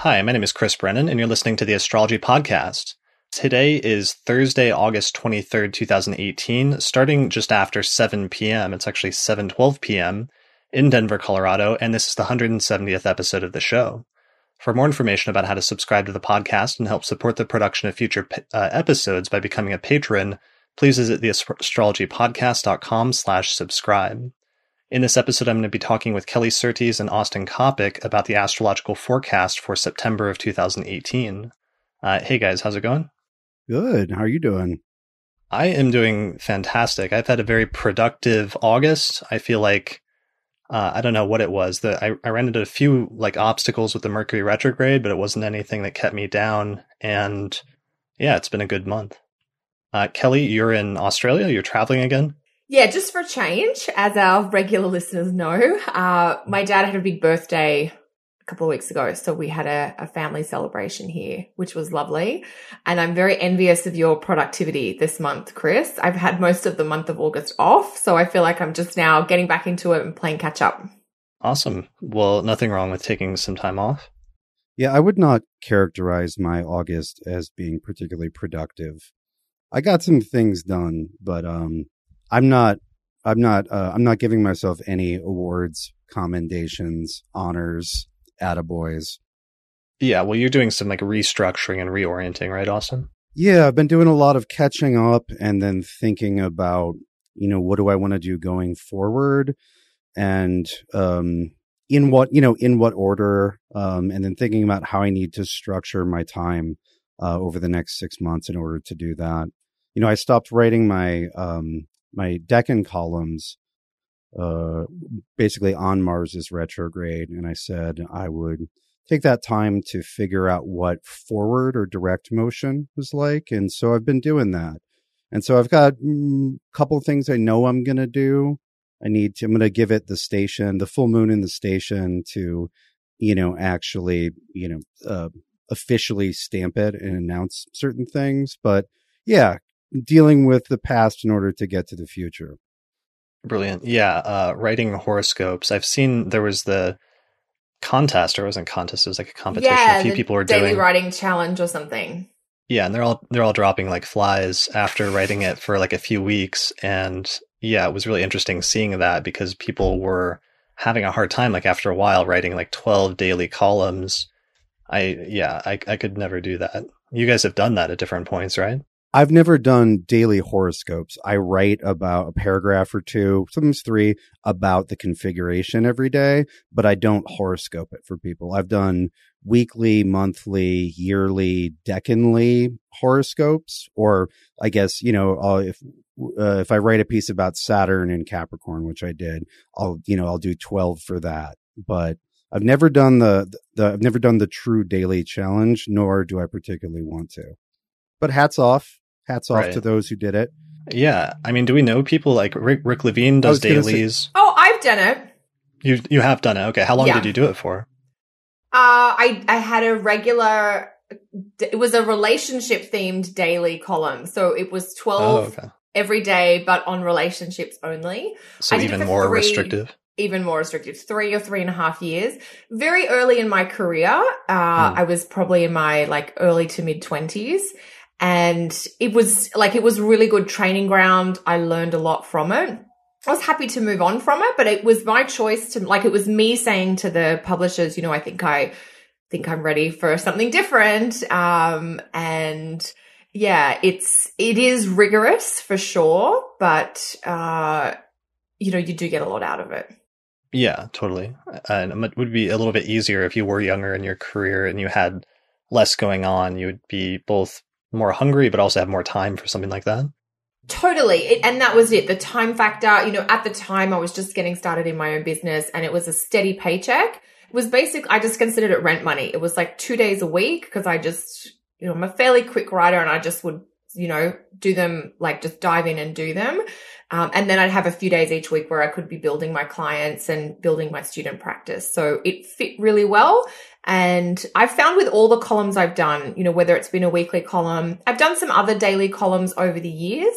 Hi, my name is Chris Brennan, and you're listening to the Astrology Podcast. Today is Thursday, August 23rd, 2018, starting just after 7 p.m. It's actually 7:12 p.m. in Denver, Colorado, and this is the 170th episode of the show. For more information about how to subscribe to the podcast and help support the production of future uh, episodes by becoming a patron, please visit the astrologypodcast.com slash subscribe. In this episode, I'm going to be talking with Kelly Surtees and Austin Coppock about the astrological forecast for September of 2018. Uh, hey guys, how's it going? Good. How are you doing? I am doing fantastic. I've had a very productive August. I feel like uh, I don't know what it was. That I, I ran into a few like obstacles with the Mercury retrograde, but it wasn't anything that kept me down. And yeah, it's been a good month. Uh, Kelly, you're in Australia. You're traveling again. Yeah, just for a change, as our regular listeners know, uh, my dad had a big birthday a couple of weeks ago. So we had a, a, family celebration here, which was lovely. And I'm very envious of your productivity this month, Chris. I've had most of the month of August off. So I feel like I'm just now getting back into it and playing catch up. Awesome. Well, nothing wrong with taking some time off. Yeah, I would not characterize my August as being particularly productive. I got some things done, but um, I'm not I'm not uh, I'm not giving myself any awards, commendations, honors, attaboys. Yeah, well, you're doing some like restructuring and reorienting, right, Austin? Yeah, I've been doing a lot of catching up and then thinking about, you know, what do I want to do going forward, and um, in what you know, in what order, um, and then thinking about how I need to structure my time uh, over the next six months in order to do that. You know, I stopped writing my um, my Decan columns uh, basically on Mars is retrograde, and I said I would take that time to figure out what forward or direct motion was like, and so I've been doing that. And so I've got a mm, couple things I know I'm going to do. I need to, I'm going to give it the station, the full moon in the station to, you know, actually, you know, uh, officially stamp it and announce certain things. But yeah, dealing with the past in order to get to the future. Brilliant. Yeah. Uh, writing horoscopes. I've seen there was the contest, or it wasn't contest. It was like a competition. Yeah, a few people were daily doing writing challenge or something. Yeah, and they're all they're all dropping like flies after writing it for like a few weeks, and yeah, it was really interesting seeing that because people were having a hard time like after a while writing like 12 daily columns. I yeah, I I could never do that. You guys have done that at different points, right? I've never done daily horoscopes. I write about a paragraph or two, sometimes three, about the configuration every day, but I don't horoscope it for people. I've done weekly, monthly, yearly, decanly horoscopes, or I guess, you know, uh, if, uh, if I write a piece about Saturn and Capricorn, which I did, I'll, you know, I'll do 12 for that. But I've never done the, the, I've never done the true daily challenge, nor do I particularly want to. But hats off hats off right. to those who did it. Yeah, I mean, do we know people like Rick, Rick Levine does dailies? Say, oh, I've done it. You you have done it. Okay, how long yeah. did you do it for? Uh, I I had a regular. It was a relationship themed daily column, so it was twelve oh, okay. every day, but on relationships only. So even more three, restrictive. Even more restrictive. Three or three and a half years. Very early in my career, uh, hmm. I was probably in my like early to mid twenties and it was like, it was really good training ground. I learned a lot from it. I was happy to move on from it, but it was my choice to, like, it was me saying to the publishers, you know, I think I think I'm ready for something different. Um, and yeah, it's, it is rigorous for sure, but, uh, you know, you do get a lot out of it. Yeah, totally. And it would be a little bit easier if you were younger in your career and you had less going on. You would be both more hungry, but also have more time for something like that? Totally. It, and that was it. The time factor, you know, at the time I was just getting started in my own business and it was a steady paycheck. It was basic. I just considered it rent money. It was like two days a week because I just, you know, I'm a fairly quick writer and I just would, you know, do them like just dive in and do them. Um, and then I'd have a few days each week where I could be building my clients and building my student practice. So it fit really well. And I've found with all the columns I've done, you know, whether it's been a weekly column, I've done some other daily columns over the years.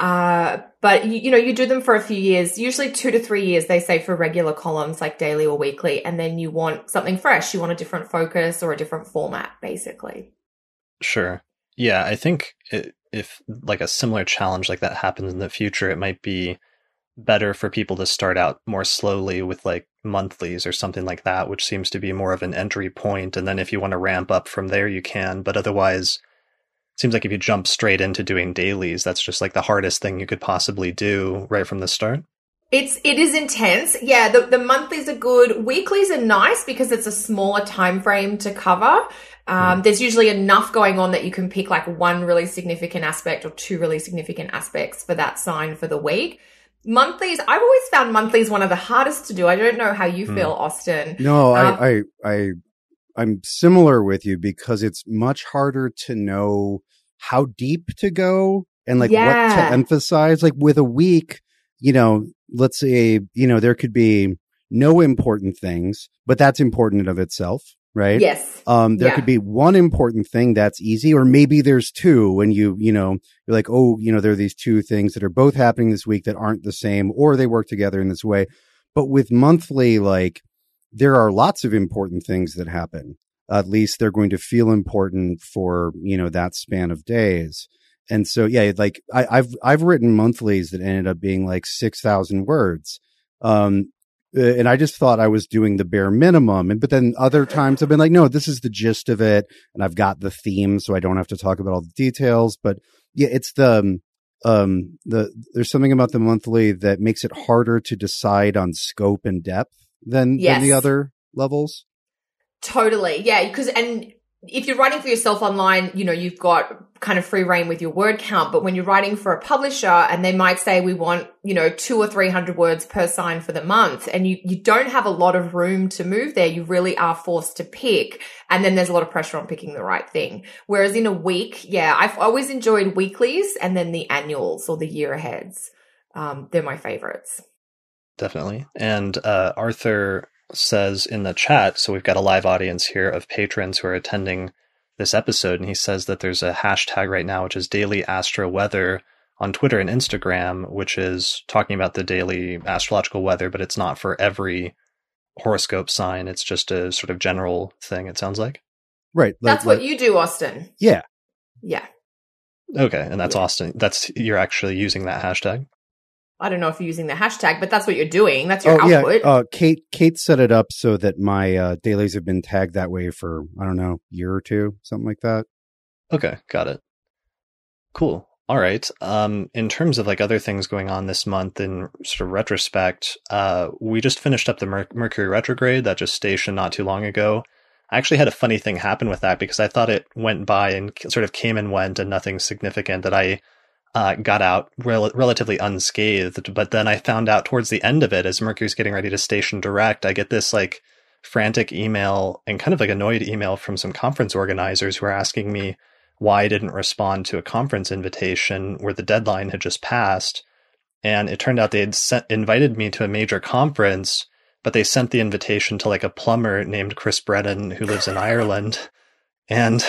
Uh, but you, you know, you do them for a few years, usually two to three years, they say for regular columns like daily or weekly. And then you want something fresh. You want a different focus or a different format, basically. Sure. Yeah. I think it, if like a similar challenge like that happens in the future, it might be better for people to start out more slowly with like monthlies or something like that, which seems to be more of an entry point. And then if you want to ramp up from there, you can. But otherwise, it seems like if you jump straight into doing dailies, that's just like the hardest thing you could possibly do right from the start. It's it is intense. Yeah, the, the monthlies are good. Weeklies are nice because it's a smaller time frame to cover. Um, mm. There's usually enough going on that you can pick like one really significant aspect or two really significant aspects for that sign for the week. Monthlies, I've always found monthlies one of the hardest to do. I don't know how you hmm. feel, Austin. No, um, I, I, I, I'm similar with you because it's much harder to know how deep to go and like yeah. what to emphasize. Like with a week, you know, let's say, you know, there could be no important things, but that's important of itself right? Yes. Um, there yeah. could be one important thing that's easy, or maybe there's two when you, you know, you're like, oh, you know, there are these two things that are both happening this week that aren't the same, or they work together in this way. But with monthly, like, there are lots of important things that happen. At least they're going to feel important for, you know, that span of days. And so, yeah, like I, I've, I've written monthlies that ended up being like 6,000 words. Um, and I just thought I was doing the bare minimum. And but then other times I've been like, no, this is the gist of it, and I've got the theme, so I don't have to talk about all the details. But yeah, it's the um, um the there's something about the monthly that makes it harder to decide on scope and depth than yes. than the other levels. Totally, yeah, because and if you're writing for yourself online, you know, you've got kind of free reign with your word count. But when you're writing for a publisher and they might say, we want, you know, two or 300 words per sign for the month and you, you don't have a lot of room to move there. You really are forced to pick. And then there's a lot of pressure on picking the right thing. Whereas in a week, yeah, I've always enjoyed weeklies and then the annuals or the year aheads. Um, they're my favorites. Definitely. And, uh, Arthur says in the chat, so we've got a live audience here of patrons who are attending this episode, and he says that there's a hashtag right now which is daily astro weather on Twitter and Instagram, which is talking about the daily astrological weather, but it's not for every horoscope sign. It's just a sort of general thing, it sounds like. Right. Like, that's what like, you do, Austin. Yeah. Yeah. Okay. And that's yeah. Austin. That's, you're actually using that hashtag? I don't know if you're using the hashtag, but that's what you're doing. That's your oh, output. Yeah. Uh, Kate, Kate set it up so that my uh, dailies have been tagged that way for, I don't know, year or two, something like that. Okay. Got it. Cool. All right. Um, in terms of like other things going on this month in sort of retrospect, uh, we just finished up the Mer- Mercury retrograde that just stationed not too long ago. I actually had a funny thing happen with that because I thought it went by and sort of came and went and nothing significant that I uh, got out rel- relatively unscathed. But then I found out towards the end of it, as Mercury's getting ready to station direct, I get this like frantic email and kind of like annoyed email from some conference organizers who are asking me why I didn't respond to a conference invitation where the deadline had just passed. And it turned out they had sent, invited me to a major conference, but they sent the invitation to like a plumber named Chris Brennan who lives in Ireland. And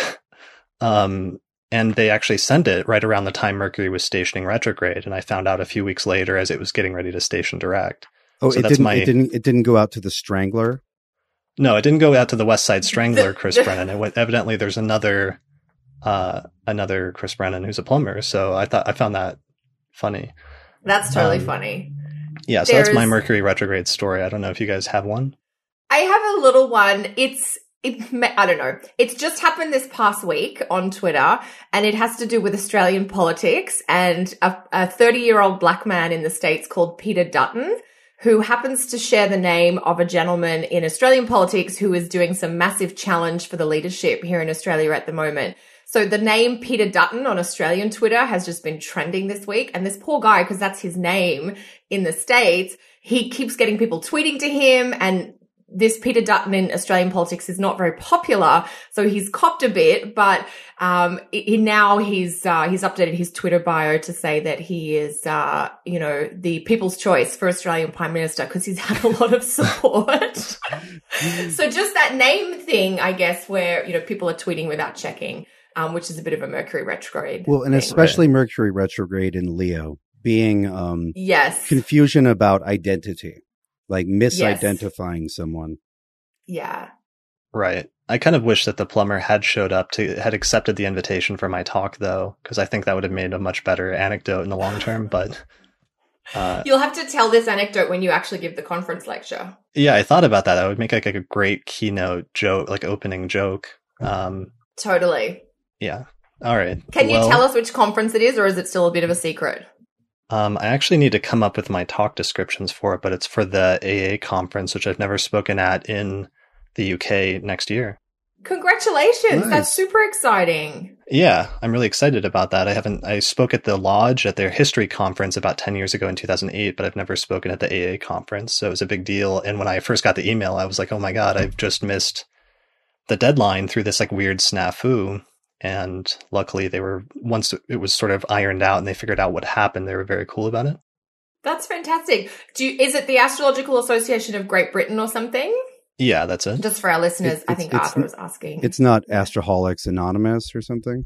um, and they actually sent it right around the time Mercury was stationing retrograde. And I found out a few weeks later as it was getting ready to station direct. Oh, so it didn't. My... It didn't. It didn't go out to the Strangler. No, it didn't go out to the West Side Strangler, Chris Brennan. It went, evidently there's another, uh, another Chris Brennan who's a plumber. So I thought I found that funny. That's totally um, funny. Yeah, so there's... that's my Mercury retrograde story. I don't know if you guys have one. I have a little one. It's it, I don't know. It's just happened this past week on Twitter and it has to do with Australian politics and a 30 year old black man in the States called Peter Dutton, who happens to share the name of a gentleman in Australian politics who is doing some massive challenge for the leadership here in Australia at the moment. So the name Peter Dutton on Australian Twitter has just been trending this week. And this poor guy, because that's his name in the States, he keeps getting people tweeting to him and this Peter Dutton in Australian politics is not very popular, so he's copped a bit. But um, he, now he's uh, he's updated his Twitter bio to say that he is, uh, you know, the people's choice for Australian Prime Minister because he's had a lot of support. so just that name thing, I guess, where you know people are tweeting without checking. um, which is a bit of a Mercury retrograde. Well, and thing. especially Mercury retrograde in Leo being um, yes, confusion about identity, like misidentifying yes. someone. Yeah. Right. I kind of wish that the plumber had showed up to had accepted the invitation for my talk though, because I think that would have made a much better anecdote in the long term. But uh, you'll have to tell this anecdote when you actually give the conference lecture. Yeah, I thought about that. That would make like a great keynote joke, like opening joke. Um, totally. Yeah. All right. Can well, you tell us which conference it is, or is it still a bit of a secret? Um, I actually need to come up with my talk descriptions for it, but it's for the AA conference, which I've never spoken at in the UK next year. Congratulations. Nice. That's super exciting. Yeah, I'm really excited about that. I haven't I spoke at the lodge at their history conference about 10 years ago in 2008, but I've never spoken at the AA conference. So it was a big deal and when I first got the email, I was like, "Oh my god, I've just missed the deadline through this like weird snafu." And luckily they were once it was sort of ironed out and they figured out what happened, they were very cool about it. That's fantastic. Do you, is it the Astrological Association of Great Britain or something? Yeah, that's it. Just for our listeners, it, I think Arthur was asking. It's not Astraholics Anonymous or something.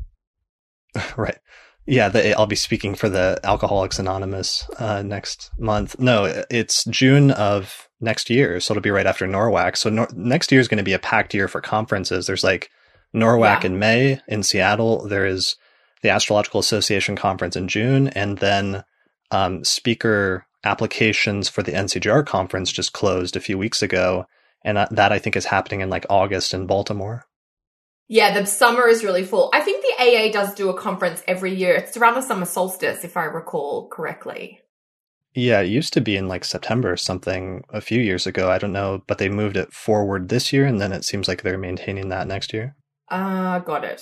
right. Yeah, the, I'll be speaking for the Alcoholics Anonymous uh, next month. No, it's June of next year, so it'll be right after NORWAC. So nor- next year is going to be a packed year for conferences. There's like NORWAC yeah. in May in Seattle. There is the Astrological Association conference in June, and then um, speaker applications for the NCGR conference just closed a few weeks ago and that I think is happening in like August in Baltimore. Yeah, the summer is really full. I think the AA does do a conference every year. It's around the summer solstice, if I recall correctly. Yeah, it used to be in like September or something a few years ago. I don't know, but they moved it forward this year, and then it seems like they're maintaining that next year. Ah, uh, got it.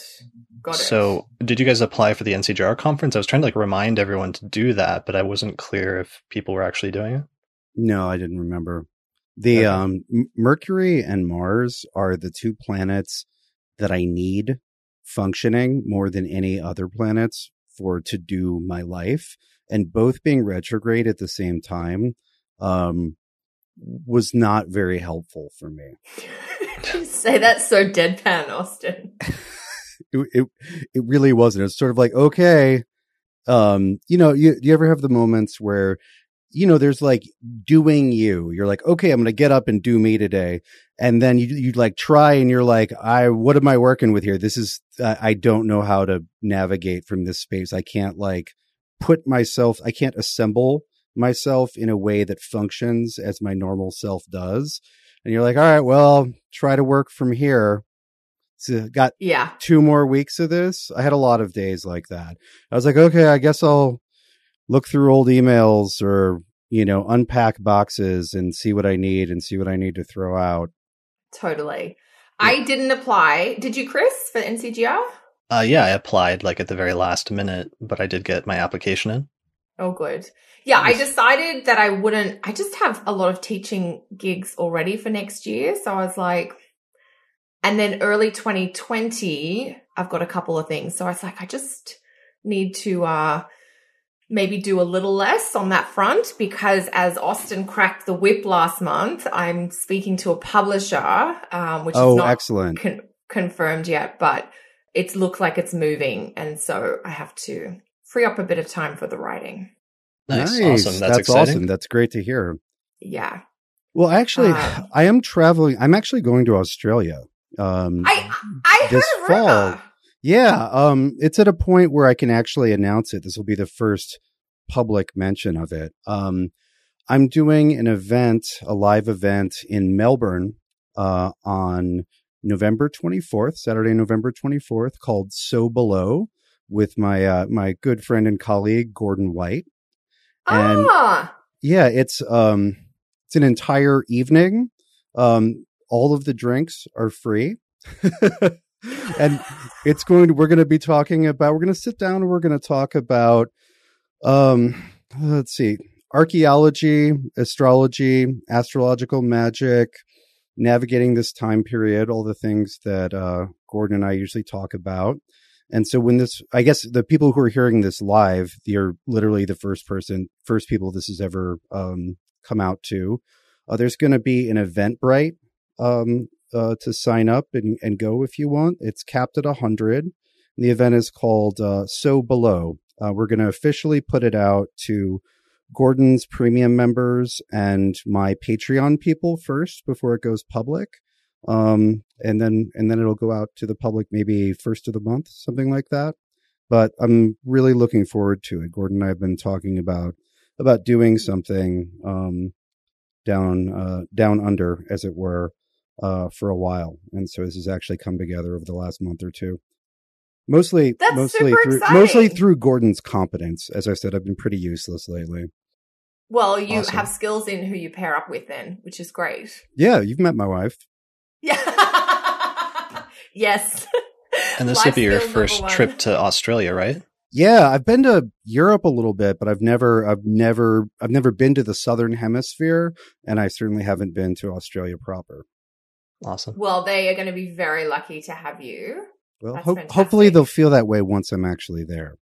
Got it. So, did you guys apply for the NCGR conference? I was trying to like remind everyone to do that, but I wasn't clear if people were actually doing it. No, I didn't remember. The okay. um, Mercury and Mars are the two planets that I need functioning more than any other planets for to do my life, and both being retrograde at the same time um, was not very helpful for me. say that so deadpan, Austin. it, it it really wasn't. It's sort of like okay, um, you know, you you ever have the moments where you know, there's like doing you. You're like, okay, I'm going to get up and do me today. And then you, you like try and you're like, I, what am I working with here? This is, I don't know how to navigate from this space. I can't like put myself, I can't assemble myself in a way that functions as my normal self does. And you're like, all right, well, try to work from here. So got yeah two more weeks of this. I had a lot of days like that. I was like, okay, I guess I'll look through old emails or you know unpack boxes and see what I need and see what I need to throw out. Totally. Yeah. I didn't apply. Did you, Chris, for NCGR? Uh, yeah, I applied like at the very last minute, but I did get my application in. Oh, good. Yeah, I decided that I wouldn't. I just have a lot of teaching gigs already for next year. So I was like, and then early 2020, I've got a couple of things. So I was like, I just need to uh maybe do a little less on that front because as Austin cracked the whip last month, I'm speaking to a publisher, um, which oh, is not excellent. Con- confirmed yet, but it looks like it's moving. And so I have to free up a bit of time for the writing. Nice. nice. Awesome. That's, That's awesome. That's great to hear. Yeah. Well, actually, uh, I am traveling. I'm actually going to Australia. Um, I I this fall. Yeah, um, it's at a point where I can actually announce it. This will be the first public mention of it. Um, I'm doing an event, a live event in Melbourne uh, on November 24th, Saturday, November 24th, called So Below with my uh, my good friend and colleague Gordon White. And ah. yeah, it's um, it's an entire evening. Um, all of the drinks are free. and it's going to we're going to be talking about we're going to sit down and we're going to talk about um let's see archaeology astrology astrological magic navigating this time period all the things that uh gordon and i usually talk about and so when this i guess the people who are hearing this live you're literally the first person first people this has ever um come out to uh, there's going to be an eventbrite um uh, to sign up and, and go if you want. It's capped at 100. The event is called uh, So Below. Uh, we're going to officially put it out to Gordon's premium members and my Patreon people first before it goes public. Um, and then, and then it'll go out to the public maybe first of the month, something like that. But I'm really looking forward to it. Gordon and I have been talking about, about doing something, um, down, uh, down under, as it were, uh, for a while. And so this has actually come together over the last month or two. Mostly, That's mostly super through, exciting. mostly through Gordon's competence. As I said, I've been pretty useless lately. Well, you Awesome. have skills in who you pair up with then, which is great. Yeah, you've met my wife. Yeah. yes. And this Life will be your first trip to Australia, right? Yeah, I've been to Europe a little bit, but I've never, I've never, I've never been to the southern hemisphere, and I certainly haven't been to Australia proper. Awesome. Well, they are going to be very lucky to have you. Well, ho- hopefully they'll feel that way once I'm actually there.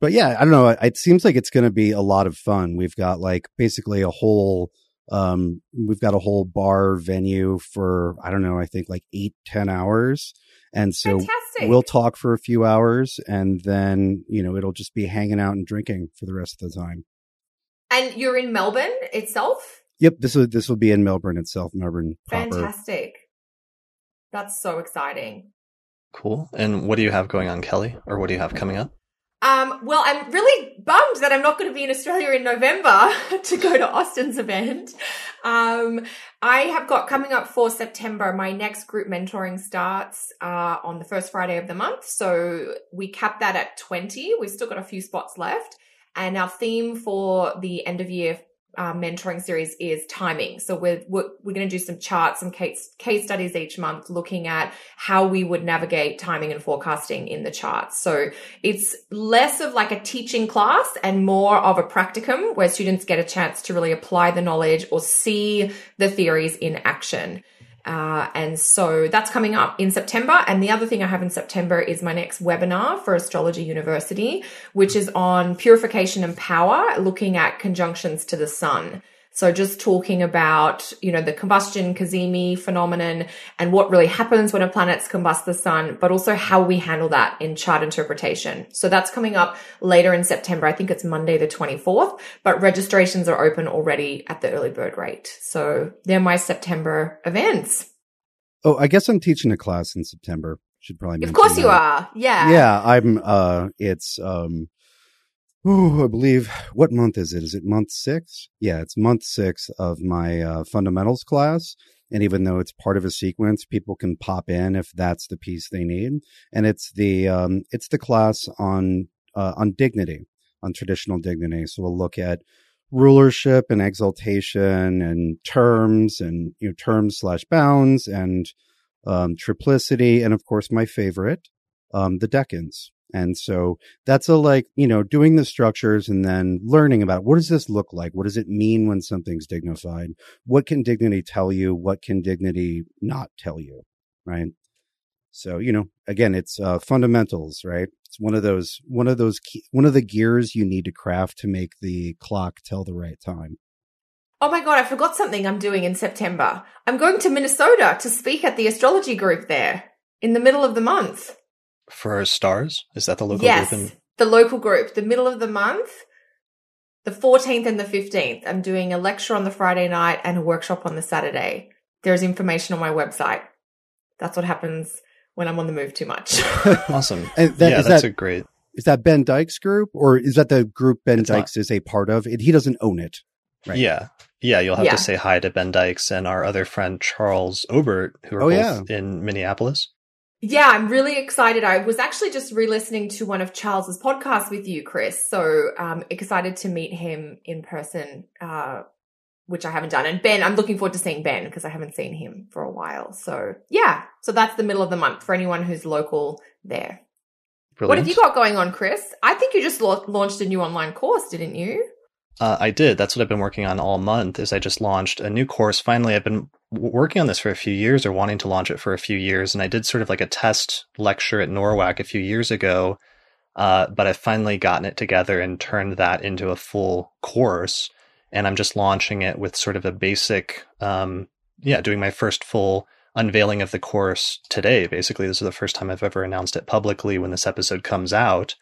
But yeah, I don't know. It seems like it's going to be a lot of fun. We've got like basically a whole, um, we've got a whole bar venue for I don't know. I think like eight, ten hours, and so Fantastic. we'll talk for a few hours, and then you know it'll just be hanging out and drinking for the rest of the time. and you're in Melbourne itself? Yep, this will this will be in Melbourne itself, Melbourne proper. Fantastic. That's so exciting. Cool. And what do you have going on, Kelly? Or what do you have coming up? Um, well, I'm really bummed that I'm not going to be in Australia in November to go to Austin's event. Um, I have got coming up for September. My next group mentoring starts uh, on the first Friday of the month, so we cap that at 20. We've still got a few spots left, and our theme for the end of year uh, mentoring series is timing. So we're we're, we're going to do some charts, some case case studies each month, looking at how we would navigate timing and forecasting in the charts. So it's less of like a teaching class and more of a practicum where students get a chance to really apply the knowledge or see the theories in action. Uh, and so that's coming up in September. And the other thing I have in September is my next webinar for Astrology University, which is on purification and power, looking at conjunctions to the sun. So just talking about, you know, the combustion cazimi phenomenon and what really happens when a planet's combust the sun, but also how we handle that in chart interpretation. So that's coming up later in September. I think it's Monday the 24th, but registrations are open already at the early bird rate. So they're my September events. Oh, I guess I'm teaching a class in September. Should probably Of course you are. Yeah. Yeah, I'm. Uh, it's um, oh, I believe what month is it? Is it month six? Yeah, it's month six of my uh, fundamentals class. And even though it's part of a sequence, people can pop in if that's the piece they need. And it's the um, it's the class on uh, on dignity, on traditional dignity. So we'll look at rulership and exaltation and terms and you know terms slash bounds and um, triplicity and of course my favorite um, the decans and so that's a like you know doing the structures and then learning about what does this look like? What does it mean when something's dignified? What can dignity tell you? What can dignity not tell you? Right? So you know again it's uh, fundamentals right? It's one of those one of those key, one of the gears you need to craft to make the clock tell the right time. Oh my God, I forgot something I'm doing in September. I'm going to Minnesota to speak at the astrology group there in the middle of the month. For stars? Is that the local yes, group? In- the local group, the middle of the month, the 14th and the 15th. I'm doing a lecture on the Friday night and a workshop on the Saturday. There's information on my website. That's what happens when I'm on the move too much. awesome. And that- yeah, is that's that- a great. is that ben dykes group or is that the group ben It's not. dykes is a part of it he doesn't own it Right. Yeah. Yeah, you'll have Yeah. to say hi to Ben Dykes and our other friend Charles Obert, who are Oh, both in Minneapolis. Yeah, I'm really excited. I was actually just re-listening to one of Charles's podcasts with you, Chris. So um, excited to meet him in person, uh, which I haven't done. And Ben, I'm looking forward to seeing Ben because I haven't seen him for a while. So yeah, so that's the middle of the month for anyone who's local there. What have you got going on, Chris? I think you just la- launched a new online course, didn't you? Uh, I did. That's what I've been working on all month. Is I just launched a new course. Finally, I've been working on this for a few years, or wanting to launch it for a few years, and I did sort of like a test lecture at NORWAC a few years ago. Uh, but I've finally gotten it together and turned that into a full course, and I'm just launching it with sort of a basic, um, yeah, doing my first full unveiling of the course today. Basically, this is the first time I've ever announced it publicly when this episode comes out.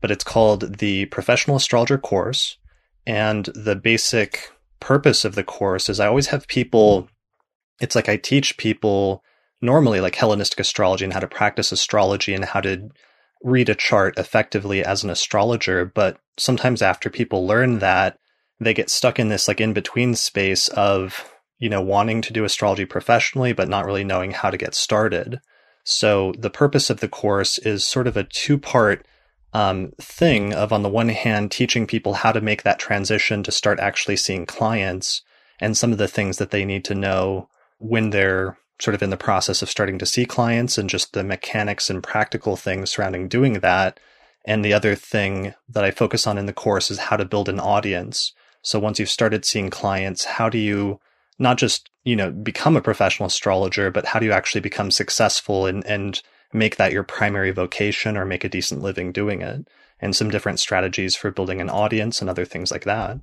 But it's called the Professional Astrologer Course. And the basic purpose of the course is I always have people, it's like I teach people normally like Hellenistic astrology and how to practice astrology and how to read a chart effectively as an astrologer. But sometimes after people learn that, they get stuck in this like in between space of you know, wanting to do astrology professionally, but not really knowing how to get started. So the purpose of the course is sort of a two part um, thing of, on the one hand, teaching people how to make that transition to start actually seeing clients and some of the things that they need to know when they're sort of in the process of starting to see clients and just the mechanics and practical things surrounding doing that. And the other thing that I focus on in the course is how to build an audience. So once you've started seeing clients, how do you not just, you know, become a professional astrologer, but how do you actually become successful and, and make that your primary vocation or make a decent living doing it? And some different strategies for building an audience and other things like that.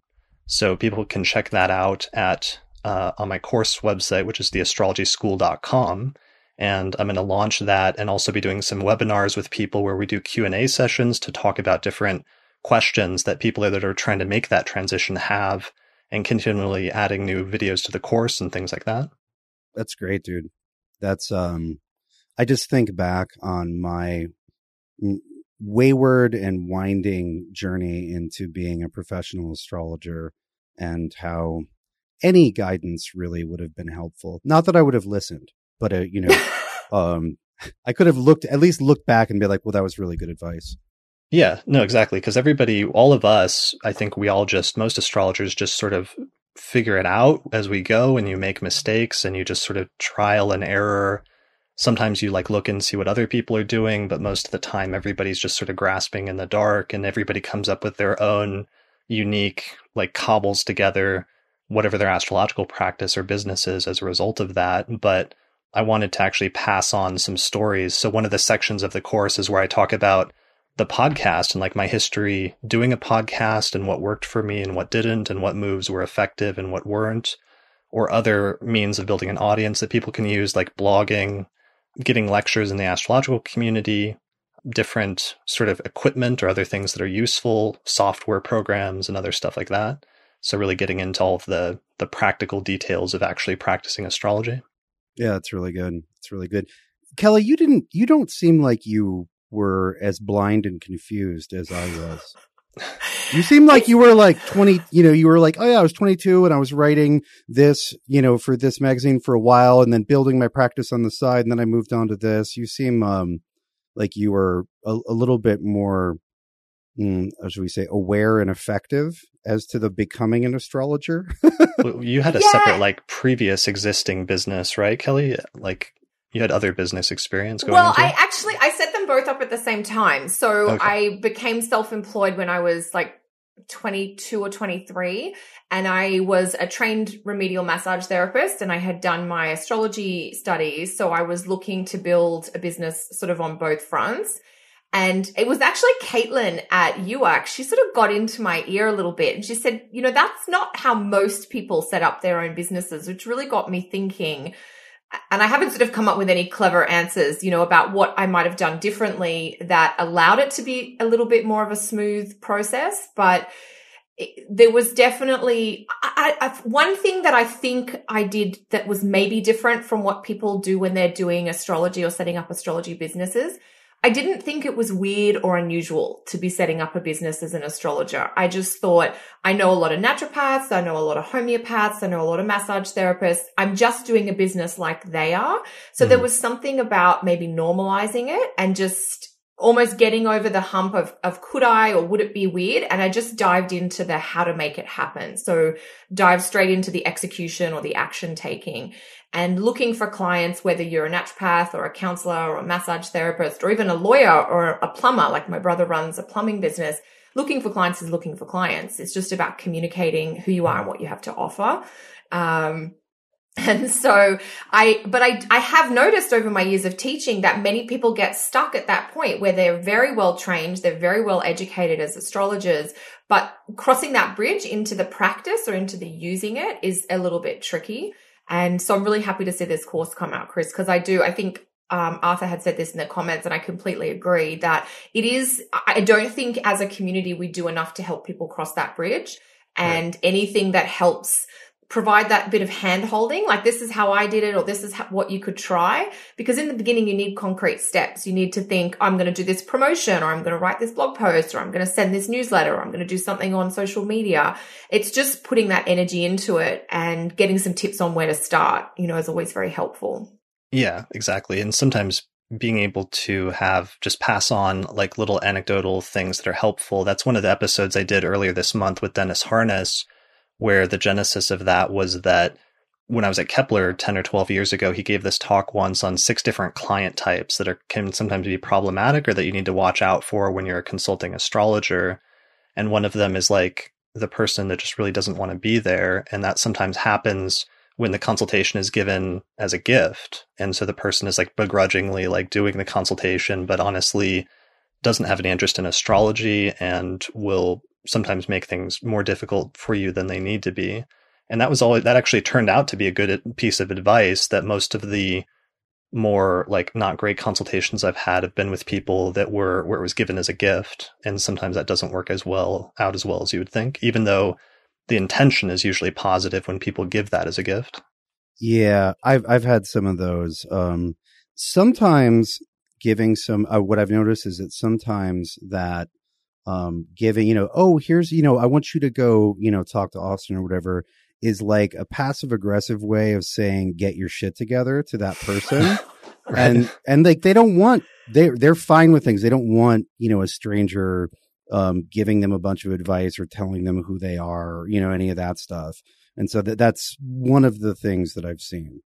So people can check that out at uh, on my course website, which is theastrologyschool.com. And I'm going to launch that and also be doing some webinars with people where we do Q&A sessions to talk about different questions that people that are trying to make that transition have and continually adding new videos to the course and things like that. That's great, dude. That's um I just think back on my wayward and winding journey into being a professional astrologer and how any guidance really would have been helpful. Not that I would have listened, but uh, you know, um I could have looked at least looked back and be like, well that was really good advice. Yeah, no, exactly. Because everybody, all of us, I think we all just, most astrologers just sort of figure it out as we go and you make mistakes and you just sort of trial and error. Sometimes you like look and see what other people are doing, but most of the time everybody's just sort of grasping in the dark and everybody comes up with their own unique, like cobbles together whatever their astrological practice or business is as a result of that. But I wanted to actually pass on some stories. So one of the sections of the course is where I talk about the podcast and like my history doing a podcast and what worked for me and what didn't and what moves were effective and what weren't or other means of building an audience that people can use like blogging getting lectures in the astrological community different sort of equipment or other things that are useful software programs and other stuff like that so really getting into all of the the practical details of actually practicing astrology yeah it's really good it's really good kelly you didn't you don't seem like you were as blind and confused as I was. You seem like you were like 20, you know, you were like, oh yeah, I was 22 and I was writing this, you know, for this magazine for a while and then building my practice on the side. And then I moved on to this. You seem, um, like you were a, a little bit more, Mm, should we say, aware and effective as to the becoming an astrologer. you had a yeah. separate, like, previous existing business, right, Kelly? Like, you had other business experience going well into? i actually i set them both up at the same time so okay. i became self-employed when i was like 22 or 23 and i was a trained remedial massage therapist and i had done my astrology studies so i was looking to build a business sort of on both fronts and it was actually Caitlin at UAC. She sort of got into my ear a little bit and she said, you know, that's not how most people set up their own businesses, which really got me thinking and I haven't sort of come up with any clever answers, you know, about what I might have done differently that allowed it to be a little bit more of a smooth process. But there was definitely I, I, one thing that I think I did that was maybe different from what people do when they're doing astrology or setting up astrology businesses I didn't think it was weird or unusual to be setting up a business as an astrologer. I just thought I know a lot of naturopaths. I know a lot of homeopaths. I know a lot of massage therapists. I'm just doing a business like they are. So mm. there was something about maybe normalizing it and just almost getting over the hump of, of could I or would it be weird? And I just dived into the how to make it happen. So dive straight into the execution or the action taking and looking for clients, whether you're a naturopath or a counselor or a massage therapist or even a lawyer or a plumber, like my brother runs a plumbing business. Looking for clients is looking for clients. It's just about communicating who you are and what you have to offer. Um, and so I, but I, I have noticed over my years of teaching that many people get stuck at that point where they're very well trained, they're very well educated as astrologers, but crossing that bridge into the practice or into the using it is a little bit tricky. And so I'm really happy to see this course come out, Chris, because I do, I think um, Arthur had said this in the comments, and I completely agree that it is. I don't think as a community we do enough to help people cross that bridge, and right. anything that helps provide that bit of hand holding, like this is how I did it, or this is how, what you could try. Because in the beginning, you need concrete steps. You need to think, I'm going to do this promotion, or I'm going to write this blog post, or I'm going to send this newsletter, or I'm going to do something on social media. It's just putting that energy into it and getting some tips on where to start, you know, is always very helpful. Yeah, exactly. And sometimes being able to have just pass on like little anecdotal things that are helpful. That's one of the episodes I did earlier this month with Dennis Harness, where the genesis of that was that when I was at Kepler 10 or 12 years ago, he gave this talk once on six different client types that are, can sometimes be problematic or that you need to watch out for when you're a consulting astrologer. And one of them is like the person that just really doesn't want to be there. And that sometimes happens when the consultation is given as a gift. And so the person is like begrudgingly like doing the consultation, but honestly doesn't have any interest in astrology and will sometimes make things more difficult for you than they need to be. And that was all that actually turned out to be a good piece of advice that most of the more like not great consultations I've had have been with people that were where it was given as a gift. And sometimes that doesn't work as well out as well as you would think, even though the intention is usually positive when people give that as a gift. Yeah, I've I've had some of those. Um, sometimes giving some uh, what I've noticed is that sometimes that um, giving, you know, oh, here's, you know, I want you to go, you know, talk to Austin or whatever is like a passive aggressive way of saying get your shit together to that person. right. And and like they don't want they they're fine with things. They don't want, you know, a stranger um, giving them a bunch of advice or telling them who they are, or, you know, any of that stuff. And so that that's one of the things that I've seen.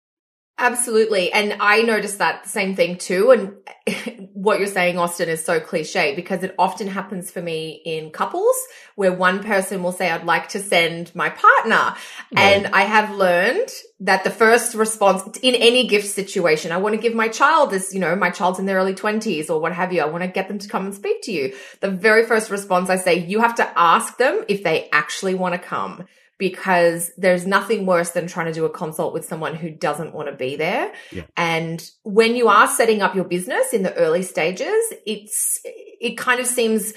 Absolutely. And I noticed that same thing too. And what you're saying, Austin, is so cliche because it often happens for me in couples where one person will say, I'd like to send my partner. Right. And I have learned that the first response in any gift situation, I want to give my child this, you know, my child's in their early twenties or what have you. I want to get them to come and speak to you. The very first response I say, you have to ask them if they actually want to come because there's nothing worse than trying to do a consult with someone who doesn't want to be there. Yeah. And when you are setting up your business in the early stages, it's, it kind of seems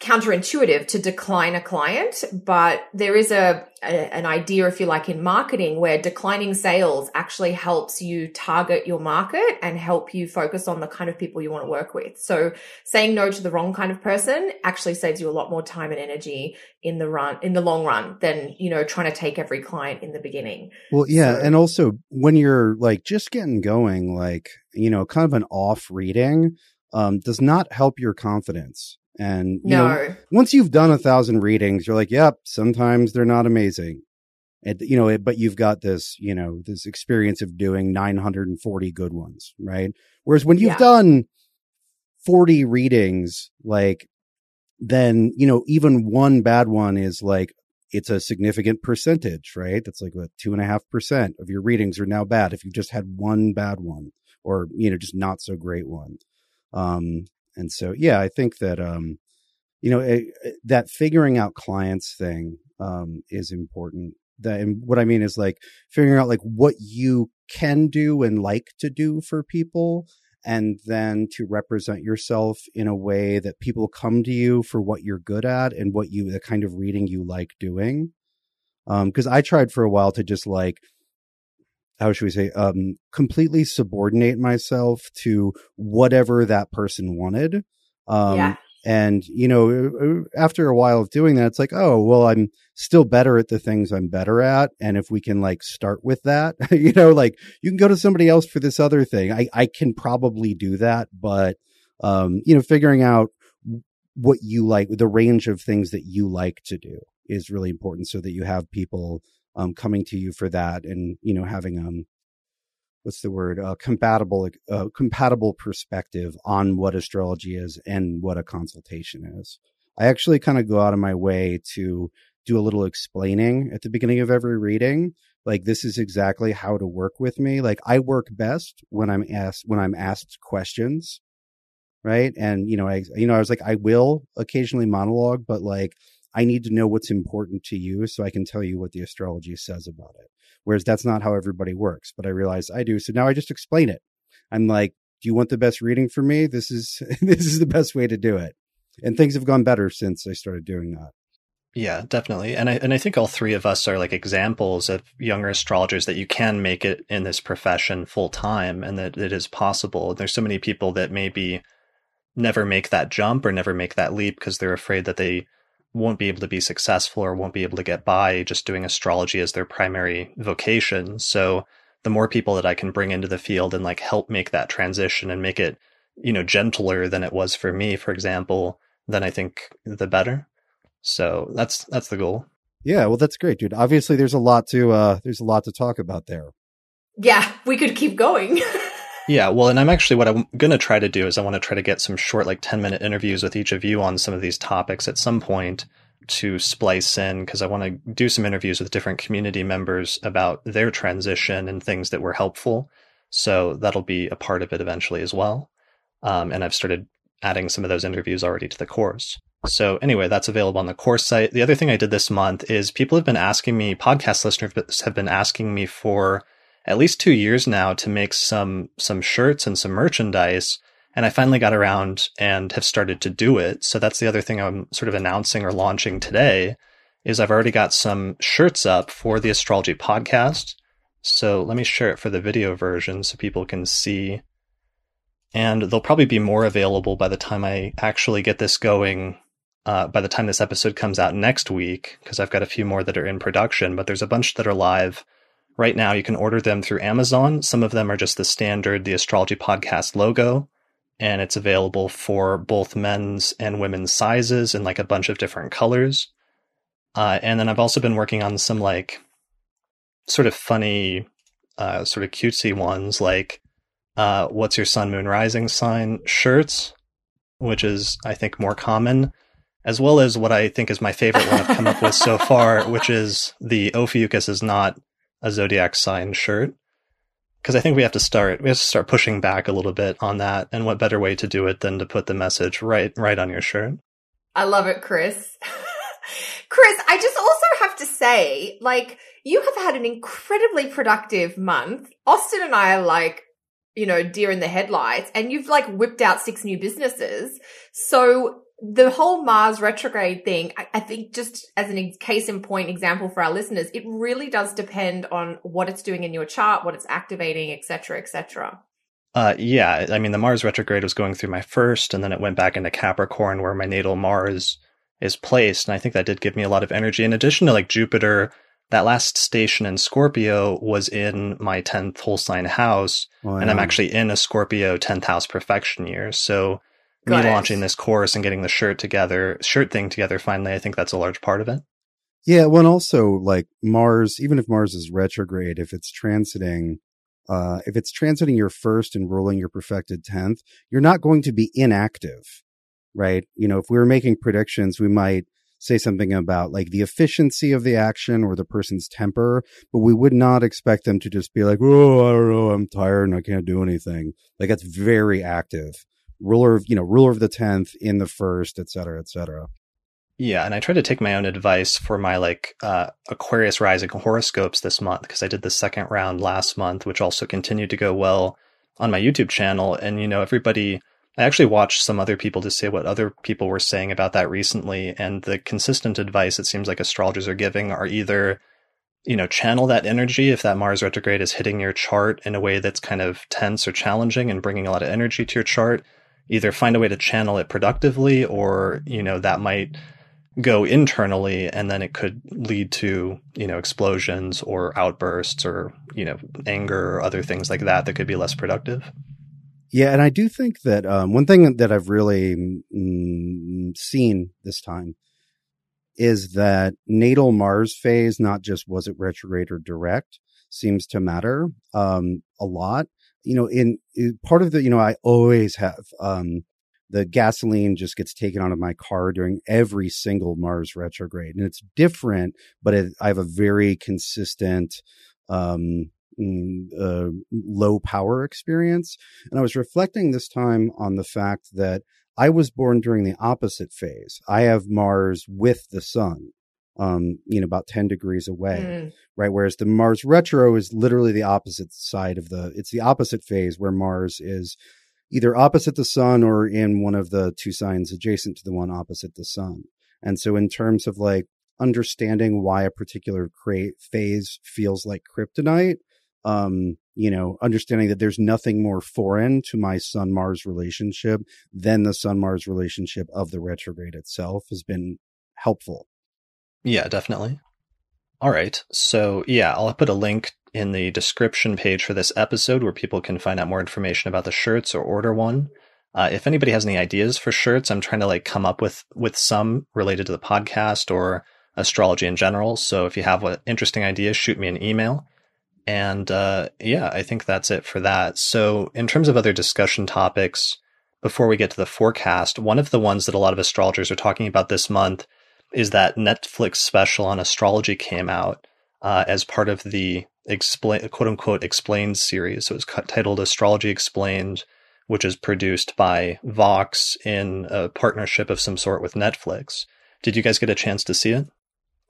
counterintuitive to decline a client, but there is a, a, an idea, if you like, in marketing where declining sales actually helps you target your market and help you focus on the kind of people you want to work with. So saying no to the wrong kind of person actually saves you a lot more time and energy in the run, in the long run than, you know, trying to take every client in the beginning. Well, yeah. So, and also when you're like just getting going, like, you know, kind of an off reading, um, does not help your confidence. And you no. know, once you've done a thousand readings, you're like, yep, sometimes they're not amazing. And, you know, but you've got this, you know, this experience of doing 940 good ones, right? Whereas when you've yeah. done 40 readings, like, then, you know, even one bad one is like, it's a significant percentage, right? That's like what two and a half percent of your readings are now bad if you just had one bad one or, you know, just not so great one. Um, and so, yeah, I think that, um, you know, it, it, that figuring out clients thing, um, is important. That, and what I mean is like figuring out like what you can do and like to do for people and then to represent yourself in a way that people come to you for what you're good at and what you the kind of reading you like doing um because i tried for a while to just like how should we say um completely subordinate myself to whatever that person wanted um yeah. and you know after a while of doing that it's like oh well i'm still better at the things i'm better at and if we can like start with that you know like you can go to somebody else for this other thing i i can probably do that but um you know figuring out what you like the range of things that you like to do is really important so that you have people um, coming to you for that and you know having um what's the word uh, compatible uh, compatible perspective on what astrology is and what a consultation is. I actually kind of go out of my way to do a little explaining at the beginning of every reading like this is exactly how to work with me like i work best when i'm asked when i'm asked questions right? And you know i you know i was like i will occasionally monologue but like I need to know what's important to you so I can tell you what the astrology says about it. Whereas that's not how everybody works, but I realize I do. So now I just explain it. I'm like, do you want the best reading for me? This is this is the best way to do it. And things have gone better since I started doing that. Yeah, definitely. And I and I think all three of us are like examples of younger astrologers that you can make it in this profession full time and that it is possible. There's so many people that maybe never make that jump or never make that leap because they're afraid that they won't be able to be successful or won't be able to get by just doing astrology as their primary vocation. So the more people that I can bring into the field and like help make that transition and make it, you know, gentler than it was for me, for example, then I think the better. So that's that's the goal. Yeah, well that's great, dude. Obviously there's a lot to uh there's a lot to talk about there. Yeah, we could keep going. yeah, well, and I'm actually what I'm going to try to do is I want to try to get some short like 10 minute interviews with each of you on some of these topics at some point to splice in because I want to do some interviews with different community members about their transition and things that were helpful. So that'll be a part of it eventually as well. Um, and I've started adding some of those interviews already to the course. So anyway, that's available on the course site. The other thing I did this month is people have been asking me, podcast listeners have been asking me for at least two years now to make some some shirts and some merchandise. And I finally got around and have started to do it. So that's the other thing I'm sort of announcing or launching today is I've already got some shirts up for the astrology podcast. So let me share it for the video version so people can see. And they'll probably be more available by the time I actually get this going uh, by the time this episode comes out next week, because I've got a few more that are in production, but there's a bunch that are live right now. You can order them through Amazon. Some of them are just the standard, the astrology podcast logo, and it's available for both men's and women's sizes in like a bunch of different colors. Uh, and then I've also been working on some like sort of funny, uh, sort of cutesy ones, like uh, "What's your sun, moon, rising sign?" shirts, which is I think more common as well as what I think is my favorite one I've come up with so far, which is the Ophiuchus is not a zodiac sign shirt. Because I think we have to start we have to start pushing back a little bit on that, and what better way to do it than to put the message right right on your shirt? I love it, Chris. Chris, I just also have to say, like, you have had an incredibly productive month. Austin and I are like, you know, deer in the headlights, and you've like whipped out six new businesses. So the whole Mars retrograde thing, I, I, think just as an case in point example for our listeners, it really does depend on what it's doing in your chart, what it's activating, etc., etc. Uh, yeah, I mean, the Mars retrograde was going through my first, and then it went back into Capricorn, where my natal Mars is placed, and I think that did give me a lot of energy. In addition to like Jupiter, that last station in Scorpio was in my tenth whole sign house, oh, and I'm actually in a Scorpio tenth house perfection year, so me it. launching this course and getting the shirt together, shirt thing together finally, I think that's a large part of it. Yeah, well, and also like Mars, even if Mars is retrograde, if it's transiting, uh, if it's transiting your first and ruling your perfected tenth, you're not going to be inactive, right? You know, if we were making predictions, we might say something about like the efficiency of the action or the person's temper, but we would not expect them to just be like, "Oh, I don't know, I'm tired and I can't do anything." Like that's very active ruler of you know ruler of the tenth in the first, et cetera, et cetera. Yeah, and I tried to take my own advice for my like uh, Aquarius rising horoscopes this month because I did the second round last month, which also continued to go well on my YouTube channel. And you know, everybody, I actually watched some other people to say what other people were saying about that recently, and the consistent advice it seems like astrologers are giving are either you know channel that energy if that Mars retrograde is hitting your chart in a way that's kind of tense or challenging and bringing a lot of energy to your chart either find a way to channel it productively or you know that might go internally and then it could lead to you know explosions or outbursts or you know anger or other things like that that could be less productive. Yeah and i do think that um, one thing that i've really mm, seen this time is that natal mars phase not just was it retrograde or direct seems to matter um, a lot you know, in, in, part of the, you know, I always have, um, the gasoline just gets taken out of my car during every single Mars retrograde. And it's different, but it, I have a very consistent, um, mm, uh, low power experience. And I was reflecting this time on the fact that I was born during the opposite phase. I have Mars with the sun, um, you know, about 10 degrees away, mm. right? Whereas the Mars retro is literally the opposite side of the, it's the opposite phase where Mars is either opposite the sun or in one of the two signs adjacent to the one opposite the sun. And so in terms of like understanding why a particular cra- phase feels like kryptonite, um, you know, understanding that there's nothing more foreign to my Sun Mars relationship than the Sun Mars relationship of the retrograde itself has been helpful. Yeah, definitely. All right. So, yeah, I'll put a link in the description page for this episode where people can find out more information about the shirts or order one. Uh, if anybody has any ideas for shirts, I'm trying to like come up with with some related to the podcast or astrology in general. So if you have an interesting idea, shoot me an email. And uh, yeah, I think that's it for that. So, in terms of other discussion topics, before we get to the forecast, one of the ones that a lot of astrologers are talking about this month is that Netflix special on astrology came out uh, as part of the explain quote unquote explained series. So it it's titled Astrology Explained, which is produced by Vox in a partnership of some sort with Netflix. Did you guys get a chance to see it?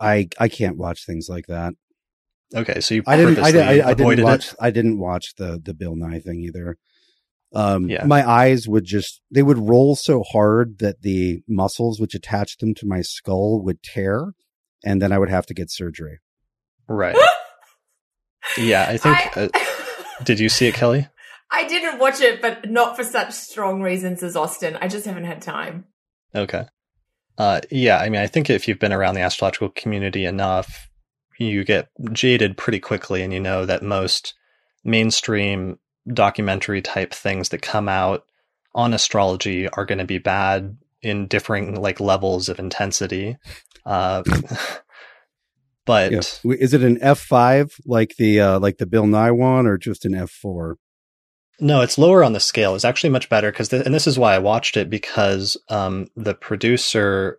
I I can't watch things like that. Okay, so you I didn't I, I, I didn't watch it? I didn't watch the the Bill Nye thing either. Um, yeah. my eyes would just they would roll so hard that the muscles which attach them to my skull would tear, and then I would have to get surgery. Right. yeah, I think. I, uh, did you see it, Kelly? I didn't watch it, but not for such strong reasons as Austin. I just haven't had time. Okay. Uh, yeah, I mean, I think if you've been around the astrological community enough, you get jaded pretty quickly and you know that most mainstream documentary type things that come out on astrology are going to be bad in differing like levels of intensity. Uh, but yeah. is it an F five like the uh, like the Bill Nye one, or just an F four? No, it's lower on the scale. It's actually much better because, and this is why I watched it because um, the producer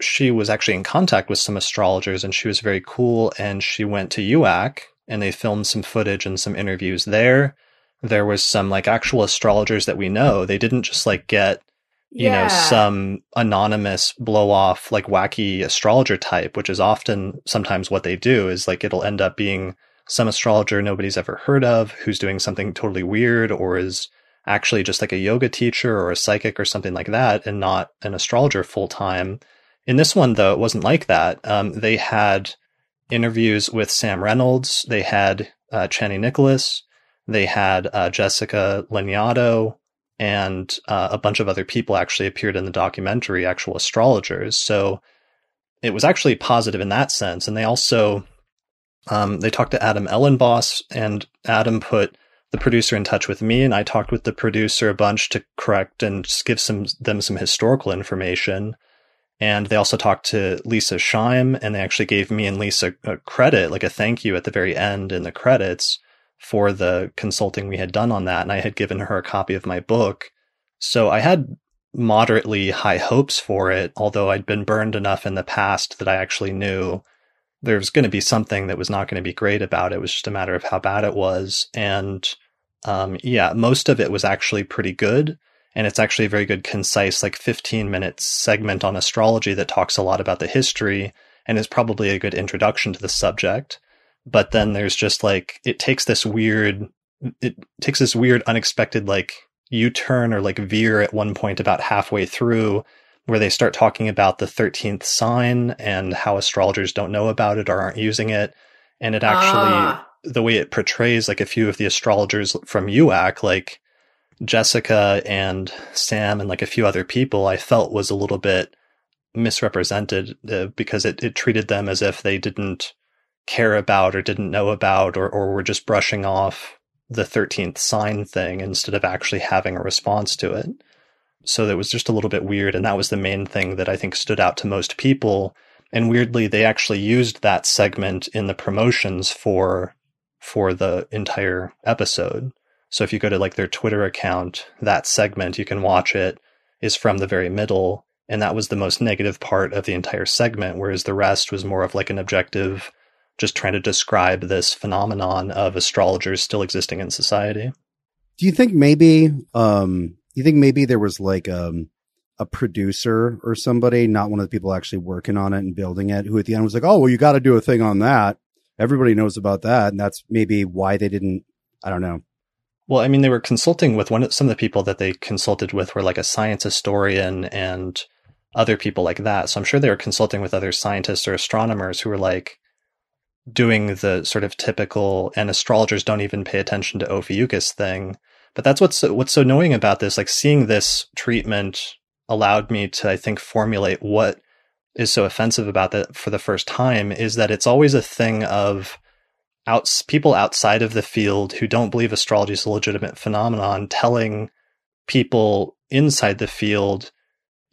she was actually in contact with some astrologers and she was very cool and she went to UAC and they filmed some footage and some interviews there. There was some like actual astrologers that we know. They didn't just like get, you yeah. know, some anonymous blow off like wacky astrologer type, which is often sometimes what they do is like it'll end up being some astrologer nobody's ever heard of who's doing something totally weird or is actually just like a yoga teacher or a psychic or something like that and not an astrologer full time in this one, though, it wasn't like that. Um, they had interviews with Sam Reynolds. They had uh, Chani Nicholas. They had uh, Jessica Lanyadoo and uh, a bunch of other people actually appeared in the documentary, actual astrologers. So it was actually positive in that sense. And they also um, they talked to Adam Elenbaas, and Adam put the producer in touch with me, and I talked with the producer a bunch to correct and give some them some historical information. And they also talked to Lisa Schaim, and they actually gave me and Lisa a credit, like a thank you at the very end in the credits for the consulting we had done on that. And I had given her a copy of my book. So I had moderately high hopes for it, although I'd been burned enough in the past that I actually knew there was going to be something that was not going to be great about it. It was just a matter of how bad it was. And um, yeah, most of it was actually pretty good and it's actually a very good concise like 15 minute segment on astrology that talks a lot about the history and is probably a good introduction to the subject but then there's just like it takes this weird it takes this weird unexpected like u-turn or like veer at one point about halfway through where they start talking about the 13th sign and how astrologers don't know about it or aren't using it and it actually ah. the way it portrays like a few of the astrologers from UAC like Jessica and Sam and like a few other people I felt was a little bit misrepresented uh, because it, it treated them as if they didn't care about or didn't know about or, or were just brushing off the 13th sign thing instead of actually having a response to it. So it was just a little bit weird. And that was the main thing that I think stood out to most people. And weirdly, they actually used that segment in the promotions for, for the entire episode. So if you go to like their Twitter account, that segment, you can watch it, is from the very middle. And that was the most negative part of the entire segment, whereas the rest was more of like an objective, just trying to describe this phenomenon of astrologers still existing in society. Do you think maybe, um, you think maybe there was like, um, a producer or somebody, not one of the people actually working on it and building it, who at the end was like, "Oh, well, you got to do a thing on that." Everybody knows about that, and that's maybe why they didn't. I don't know. Well, I mean, they were consulting with one of some of the people that they consulted with were like a science historian and other people like that. So I'm sure they were consulting with other scientists or astronomers who were like doing the sort of typical and astrologers don't even pay attention to Ophiuchus thing. But that's what's what's so annoying about this. Like seeing this treatment allowed me to, I think, formulate what is so offensive about that for the first time is that it's always a thing of outs people outside of the field who don't believe astrology is a legitimate phenomenon telling people inside the field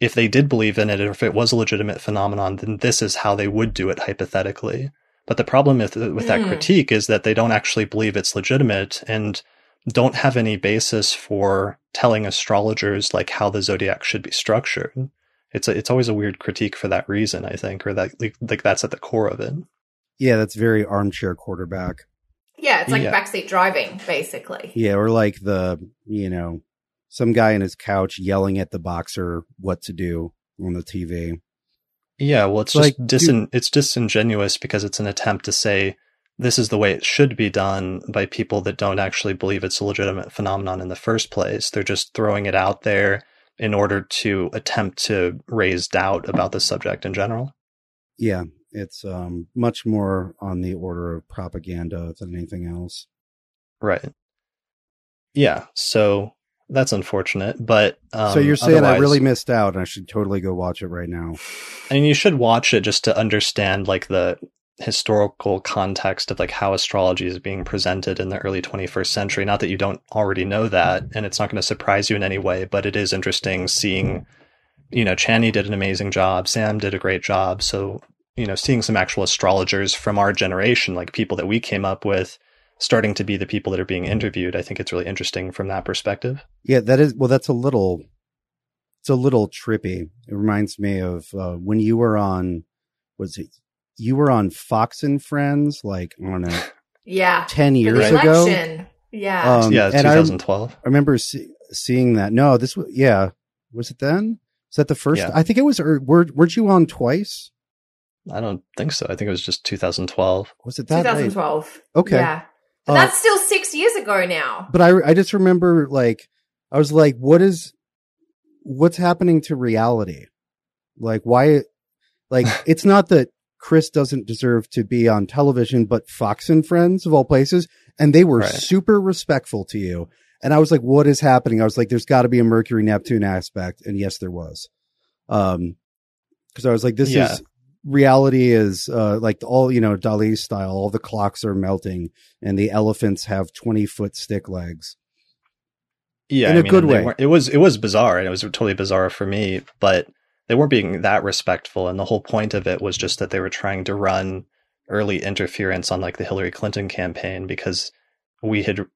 if they did believe in it or if it was a legitimate phenomenon then this is how they would do it hypothetically but the problem with, with that mm. critique is that they don't actually believe it's legitimate and don't have any basis for telling astrologers like how the zodiac should be structured. It's a, it's always a weird critique for that reason, I think, or that like, like that's at the core of it. Yeah, that's very armchair quarterback. Yeah, it's like yeah. backseat driving, basically. Yeah, or like the you know some guy in his couch yelling at the boxer what to do on the TV. Yeah, well, it's, it's just like, disin- it's disingenuous because it's an attempt to say this is the way it should be done by people that don't actually believe it's a legitimate phenomenon in the first place. They're just throwing it out there in order to attempt to raise doubt about the subject in general. Yeah, it's um, much more on the order of propaganda than anything else. Right. Yeah. So that's unfortunate, but um, so you're saying I really missed out, and I should totally go watch it right now. I mean, you should watch it just to understand like the historical context of like how astrology is being presented in the early 21st century. Not that you don't already know that, and it's not going to surprise you in any way, but it is interesting seeing, you know, Chani did an amazing job, Sam did a great job. So, you know, seeing some actual astrologers from our generation, like people that we came up with, starting to be the people that are being interviewed, I think it's really interesting from that perspective. Yeah, that is, well, that's a little, it's a little trippy. It reminds me of uh, when you were on, was it you were on Fox and Friends, like I don't know, yeah, ten years ago. Yeah, um, yeah, 2012. I, I remember see, seeing that. No, this was yeah. Was it then? Is that the first? Yeah. I think it was. Or were weren't you on twice? I don't think so. I think it was just 2012. Was it that? 2012. Late? Okay. Yeah. Uh, that's still six years ago now. But I, I just remember like, I was like, what is, what's happening to reality? Like, why, like, it's not that Chris doesn't deserve to be on television, but Fox and Friends of all places. And they were right. super respectful to you. And I was like, what is happening? I was like, there's got to be a Mercury Neptune aspect. And yes, there was. Um, cause I was like, this yeah. is reality is, uh, like all, you know, Dali style. All the clocks are melting and the elephants have 20 foot stick legs. Yeah. In I a mean, good way. It was, it was bizarre and it was totally bizarre for me, but they weren't being that respectful. And the whole point of it was just that they were trying to run early interference on like the Hillary Clinton campaign because we had,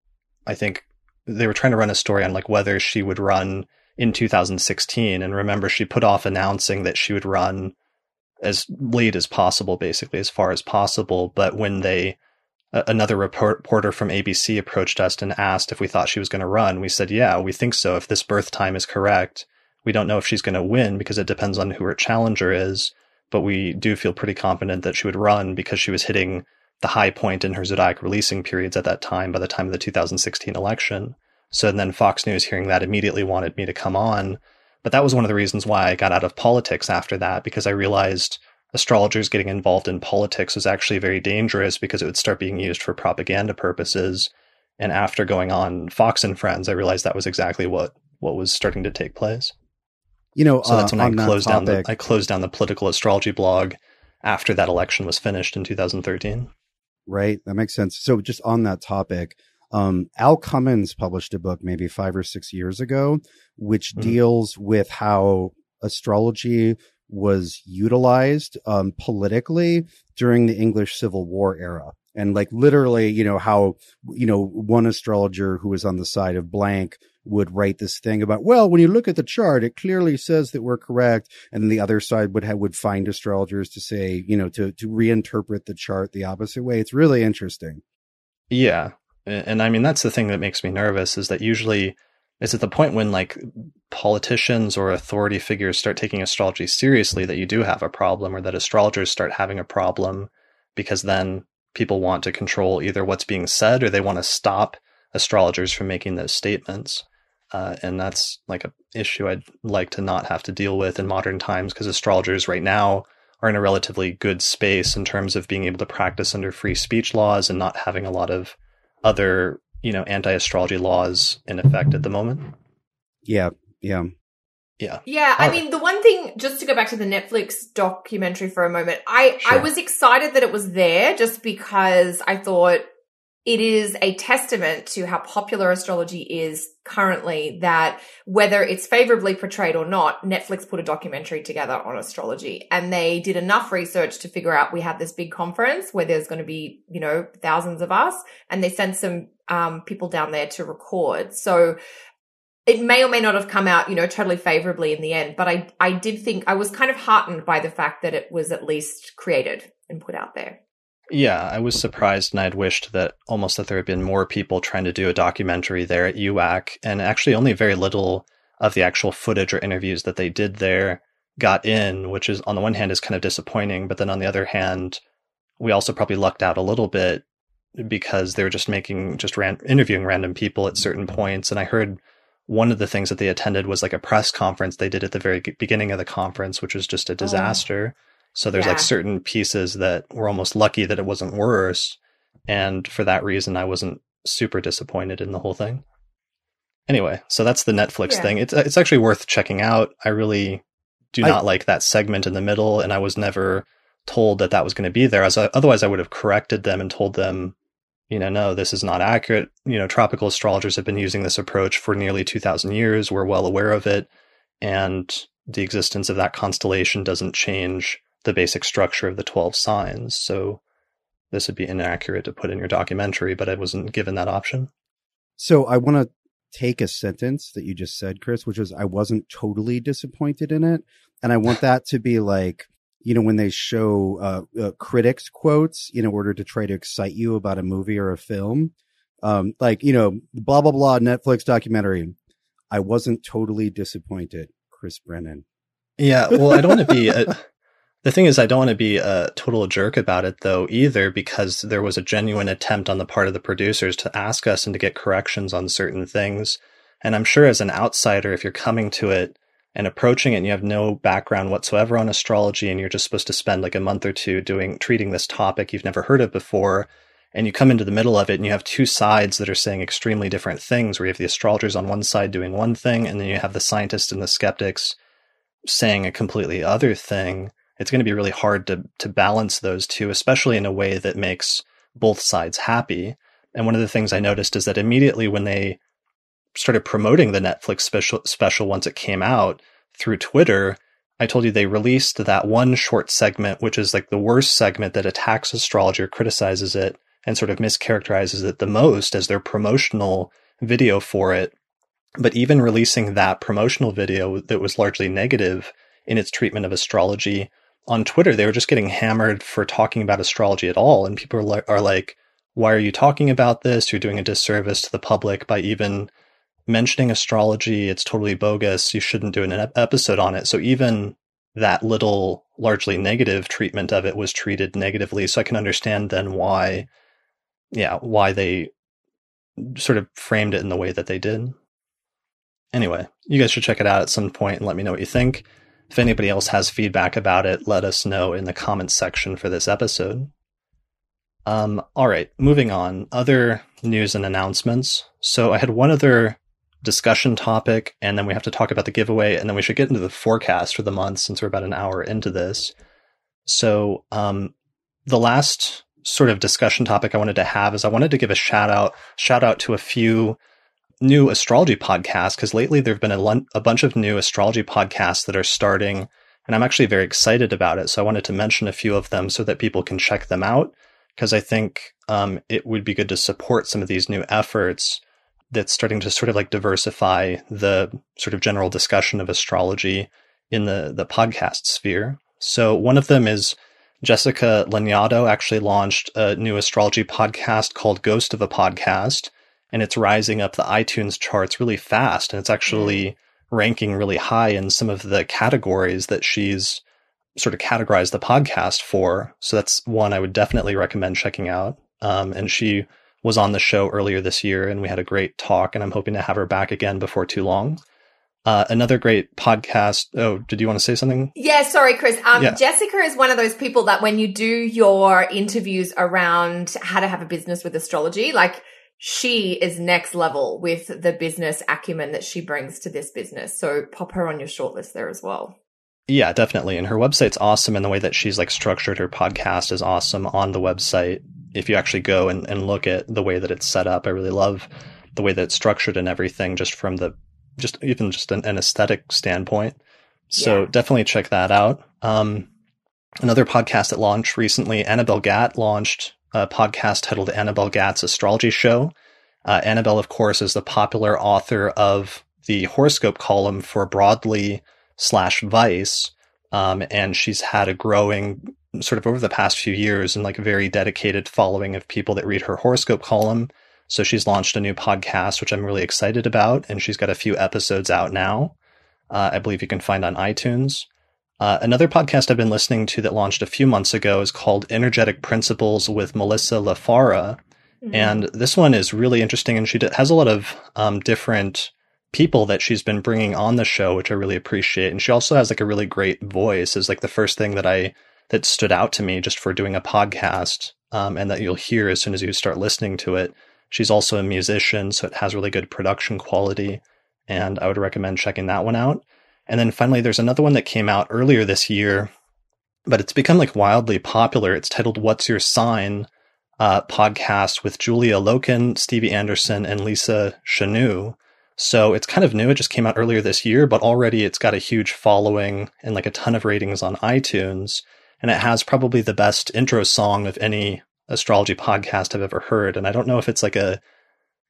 I think they were trying to run a story on like whether she would run in 2016. And remember, she put off announcing that she would run as late as possible, basically, as far as possible. But when they, another reporter from ABC approached us and asked if we thought she was going to run, we said, yeah, we think so. If this birth time is correct, we don't know if she's going to win because it depends on who her challenger is, but we do feel pretty confident that she would run because she was hitting the high point in her zodiac releasing periods at that time by the time of the 2016 election. So then Fox News, hearing that, immediately wanted me to come on. But that was one of the reasons why I got out of politics after that, because I realized astrologers getting involved in politics was actually very dangerous because it would start being used for propaganda purposes. And after going on Fox and Friends, I realized that was exactly what, what was starting to take place. You know, so that's uh, when I closed down the I closed down the political astrology blog after that election was finished in 2013. Right, that makes sense. So just on that topic, um, Al Cummins published a book maybe five or six years ago, which mm-hmm. deals with how astrology was utilized um, politically during the English Civil War era. And like literally, you know, how, you know, one astrologer who was on the side of blank would write this thing about, well, when you look at the chart, it clearly says that we're correct. And then the other side would have, would find astrologers to say, you know, to, to reinterpret the chart the opposite way. It's really interesting. Yeah. And I mean, that's the thing that makes me nervous is that usually it's at the point when like politicians or authority figures start taking astrology seriously that you do have a problem or that astrologers start having a problem because then people want to control either what's being said or they want to stop astrologers from making those statements. Uh, and that's like an issue I'd like to not have to deal with in modern times because astrologers right now are in a relatively good space in terms of being able to practice under free speech laws and not having a lot of other, you know, anti-astrology laws in effect at the moment. Yeah, yeah. Yeah. Yeah, I mean the one thing just to go back to the Netflix documentary for a moment, I sure. I was excited that it was there just because I thought it is a testament to how popular astrology is currently that whether it's favorably portrayed or not, Netflix put a documentary together on astrology and they did enough research to figure out we have this big conference where there's going to be, you know, thousands of us and they sent some um, people down there to record. So it may or may not have come out, you know, totally favorably in the end, but I, I did think I was kind of heartened by the fact that it was at least created and put out there. Yeah, I was surprised and I'd wished that almost that there had been more people trying to do a documentary there at UAC and actually only very little of the actual footage or interviews that they did there got in, which is on the one hand is kind of disappointing, but then on the other hand, we also probably lucked out a little bit because they were just making just ran, interviewing random people at certain points and I heard one of the things that they attended was like a press conference they did at the very beginning of the conference, which was just a oh. disaster. Oh. So there's yeah. like certain pieces that were almost lucky that it wasn't worse. And for that reason, I wasn't super disappointed in the whole thing. Anyway, so that's the Netflix yeah. thing. It's uh, it's actually worth checking out. I really do not I, like that segment in the middle, and I was never told that that was going to be there. As I, otherwise, I would have corrected them and told them, you know, no, this is not accurate. You know, tropical astrologers have been using this approach for nearly two thousand years. We're well aware of it, and the existence of that constellation doesn't change the basic structure of the 12 signs. So this would be inaccurate to put in your documentary, but I wasn't given that option. So I want to take a sentence that you just said, Chris, which is I wasn't totally disappointed in it. And I want that to be like, you know, when they show uh, uh, critics quotes in order to try to excite you about a movie or a film, um, like, you know, blah, blah, blah, Netflix documentary. I wasn't totally disappointed, Chris Brennan. Yeah. Well, I don't want to be a, The thing is, I don't want to be a total jerk about it though either, because there was a genuine attempt on the part of the producers to ask us and to get corrections on certain things. And I'm sure as an outsider, if you're coming to it and approaching it and you have no background whatsoever on astrology and you're just supposed to spend like a month or two doing, treating this topic you've never heard of before, and you come into the middle of it and you have two sides that are saying extremely different things where you have the astrologers on one side doing one thing and then you have the scientists and the skeptics saying a completely other thing it's going to be really hard to to balance those two, especially in a way that makes both sides happy. And one of the things I noticed is that immediately when they started promoting the Netflix special special once it came out through Twitter, I told you they released that one short segment, which is like the worst segment that attacks astrology or criticizes it and sort of mischaracterizes it the most as their promotional video for it. But even releasing that promotional video that was largely negative in its treatment of astrology on Twitter, they were just getting hammered for talking about astrology at all. And people are like, are like, why are you talking about this? You're doing a disservice to the public by even mentioning astrology. It's totally bogus. You shouldn't do an episode on it. So even that little, largely negative treatment of it was treated negatively. So I can understand then why, yeah, why they sort of framed it in the way that they did. Anyway, you guys should check it out at some point and let me know what you think. If anybody else has feedback about it, let us know in the comments section for this episode. Um, all right, moving on. Other news and announcements. So I had one other discussion topic, and then we have to talk about the giveaway, and then we should get into the forecast for the month since we're about an hour into this. So, um, the last sort of discussion topic I wanted to have is I wanted to give a shout out, shout out to a few new astrology podcasts because lately there have been a, bunch of new astrology podcasts that are starting, and I'm actually very excited about it. So I wanted to mention a few of them so that people can check them out because I think um, it would be good to support some of these new efforts that's starting to sort of like diversify the sort of general discussion of astrology in the the podcast sphere. So one of them is Jessica Lanyadoo actually launched a new astrology podcast called Ghost of a Podcast and it's rising up the iTunes charts really fast. And it's actually mm. ranking really high in some of the categories that she's sort of categorized the podcast for. So that's one I would definitely recommend checking out. Um, and she was on the show earlier this year and we had a great talk and I'm hoping to have her back again before too long. Uh, another great podcast. Oh, did you want to say something? Yeah, sorry, Chris. Um, yeah. Jessica is one of those people that when you do your interviews around how to have a business with astrology, like she is next level with the business acumen that she brings to this business. So pop her on your shortlist there as well. Yeah, definitely. And her website's awesome. And the way that she's like structured her podcast is awesome on the website. If you actually go and, and look at the way that it's set up, I really love the way that it's structured and everything just from the just even just an, an aesthetic standpoint. So yeah. definitely check that out. Um, another podcast that launched recently, Annabel Gat launched a podcast titled Annabel Gat's Astrology Show. Uh, Annabel, of course, is the popular author of the horoscope column for Broadly slash Vice. Um, and she's had a growing sort of over the past few years and like a very dedicated following of people that read her horoscope column. So she's launched a new podcast, which I'm really excited about, and she's got a few episodes out now. Uh, I believe you can find on iTunes. Uh, another podcast I've been listening to that launched a few months ago is called Energetic Principles with Melissa LaFara. Mm-hmm. And this one is really interesting, and she has a lot of um, different people that she's been bringing on the show, which I really appreciate. And she also has like a really great voice. Is like the first thing that I that stood out to me just for doing a podcast, um, and that you'll hear as soon as you start listening to it. She's also a musician, so it has really good production quality, and I would recommend checking that one out. And then finally, there's another one that came out earlier this year, but it's become like wildly popular. It's titled What's Your Sign? Uh, podcast with Julia Loken, Stevie Anderson, and Lisa Chanou. So it's kind of new. It just came out earlier this year, but already it's got a huge following and like a ton of ratings on iTunes. And it has probably the best intro song of any astrology podcast I've ever heard. And I don't know if it's like a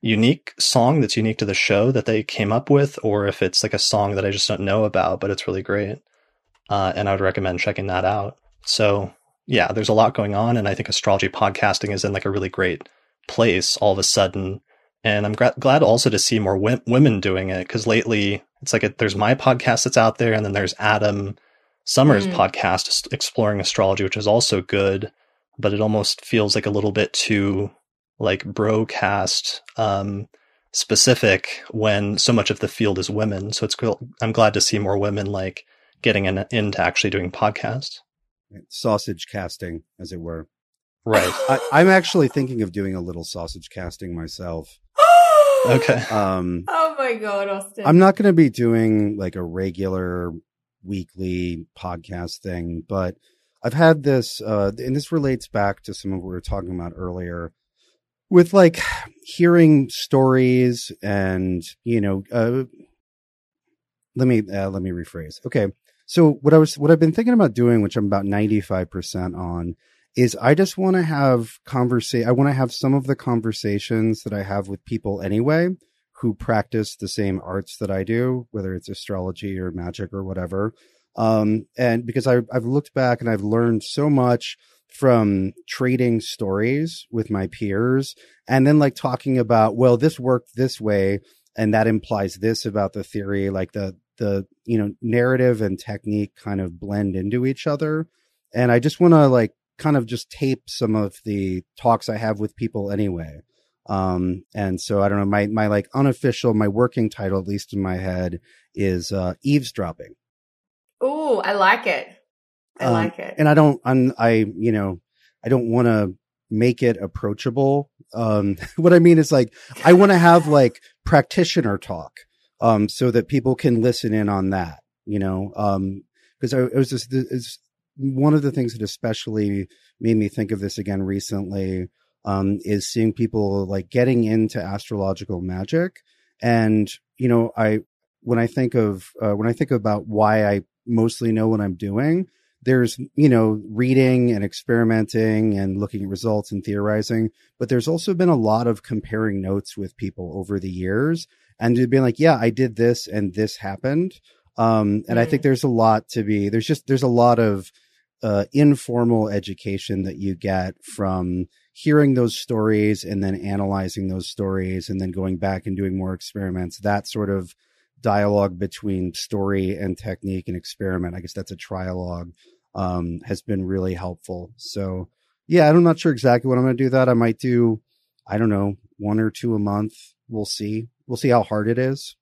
unique song that's unique to the show that they came up with, or if it's like a song that I just don't know about, but it's really great. Uh, and I would recommend checking that out. So yeah, there's a lot going on. And I think astrology podcasting is in like a really great place all of a sudden. And I'm gra- glad also to see more w- women doing it because lately it's like a, there's my podcast that's out there, and then there's Adam Sommer's mm. podcast exploring astrology, which is also good but it almost feels like a little bit too like broadcast um, specific when so much of the field is women. So it's cool. I'm glad to see more women like getting in, into actually doing podcasts. Sausage casting, as it were. Right. I, am actually thinking of doing a little sausage casting myself. okay. Um, oh my god, Austin! I'm not going to be doing like a regular weekly podcast thing, but I've had this, uh, and this relates back to some of what we were talking about earlier with like hearing stories and, you know, uh, let me, uh, let me rephrase. Okay. So what I was, what I've been thinking about doing, which I'm about 95% on is I just want to have conversation. I want to have some of the conversations that I have with people anyway who practice the same arts that I do, whether it's astrology or magic or whatever. Um, and because I, I've looked back and I've learned so much from trading stories with my peers and then like talking about, well, this worked this way. And that implies this about the theory, like the, the, you know, narrative and technique kind of blend into each other. And I just want to like kind of just tape some of the talks I have with people anyway. Um, and so I don't know, my, my like unofficial, my working title, at least in my head is, uh, eavesdropping. Oh, I like it. I um, like it. And I don't, I'm, I, you know, I don't want to make it approachable. Um, what I mean is like, I want to have like practitioner talk, um, so that people can listen in on that, you know, um, cause I, it was just, it's one of the things that especially made me think of this again recently, um, is seeing people like getting into astrological magic. And, you know, I, when I think of, uh, when I think about why I mostly know what I'm doing. There's, you know, reading and experimenting and looking at results and theorizing, but there's also been a lot of comparing notes with people over the years and being like, yeah, I did this and this happened. Um, and mm. I think there's a lot to be, there's just, there's a lot of, uh, informal education that you get from hearing those stories and then analyzing those stories and then going back and doing more experiments, that sort of dialogue between story and technique and experiment, I guess that's a trialogue, um, has been really helpful. So yeah, I'm not sure exactly what I'm going to do that. I might do, I don't know, one or two a month. We'll see. We'll see how hard it is.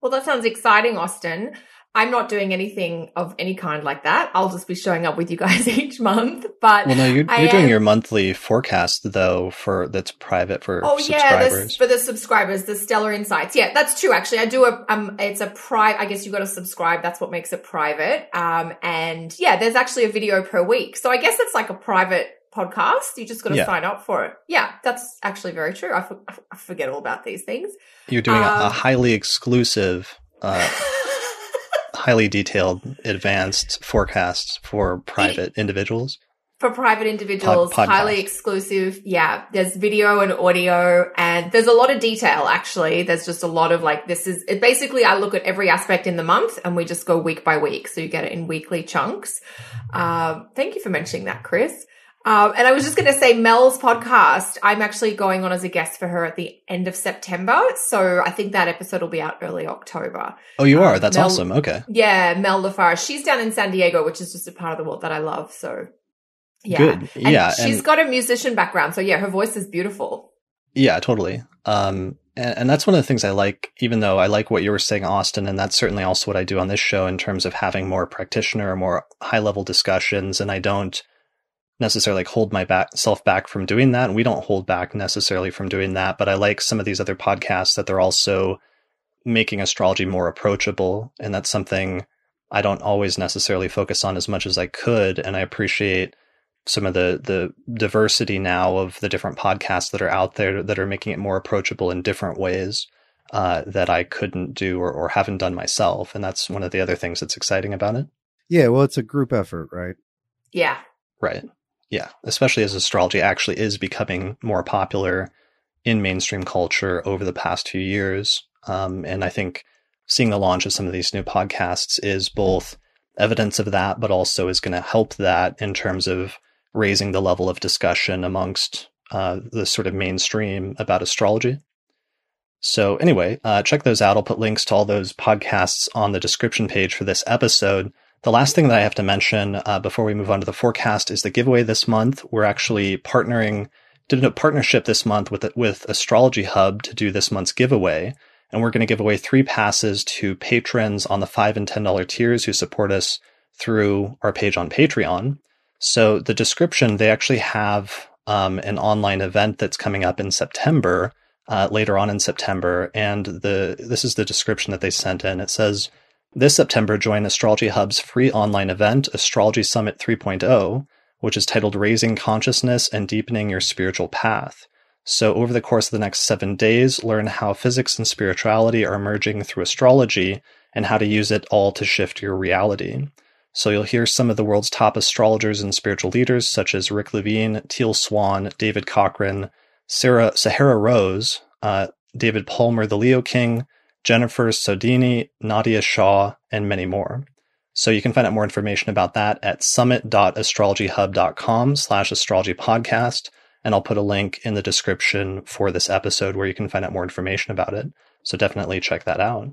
Well, that sounds exciting, Austin. I'm not doing anything of any kind like that. I'll just be showing up with you guys each month. But well, no, you're, you're doing your monthly forecast though for that's private for oh yeah, for the subscribers, the Stellar Insights. Yeah, that's true. Actually, I do a um, it's a private. I guess you got to subscribe. That's what makes it private. Um, and yeah, there's actually a video per week. So I guess it's like a private podcast. You just got to yeah. sign up for it. Yeah, that's actually very true. I, for, I forget all about these things. You're doing um, a, a, highly exclusive. Uh, highly detailed, advanced forecasts for private individuals. For private individuals, Pod- highly exclusive. Yeah, there's video and audio, and there's a lot of detail. Actually, there's just a lot of like this is it basically. I look at every aspect in the month, and we just go week by week, so you get it in weekly chunks. Uh, thank you for mentioning that, Chris. Um, and I was just going to say Mel's podcast. I'm actually going on as a guest for her at the end of September. So I think that episode will be out early October. Oh, you are? Um, That's Mel, awesome. Okay. Yeah. Mel LaFarge. She's down in San Diego, which is just a part of the world that I love. So yeah. Good. And yeah. She's and, got a musician background. So yeah, her voice is beautiful. Yeah, totally. Um, and, and that's one of the things I like, even though I like what you were saying, Austin, and that's certainly also what I do on this show in terms of having more practitioner, more high level discussions. And I don't, necessarily like hold my back self back from doing that. And we don't hold back necessarily from doing that. But I like some of these other podcasts that they're also making astrology more approachable. And that's something I don't always necessarily focus on as much as I could. And I appreciate some of the the diversity now of the different podcasts that are out there that are making it more approachable in different ways uh, that I couldn't do or, or haven't done myself. And that's one of the other things that's exciting about it. Yeah, well, it's a group effort, right? Yeah. Right. Yeah, especially as astrology actually is becoming more popular in mainstream culture over the past few years. Um, and I think seeing the launch of some of these new podcasts is both evidence of that, but also is going to help that in terms of raising the level of discussion amongst uh, the sort of mainstream about astrology. So, anyway, uh, check those out. I'll put links to all those podcasts on the description page for this episode. The last thing that I have to mention uh, before we move on to the forecast is the giveaway this month. We're actually partnering, did a partnership this month with with Astrology Hub to do this month's giveaway, and we're going to give away three passes to patrons on the five and ten dollar tiers who support us through our page on Patreon. So the description they actually have um, an online event that's coming up in September, uh, later on in September, and the this is the description that they sent in. It says this September, join Astrology Hub's free online event, Astrology Summit 3.0, which is titled Raising Consciousness and Deepening Your Spiritual Path. So, over the course of the next seven days, learn how physics and spirituality are merging through astrology and how to use it all to shift your reality. So, you'll hear some of the world's top astrologers and spiritual leaders, such as Rick Levine, Teal Swan, David Cochran, Sarah Sahara Rose, uh, David Palmer, the Leo King, Jennifer Sodini, Nadia Shaw, and many more. So you can find out more information about that at summit.astrologyhub.com slash astrology podcast. And I'll put a link in the description for this episode where you can find out more information about it. So definitely check that out.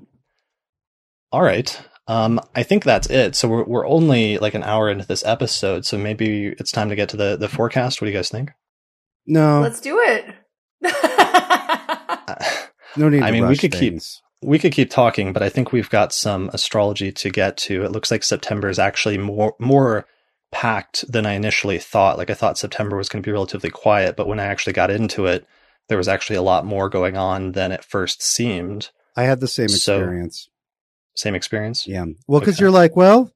All right. Um, I think that's it. So we're, we're only like an hour into this episode. So maybe it's time to get to the, the forecast. What do you guys think? No. Let's do it. no need I mean, we could things. keep we could keep talking, but I think we've got some astrology to get to. It looks like September is actually more more packed than I initially thought. Like I thought September was going to be relatively quiet, but when I actually got into it, there was actually a lot more going on than it first seemed. I had the same experience. So, same experience? Yeah. Well, because okay. you're like, well,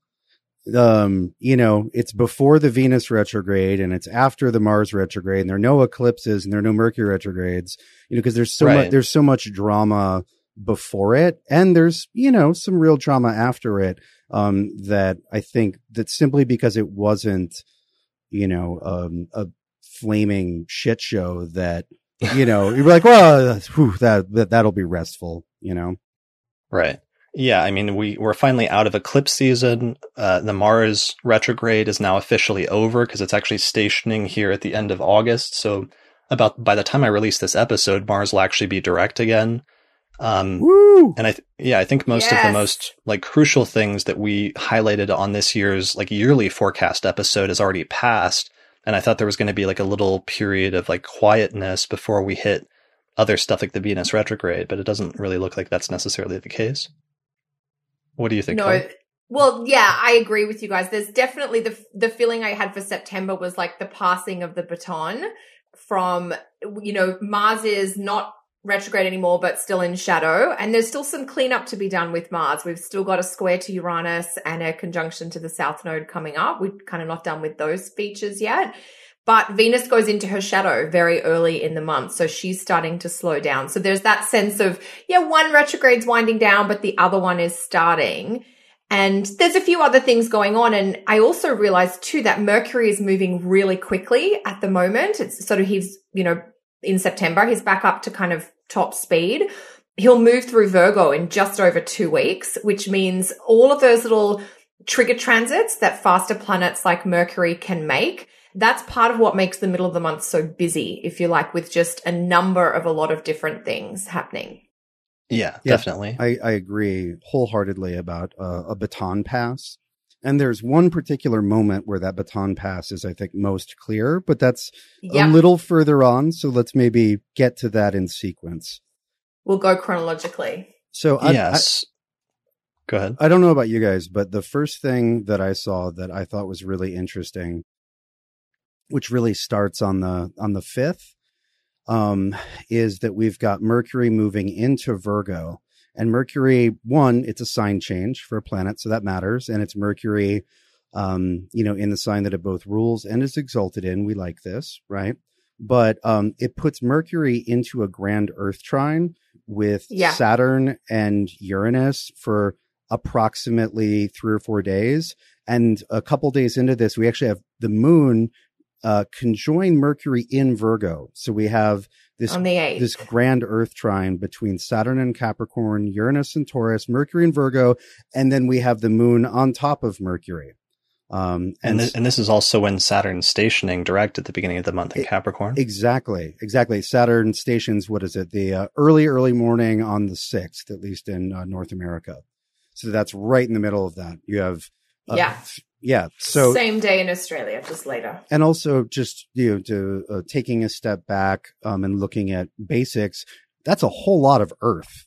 um, you know, it's before the Venus retrograde and it's after the Mars retrograde, and there are no eclipses and there are no Mercury retrogrades. You know, because there's so right. much there's so much drama before it and there's you know some real drama after it um that i think that simply because it wasn't you know um a flaming shit show that you know you're like well whew, that, that that'll be restful you know right Yeah, I mean, we, we're finally out of eclipse season. Uh, the Mars retrograde is now officially over because it's actually stationing here at the end of August. So, about by the time I release this episode, Mars will actually be direct again. Um, Woo! and I, th- yeah, I think most Yes. of the most like crucial things that we highlighted on this year's like yearly forecast episode has already passed. And I thought there was going to be like a little period of like quietness before we hit other stuff like the Venus retrograde, but it doesn't really look like that's necessarily the case. What do you think? no. Kelly? Well, yeah, I agree with you guys. There's definitely the the feeling I had for September was like the passing of the baton from you know Mars is not retrograde anymore, but still in shadow, and there's still some cleanup to be done with Mars. We've still got a square to Uranus and a conjunction to the South Node coming up. We're kind of not done with those features yet. But Venus goes into her shadow very early in the month. So she's starting to slow down. So there's that sense of, yeah, one retrograde's winding down, but the other one is starting. And there's a few other things going on. And I also realized too that Mercury is moving really quickly at the moment. It's sort of, he's, you know, in September, he's back up to kind of top speed. He'll move through Virgo in just over two weeks, which means all of those little trigger transits that faster planets like Mercury can make. That's part of what makes the middle of the month so busy, if you like, with just a number of a lot of different things happening. Yeah, Yeah. definitely. I, I agree wholeheartedly about uh, a baton pass. And there's one particular moment where that baton pass is, I think, most clear, but that's Yeah, a little further on. So let's maybe get to that in sequence. we'll go chronologically. So I, yes. Go ahead. I, I don't know about you guys, but the first thing that I saw that I thought was really interesting, which really starts on the on the fifth, um, is that we've got Mercury moving into Virgo. And Mercury, one, it's a sign change for a planet, so that matters. And it's Mercury, um, you know, in the sign that it both rules and is exalted in. We like this, right? But um, it puts Mercury into a grand Earth trine with Yeah. Saturn and Uranus for approximately three or four days. And a couple days into this, we actually have the moon uh, conjoin Mercury in Virgo. So we have this on the 8th. this grand Earth trine between Saturn and Capricorn, Uranus and Taurus, Mercury and Virgo, and then we have the moon on top of Mercury. Um, And, and th- and this is also when Saturn's stationing direct at the beginning of the month in It- Capricorn. exactly, exactly. Saturn stations. What is it? The uh, early, early morning on the sixth, at least in uh, North America. So that's right in the middle of that. You have, uh, Yeah. Yeah. So Same day in Australia, just later. and also just you know to uh, taking a step back um, and looking at basics that's a whole lot of earth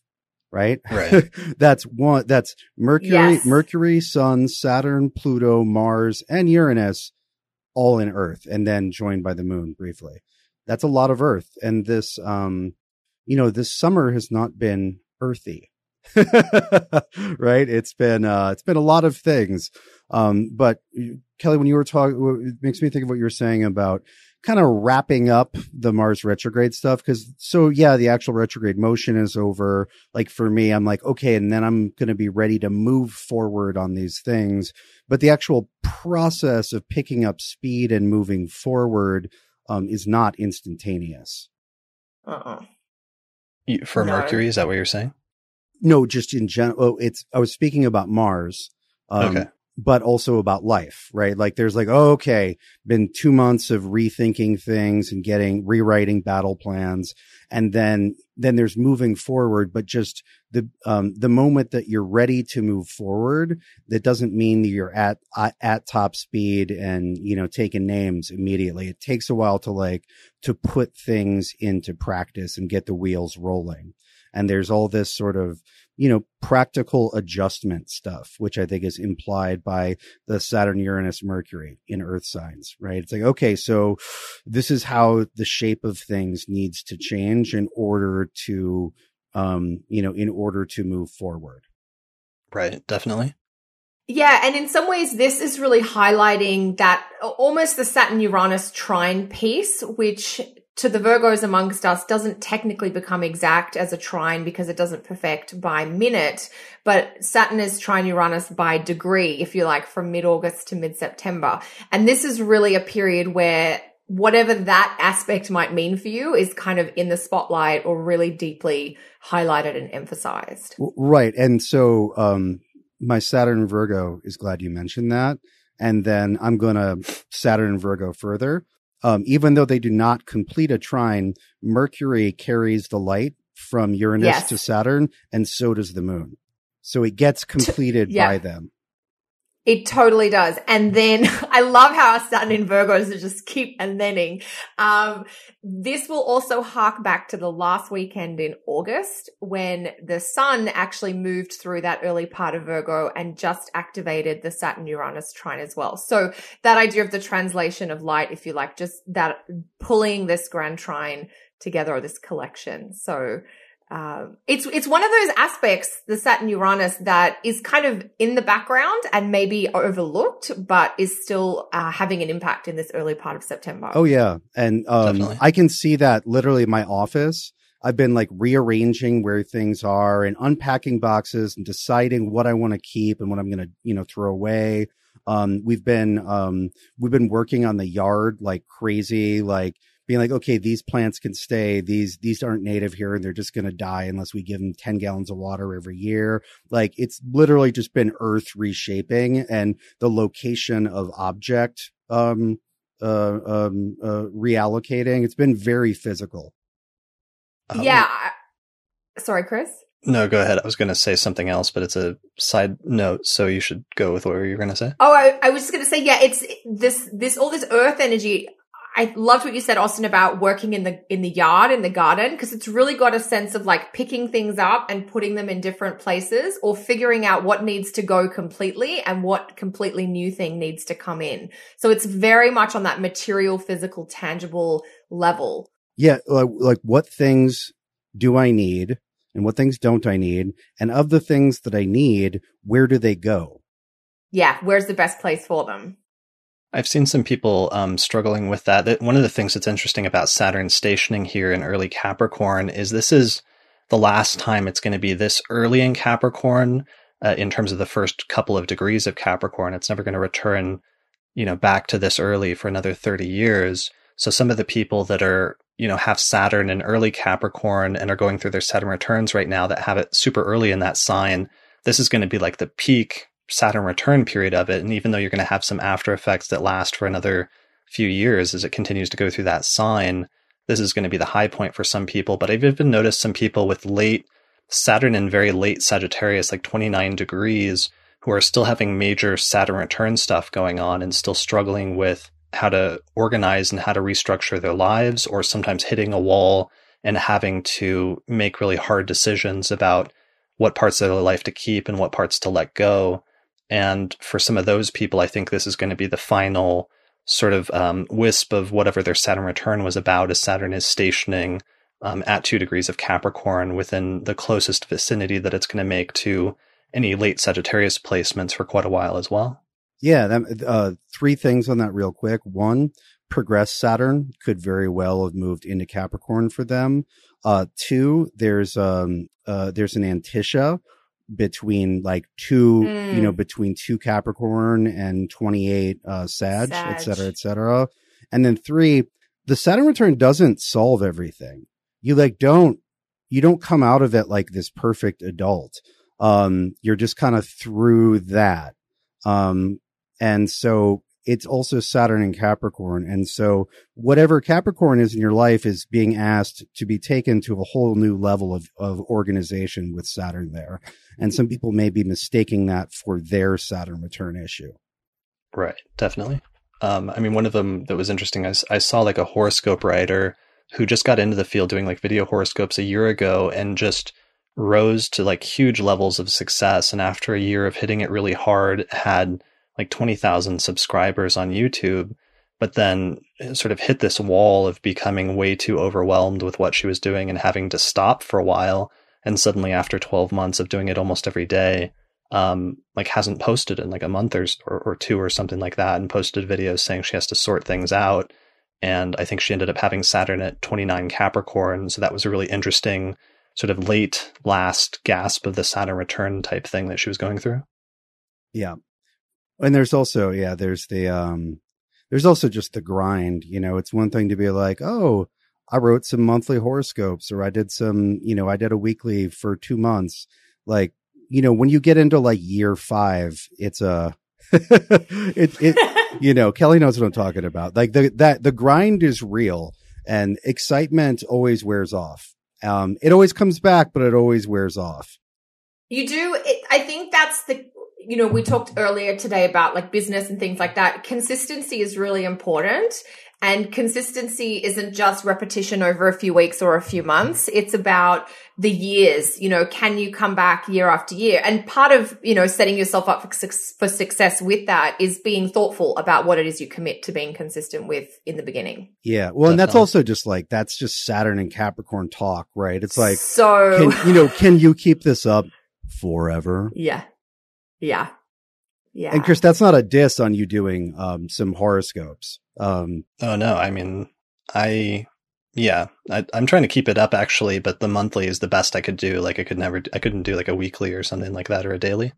right Right. that's one that's mercury Yes. mercury sun saturn pluto mars and uranus all in earth and then joined by the moon briefly that's a lot of earth and this um you know this summer has not been earthy right it's been uh it's been a lot of things um but kelly when you were talking it makes me think of what you were saying about kind of wrapping up the mars retrograde stuff because so yeah the actual retrograde motion is over like for me i'm like okay and then i'm going to be ready to move forward on these things but the actual process of picking up speed and moving forward um, is not instantaneous Uh-uh. For No. Mercury, is that what you're saying? No just in general oh, it's i was speaking about mars um, Okay. but also about life right? Like there's like oh, okay been two months of rethinking things and getting rewriting battle plans and then then there's moving forward but just the um the moment that you're ready to move forward that doesn't mean that you're at at, at top speed and you know taking names immediately. It takes a while to like to put things into practice and get the wheels rolling and there's all this sort of you know practical adjustment stuff which i think is implied by the saturn uranus mercury in earth signs right it's like okay so this is how the shape of things needs to change in order to um you know in order to move forward Right. Definitely. Yeah, and in some ways, this is really highlighting that almost the Saturn Uranus trine piece, which to the Virgos amongst us doesn't technically become exact as a trine because it doesn't perfect by minute, but Saturn is trine Uranus by degree, if you like, from mid August to mid September. And this is really a period where whatever that aspect might mean for you is kind of in the spotlight or really deeply highlighted and emphasized. Right. And so, um, my Saturn Virgo is glad you mentioned that. And then I'm going to Saturn Virgo further. Um, even though they do not complete a trine, Mercury carries the light from Uranus yes. to Saturn, and so does the moon. So it gets completed yeah. by them. It totally does. And then I love how our Saturn in Virgos just keep and thenning. Um, this will also hark back to the last weekend in August when the sun actually moved through that early part of Virgo and just activated the Saturn Uranus trine as well. So that idea of the translation of light, if you like, just that pulling this grand trine together or this collection. So um, it's it's one of those aspects, the Saturn Uranus, that is kind of in the background and maybe overlooked, but is still uh, having an impact in this early part of September. Oh yeah, and um, I can see that literally in my office. I've been like rearranging where things are and unpacking boxes and deciding what I want to keep and what I'm going to you know throw away. Um, we've been um, we've been working on the yard like crazy, like being like, okay, these plants can stay. These these aren't native here, and they're just going to die unless we give them ten gallons of water every year. Like it's literally just been Earth reshaping, and the location of object um, uh, um, uh, reallocating. It's been very physical. Um, yeah. Sorry, Chris. No, go ahead. I was going to say something else, but it's a side note, so you should go with what you were going to say. Oh, I, I was just going to say, yeah, it's this, this, all this earth energy. I loved what you said, Austin, about working in the in the yard, in the garden, because it's really got a sense of like picking things up and putting them in different places or figuring out what needs to go completely and what completely new thing needs to come in. So it's very much on that material, physical, tangible level. Yeah, like, like what things do I need and what things don't I need? And of the things that I need, where do they go? Yeah, where's the best place for them? I've seen some people um, struggling with that. that. One of the things that's interesting about Saturn stationing here in early Capricorn is this is the last time it's going to be this early in Capricorn uh, in terms of the first couple of degrees of Capricorn. It's never going to return, you know, back to this early for another 30 years. So some of the people that are, you know, have Saturn in early Capricorn and are going through their Saturn returns right now that have it super early in that sign, this is going to be like the peak Saturn return period of it. And even though you're going to have some after effects that last for another few years as it continues to go through that sign, this is going to be the high point for some people. But I've even noticed some people with late Saturn and very late Sagittarius, like 29 degrees, who are still having major Saturn return stuff going on and still struggling with how to organize and how to restructure their lives, or sometimes hitting a wall and having to make really hard decisions about what parts of their life to keep and what parts to let go. And for some of those people, I think this is going to be the final sort of um, wisp of whatever their Saturn return was about, as Saturn is stationing um, at two degrees of Capricorn within the closest vicinity that it's going to make to any late Sagittarius placements for quite a while as well. Yeah, that, uh, three things on that real quick. One, progress Saturn could very well have moved into Capricorn for them. Uh, two, there's um, uh, there's an antiscia between like two, mm. you know, mm. between two Capricorn and 28 uh, Sag, Sag, et cetera, et cetera. And then three, the Saturn return doesn't solve everything. You like don't, you don't come out of it like this perfect adult. Um, you're just kind of through that. Um, and so it's also Saturn and Capricorn. And so whatever Capricorn is in your life is being asked to be taken to a whole new level of, of organization with Saturn there. And some people may be mistaking that for their Saturn return issue. Right. Definitely. Um, I mean, one of them that was interesting, I, I saw like a horoscope writer who just got into the field doing like video horoscopes a year ago and just rose to like huge levels of success. And after a year of hitting it really hard, had like 20,000 subscribers on YouTube, but then sort of hit this wall of becoming way too overwhelmed with what she was doing and having to stop for a while. And suddenly, after 12 months of doing it almost every day, um, like hasn't posted in like a month or, or two or something like that and posted videos saying she has to sort things out. And I think she ended up having Saturn at 29 Capricorn. So that was a really interesting sort of late last gasp of the Saturn return type thing that she was going through. Yeah. And there's also, yeah, there's the, um, there's also just the grind. You know, it's one thing to be like, oh, I wrote some monthly horoscopes or I did some, you know, I did a weekly for two months. Like, you know, when you get into like year five, it's a, it, it, you know, Kelly knows what I'm talking about. Like the, that, the grind is real and excitement always wears off. Um, it always comes back, but it always wears off. You do. It, I think that's the, you know, we talked earlier today about like business and things like that. Consistency is really important. And consistency isn't just repetition over a few weeks or a few months. It's about the years. You know, can you come back year after year? And part of, you know, setting yourself up for, for success with that is being thoughtful about what it is you commit to being consistent with in the beginning. Yeah. Well, Definitely. and that's also just like, that's just Saturn and Capricorn talk, right? It's like, so, can, you know, can you keep this up forever? Yeah. Yeah. Yeah. And Chris, that's not a diss on you doing um, some horoscopes. Um, oh no, I mean, I yeah, I, am trying to keep it up actually, but the monthly is the best I could do. Like I could never, I couldn't do like a weekly or something like that or a daily.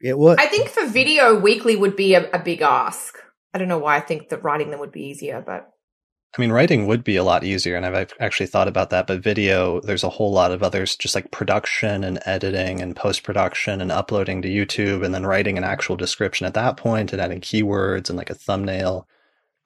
It was. I think for video, weekly would be a, a big ask. I don't know why I think that writing them would be easier, but I mean, writing would be a lot easier, and I've actually thought about that. But video, there's a whole lot of others, just like production and editing and post production and uploading to YouTube, and then writing an actual description at that point and adding keywords and like a thumbnail.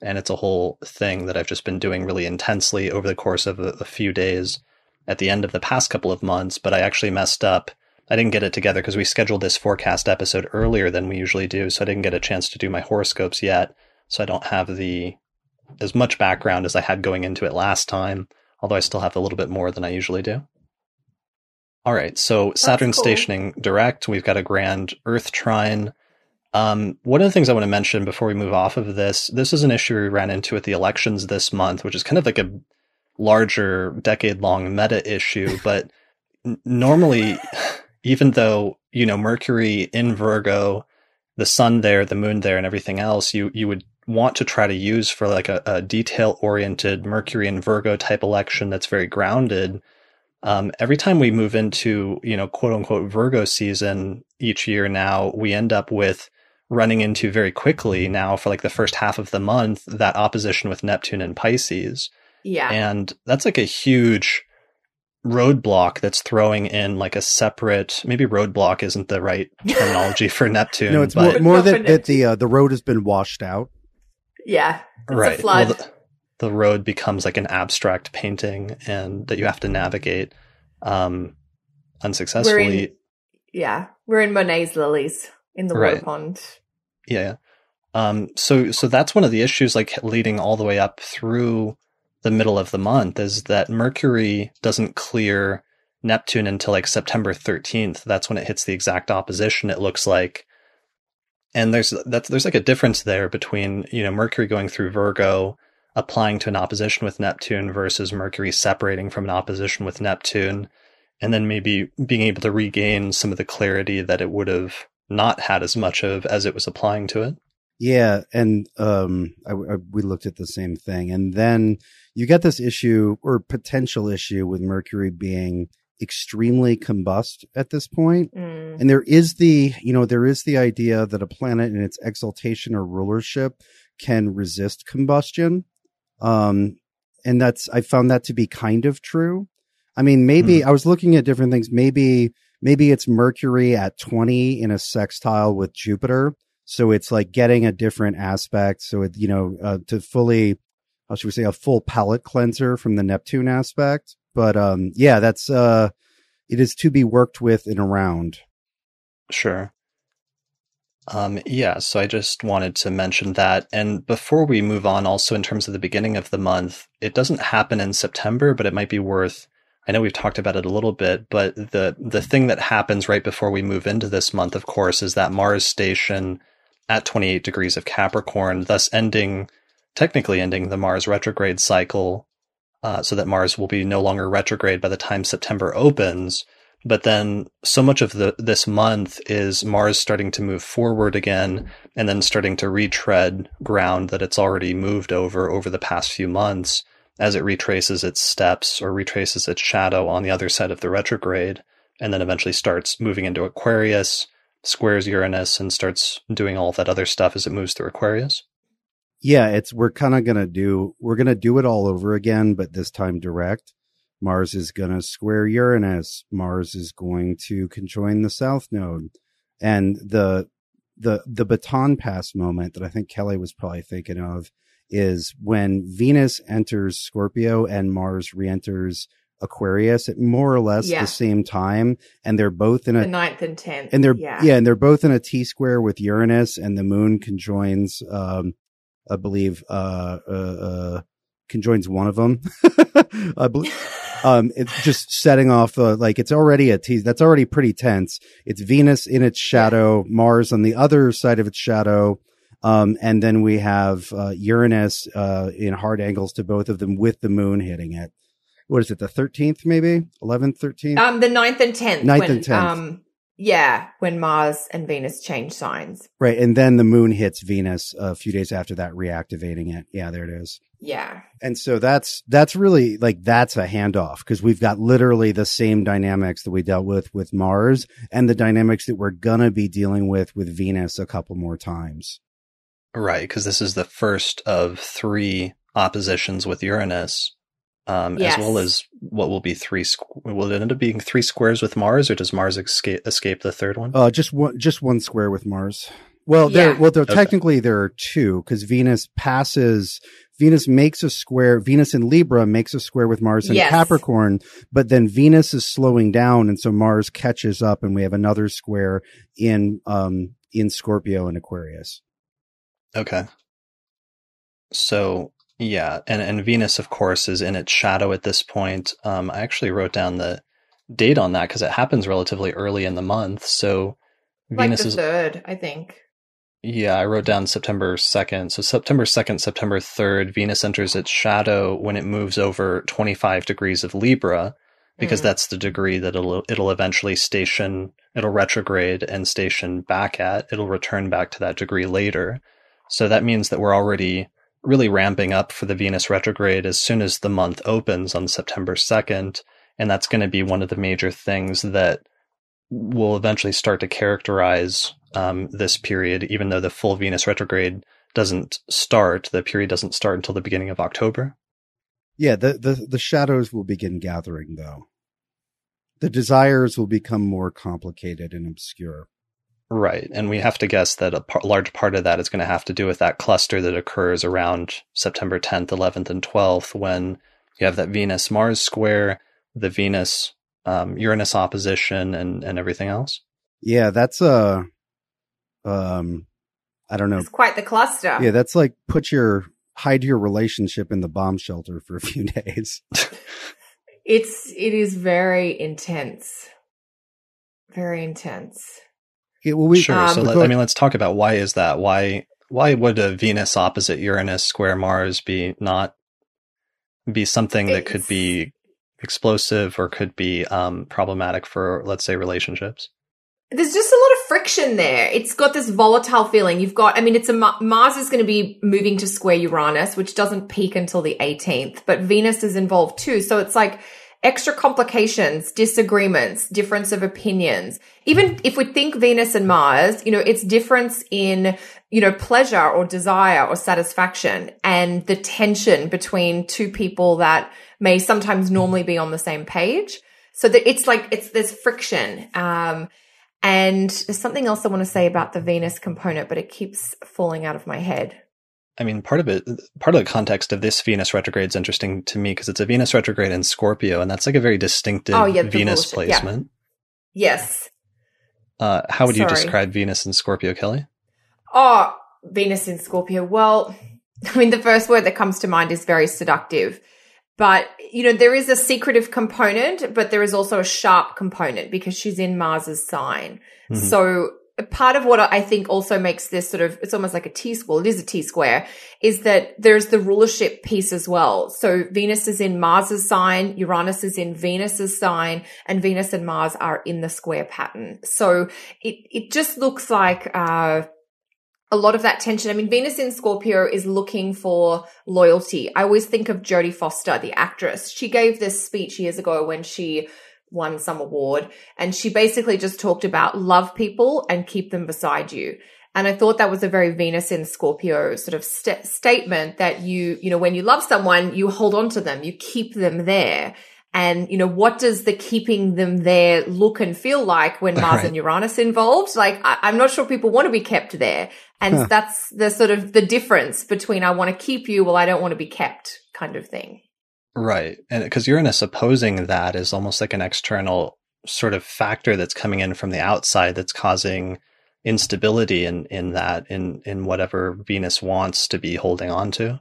And it's a whole thing that I've just been doing really intensely over the course of a, a few days at the end of the past couple of months. But I actually messed up. I didn't get it together because we scheduled this forecast episode earlier than we usually do, so I didn't get a chance to do my horoscopes yet. So I don't have the as much background as I had going into it last time, although I still have a little bit more than I usually do. All right, so Saturn cool. stationing direct. We've got a grand Earth trine. Um, one of the things I want to mention before we move off of this, this is an issue we ran into with the elections this month, which is kind of like a larger decade long meta issue. But normally, even though, you know, Mercury in Virgo, the sun there, the moon there, and everything else, you, you would want to try to use for like a, a detail oriented Mercury and Virgo type election that's very grounded. Um, every time we move into, you know, quote unquote Virgo season each year now, we end up with running into very quickly now for like the first half of the month that opposition with Neptune and Pisces. Yeah. And that's like a huge roadblock that's throwing in like a separate maybe roadblock isn't the right terminology for Neptune. No, it's more, more that, that the uh, the road has been washed out. Yeah. right. Well, the, the, road becomes like an abstract painting and that you have to navigate um, unsuccessfully. We're in, yeah. We're in Monet's lilies in the right. water pond. Yeah. Um, so, so that's one of the issues, like leading all the way up through the middle of the month is that Mercury doesn't clear Neptune until like September 13th. That's when it hits the exact opposition. It looks like and there's that's there's like a difference there between you know Mercury going through Virgo applying to an opposition with Neptune versus Mercury separating from an opposition with Neptune and then maybe being able to regain some of the clarity that it would have not had as much of as it was applying to it. Yeah, and um, I, I, we looked at the same thing, and then you get this issue or potential issue with Mercury being extremely combust at this point. Mm. And there is the, you know, there is the idea that a planet in its exaltation or rulership can resist combustion. Um, and that's, I found that to be kind of true. I mean, maybe mm. I was looking at different things. Maybe, maybe it's Mercury at 20 in a sextile with Jupiter. So it's like getting a different aspect. So it, you know, uh, to fully, how should we say, a full palate cleanser from the Neptune aspect. But um, yeah, that's uh, it is to be worked with and around. Sure. Um, yeah, so I just wanted to mention that. And before we move on, also in terms of the beginning of the month, it doesn't happen in September, but it might be worth. I know we've talked about it a little bit, but the the thing that happens right before we move into this month, of course, is that Mars station at 28 degrees of Capricorn, thus ending, technically ending the Mars retrograde cycle uh, so that Mars will be no longer retrograde by the time September opens. But then so much of the this month is Mars starting to move forward again and then starting to retread ground that it's already moved over over the past few months as it retraces its steps or retraces its shadow on the other side of the retrograde and then eventually starts moving into Aquarius, squares Uranus and starts doing all that other stuff as it moves through Aquarius. Yeah, it's we're kind of gonna do we're gonna do it all over again, but this time direct. Mars is gonna square Uranus. Mars is going to conjoin the South Node, and the the the baton pass moment that I think Kelly was probably thinking of is when Venus enters Scorpio and Mars re-enters Aquarius at more or less Yeah. the same time, and they're both in The a ninth and tenth. and they're yeah. yeah. and they're both in a T square with Uranus, and the Moon conjoins. Um, I believe uh, uh, uh conjoins one of them. I believe. Um, it's just setting off uh, like it's already a tease. That's already pretty tense. It's Venus in its shadow, Mars on the other side of its shadow, um, and then we have uh, Uranus uh, in hard angles to both of them with the Moon hitting it. What is it? The thirteenth, maybe eleventh, thirteenth. Um, the ninth and tenth. Ninth when, and 10th. Um, yeah, when Mars and Venus change signs. Right, and then the moon hits Venus a few days after that, reactivating it. Yeah, there it is. Yeah. And so that's that's really like that's a handoff because we've got literally the same dynamics that we dealt with with Mars and the dynamics that we're gonna be dealing with with Venus a couple more times. Right, because this is the first of three oppositions with Uranus, um, Yes. as well as what will be three. Squ- will it end up being three squares with Mars, or does Mars escape, escape the third one? Uh, just one just one square with Mars. Well, there well there Okay. technically there are two because Venus passes. Venus makes a square. Venus in Libra makes a square with Mars in Yes. Capricorn, but then Venus is slowing down, and so Mars catches up, and we have another square in um in Scorpio and Aquarius. Okay. So yeah, and and Venus, of course, is in its shadow at this point. Um, I actually wrote down the date on that because it happens relatively early in the month. So Like Venus the is third, I think. Yeah, I wrote down September 2nd. So September 2nd, September 3rd, Venus enters its shadow when it moves over 25 degrees of Libra because Mhm. that's the degree that it'll it'll eventually station it'll retrograde and station back at. It'll return back to that degree later. So that means that we're already really ramping up for the Venus retrograde as soon as the month opens on September 2nd, and that's going to be one of the major things that will eventually start to characterize um, this period, even though the full Venus retrograde doesn't start. The period doesn't start until the beginning of October. Yeah, the the the shadows will begin gathering though. The desires will become more complicated and obscure. Right. And we have to guess that a par- large part of that is going to have to do with that cluster that occurs around September 10th, 11th, and 12th when you have that Venus Mars square, the Venus um, Uranus opposition, and, and everything else. Yeah, that's a um I don't know. It's quite the cluster. Yeah, that's like put your hide your relationship in the bomb shelter for a few days. It's it is very intense. Very intense. Yeah, well, we, sure. so Um, let, I mean, let's talk about why is that? Why why would a Venus opposite Uranus square Mars be not be something that could be explosive or could be um, problematic for let's say relationships? There's just a lot of friction there. It's got this volatile feeling. You've got, I mean, it's a Mars is going to be moving to square Uranus, which doesn't peak until the 18th, but Venus is involved too. So it's like extra complications, disagreements, difference of opinions. Even if we think Venus and Mars, you know, it's difference in, you know, pleasure or desire or satisfaction and the tension between two people that may sometimes normally be on the same page. So that it's like, it's, there's friction. Um, and there's something else I want to say about the Venus component, but it keeps falling out of my head. I mean, part of it, part of the context of this Venus retrograde is interesting to me because it's a Venus retrograde in Scorpio, and that's like a very distinctive Oh, yeah, Venus bullshit, yeah. placement. Yes. Uh, how would you describe Venus in Scorpio, Kelly? Oh, Venus in Scorpio. Well, I mean, the first word that comes to mind is very seductive. But, you know, there is a secretive component, but there is also a sharp component because she's in Mars's sign. Mhm. So part of what I think also makes this sort of, it's almost like a T square, it is a T square, is that there's the rulership piece as well. So Venus is in Mars's sign, Uranus is in Venus's sign, and Venus and Mars are in the square pattern. So it, it just looks like, uh, a lot of that tension. I mean, Venus in Scorpio is looking for loyalty. I always think of Jodie Foster, the actress. She gave this speech years ago when she won some award and she basically just talked about love people and keep them beside you. And I thought that was a very Venus in Scorpio sort of st- statement that you, you know, when you love someone, you hold on to them, you keep them there. And, you know, what does the keeping them there look and feel like when Mars right. and Uranus involved? Like, I, am not sure people want to be kept there. And huh. that's the sort of the difference between I want to keep you, well, I don't want to be kept kind of thing. Right. And because Uranus opposing that is almost like an external sort of factor that's coming in from the outside that's causing instability in, in that, in, in whatever Venus wants to be holding on to.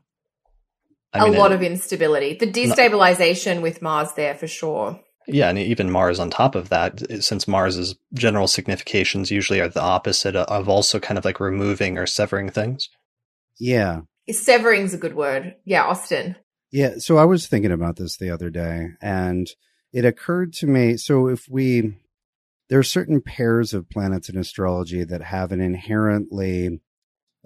I a mean, lot it, of instability. The destabilization with Mars there for sure. Yeah, and even Mars on top of that, since Mars's general significations usually are the opposite uh, of also kind of like removing or severing things. Yeah. Severing's a good word. Yeah, Austin. Yeah, so I was thinking about this the other day and it occurred to me so if we there are certain pairs of planets in astrology that have an inherently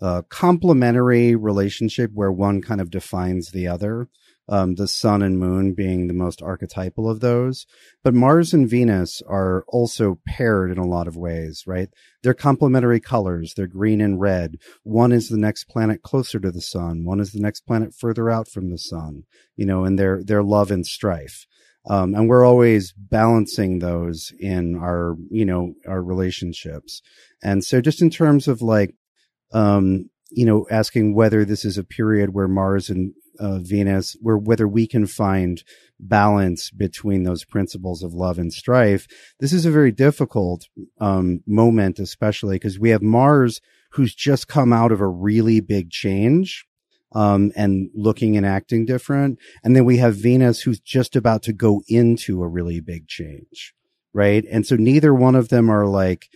uh, complementary relationship where one kind of defines the other. Um, the sun and moon being the most archetypal of those. But Mars and Venus are also paired in a lot of ways, right? They're complementary colors. They're green and red. One is the next planet closer to the sun. One is the next planet further out from the sun, you know, and they're, love and strife. Um, and we're always balancing those in our, you know, our relationships. And so just in terms of like um, you know, asking whether this is a period where Mars and uh, Venus, where whether we can find balance between those principles of love and strife. This is a very difficult um, moment, especially because we have Mars who's just come out of a really big change. Um, and looking and acting different. And then we have Venus who's just about to go into a really big change. Right. And so neither one of them are like,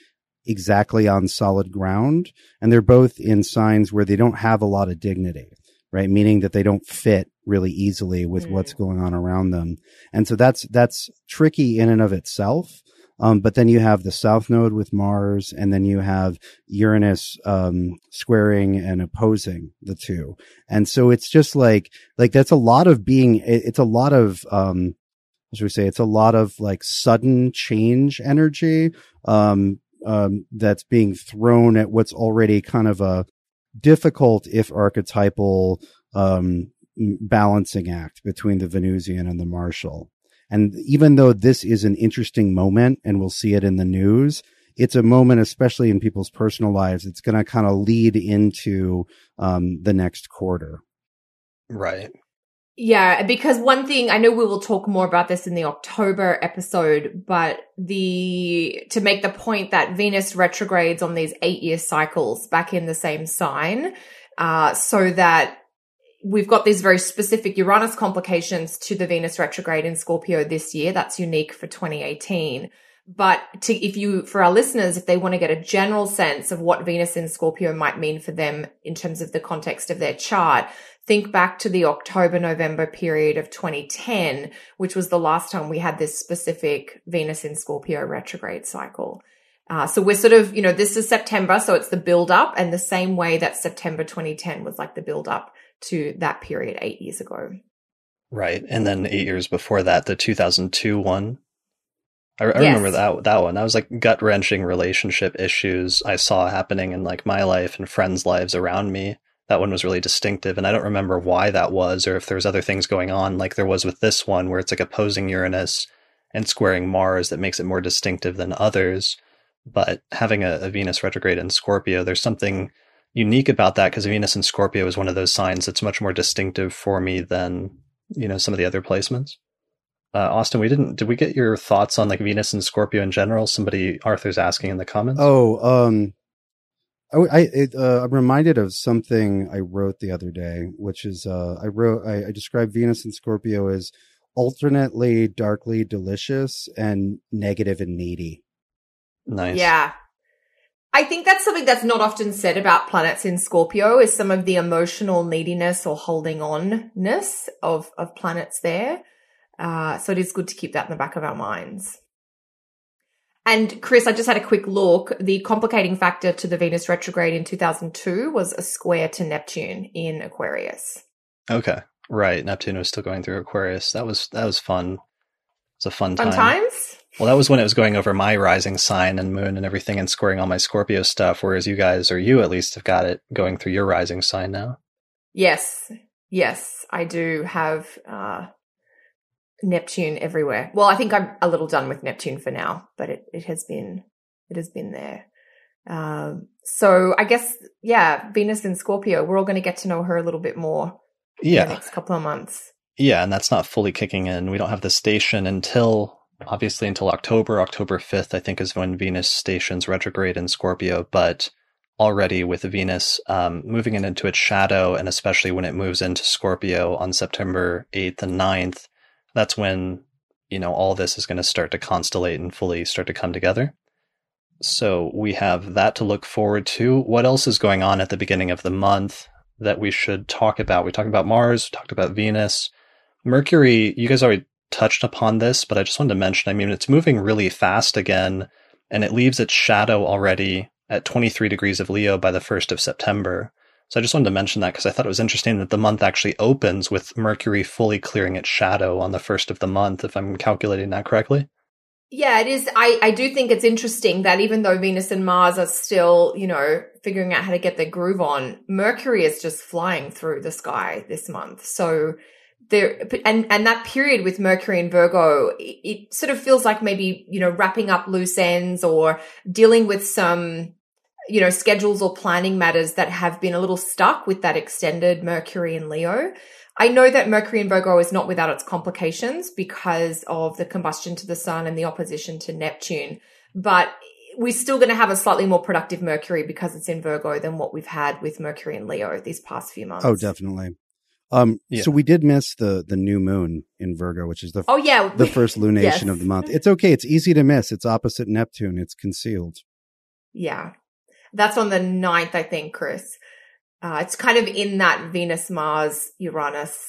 exactly on solid ground. And they're both in signs where they don't have a lot of dignity, right? Meaning that they don't fit really easily with mm. what's going on around them. And so that's, that's tricky in and of itself. Um, but then you have the south node with Mars, and then you have Uranus um, squaring and opposing the two. And so it's just like like that's a lot of being. It's a lot of um, as we say, it's a lot of like sudden change energy. Um, um, that's being thrown at what's already kind of a difficult, if archetypal, um, balancing act between the Venusian and the Martial. And even though this is an interesting moment and we'll see it in the news, it's a moment, especially in people's personal lives, it's going to kind of lead into um, the next quarter. Right. Yeah, because one thing I know we will talk more about this in the October episode, but the to make the point that Venus retrogrades on these eight year cycles back in the same sign, uh, so that we've got these very specific Uranus complications to the Venus retrograde in Scorpio this year. That's unique for 2018. But to, if you, for our listeners, if they want to get a general sense of what Venus in Scorpio might mean for them in terms of the context of their chart, think back to the October, November period of 2010, which was the last time we had this specific Venus in Scorpio retrograde cycle. Uh, so we're sort of, you know, this is September, so it's the build up and the same way that September 2010 was like the build up to that period eight years ago. Right. And then eight years before that, the 2002 one. I, I yes. remember that that one. That was like gut wrenching relationship issues I saw happening in like my life and friends' lives around me that one was really distinctive and i don't remember why that was or if there was other things going on like there was with this one where it's like opposing uranus and squaring mars that makes it more distinctive than others but having a, a venus retrograde in scorpio there's something unique about that because venus in scorpio is one of those signs that's much more distinctive for me than you know some of the other placements uh, Austin, we didn't. Did we get your thoughts on like Venus and Scorpio in general? Somebody Arthur's asking in the comments. Oh, um, I, I it, uh, I'm reminded of something I wrote the other day, which is uh, I wrote I, I described Venus and Scorpio as alternately darkly delicious and negative and needy. Nice. Yeah. I think that's something that's not often said about planets in Scorpio is some of the emotional neediness or holding onness of, of planets there. Uh, so it is good to keep that in the back of our minds. And Chris, I just had a quick look. The complicating factor to the Venus retrograde in 2002 was a square to Neptune in Aquarius. Okay. Right. Neptune was still going through Aquarius. That was that was fun. It's a fun time. Fun times? Well, that was when it was going over my rising sign and moon and everything and scoring all my Scorpio stuff, whereas you guys, or you at least, have got it going through your rising sign now. Yes. Yes, I do have uh, Neptune everywhere. Well, I think I'm a little done with Neptune for now, but it, it has been it has been there. Um, so I guess yeah, Venus in Scorpio. We're all going to get to know her a little bit more. Yeah, next couple of months. Yeah, and that's not fully kicking in. We don't have the station until obviously until October. October fifth, I think, is when Venus stations retrograde in Scorpio. But already with Venus um, moving it into its shadow, and especially when it moves into Scorpio on September 8th and 9th, that's when, you know, all this is going to start to constellate and fully start to come together. So we have that to look forward to. What else is going on at the beginning of the month that we should talk about? We talked about Mars, we talked about Venus. Mercury, you guys already touched upon this, but I just wanted to mention, I mean, it's moving really fast again, and it leaves its shadow already at 23 degrees of Leo by the 1st of September. So I just wanted to mention that because I thought it was interesting that the month actually opens with Mercury fully clearing its shadow on the first of the month, if I'm calculating that correctly. Yeah, it is. I, I do think it's interesting that even though Venus and Mars are still, you know, figuring out how to get their groove on, Mercury is just flying through the sky this month. So there, and, and that period with Mercury and Virgo, it, it sort of feels like maybe, you know, wrapping up loose ends or dealing with some you know, schedules or planning matters that have been a little stuck with that extended Mercury and Leo. I know that Mercury and Virgo is not without its complications because of the combustion to the sun and the opposition to Neptune, but we're still going to have a slightly more productive Mercury because it's in Virgo than what we've had with Mercury and Leo these past few months. Oh, definitely. Um, yeah. so we did miss the the new moon in Virgo, which is the oh yeah the first lunation yes. of the month. It's okay. It's easy to miss. It's opposite Neptune. It's concealed. Yeah, that's on the 9th, I think, Chris. Uh, it's kind of in that Venus, Mars, Uranus.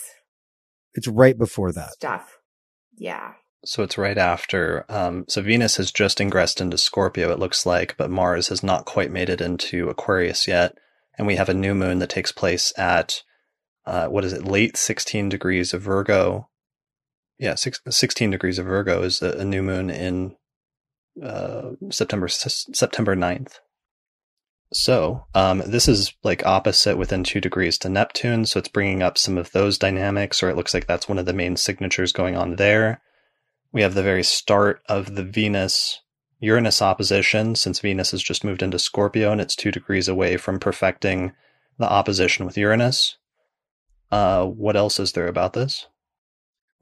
It's right before that stuff. Yeah. So it's right after. Um, so Venus has just ingressed into Scorpio, it looks like, but Mars has not quite made it into Aquarius yet. And we have a new moon that takes place at, uh, what is it, late 16 degrees of Virgo. Yeah, six, 16 degrees of Virgo is a, a new moon in uh, September September 9th. So, um, this is like opposite within two degrees to Neptune, so it's bringing up some of those dynamics, or it looks like that's one of the main signatures going on there. We have the very start of the Venus Uranus opposition, since Venus has just moved into Scorpio and it's two degrees away from perfecting the opposition with Uranus. Uh, what else is there about this?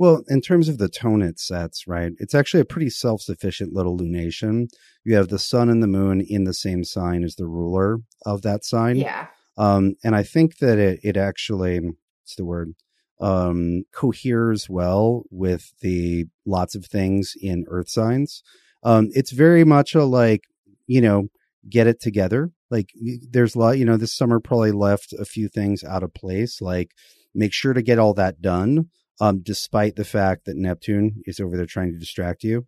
Well, in terms of the tone it sets, right, it's actually a pretty self sufficient little lunation. You have the sun and the moon in the same sign as the ruler of that sign. Yeah. Um, and I think that it, it actually, what's the word, um, coheres well with the lots of things in earth signs. Um, it's very much a like, you know, get it together. Like there's a lot, you know, this summer probably left a few things out of place. Like make sure to get all that done um, despite the fact that Neptune is over there trying to distract you.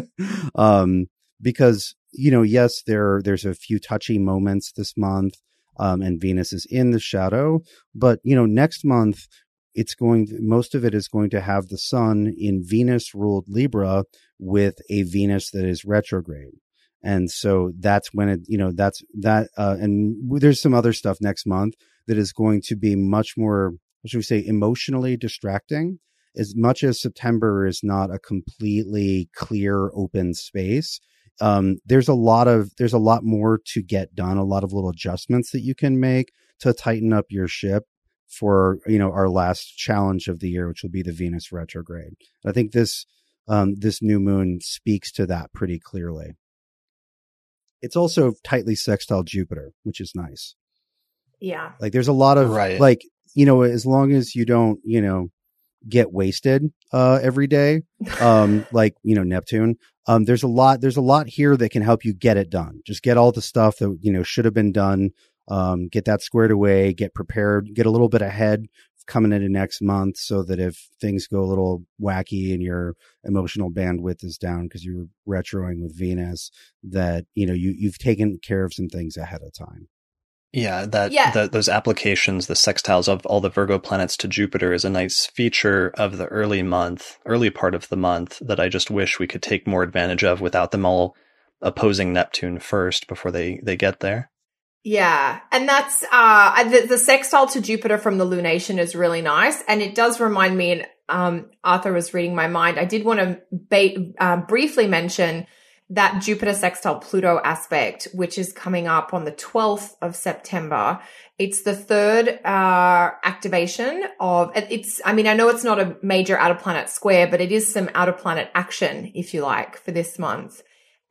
um, because, you know, yes, there, there's a few touchy moments this month. Um, and Venus is in the shadow, but you know, next month it's going most of it is going to have the sun in Venus ruled Libra with a Venus that is retrograde. And so that's when it, you know, that's that, uh, and there's some other stuff next month that is going to be much more should we say, emotionally distracting. As much as September is not a completely clear, open space, um, there's a lot of there's a lot more to get done. A lot of little adjustments that you can make to tighten up your ship for you know our last challenge of the year, which will be the Venus retrograde. I think this um, this new moon speaks to that pretty clearly. It's also tightly sextile Jupiter, which is nice. Yeah. Like there's a lot of right. like you know, as long as you don't, you know, get wasted uh, every day, um, like you know Neptune. Um, there's a lot. There's a lot here that can help you get it done. Just get all the stuff that you know should have been done. Um, get that squared away. Get prepared. Get a little bit ahead coming into next month, so that if things go a little wacky and your emotional bandwidth is down because you're retroing with Venus, that you know you you've taken care of some things ahead of time. Yeah, that yeah. The, those applications, the sextiles of all the Virgo planets to Jupiter is a nice feature of the early month, early part of the month that I just wish we could take more advantage of without them all opposing Neptune first before they they get there. Yeah, and that's uh the, the sextile to Jupiter from the lunation is really nice, and it does remind me. And um, Arthur was reading my mind. I did want to ba- uh, briefly mention that Jupiter sextile Pluto aspect, which is coming up on the 12th of September. It's the third uh, activation of it's. I mean, I know it's not a major outer planet square, but it is some outer planet action, if you like, for this month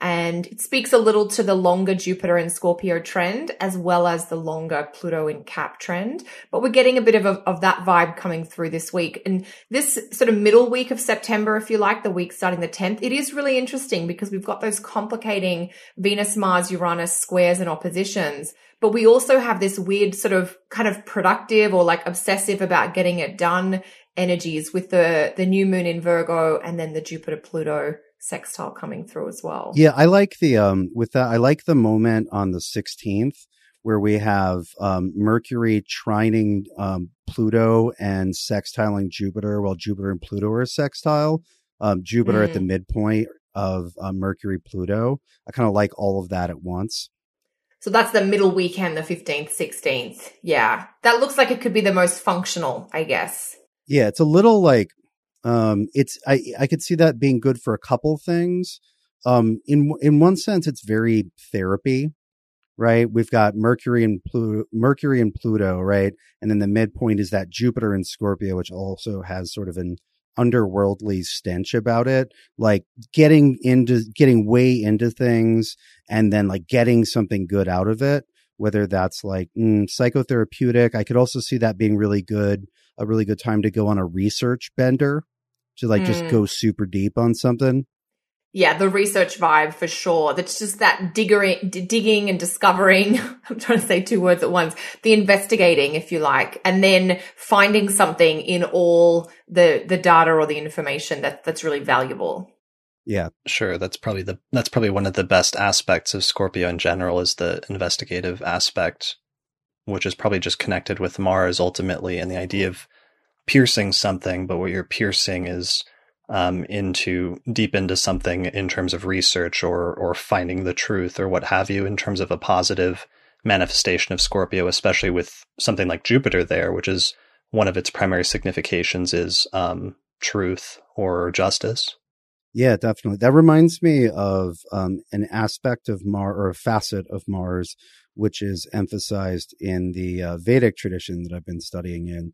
and it speaks a little to the longer Jupiter and Scorpio trend as well as the longer Pluto in Cap trend. But we're getting a bit of, a, of that vibe coming through this week. And this sort of middle week of September, if you like, the week starting the 10th, it is really interesting because we've got those complicating Venus, Mars, Uranus squares and oppositions. But we also have this weird sort of kind of productive or like obsessive about getting it done energies with the, the new moon in Virgo and then the Jupiter Pluto sextile coming through as well. Yeah, I like the um with that I like the moment on the 16th where we have um, Mercury trining um, Pluto and sextiling Jupiter while Jupiter and Pluto are sextile. Um, Jupiter mm. at the mm. midpoint of uh, Mercury Pluto. I kind of like all of that at once. So that's the middle weekend, the 15th, 16th. Yeah. That looks like it could be the most functional, I guess. Yeah, it's a little like um, it's I I could see that being good for a couple things. Um, in in one sense, it's very therapy, right? We've got Mercury and Pluto, Mercury and Pluto, right? And then the midpoint is that Jupiter and Scorpio, which also has sort of an underworldly stench about it like getting into getting way into things and then like getting something good out of it whether that's like mm, psychotherapeutic i could also see that being really good a really good time to go on a research bender to like mm. just go super deep on something. Yeah, the research vibe for sure. That's just that digging, digging and discovering. I'm trying to say two words at once. The investigating, if you like, and then finding something in all the the data or the information that that's really valuable. Yeah, sure. That's probably the that's probably one of the best aspects of Scorpio in general is the investigative aspect, which is probably just connected with Mars ultimately, and the idea of piercing something, but what you're piercing is um, into deep into something in terms of research or or finding the truth or what have you in terms of a positive manifestation of Scorpio, especially with something like Jupiter there, which is one of its primary significations is um, truth or justice. Yeah, definitely. That reminds me of um, an aspect of Mars or a facet of Mars, which is emphasized in the uh, Vedic tradition that I've been studying in,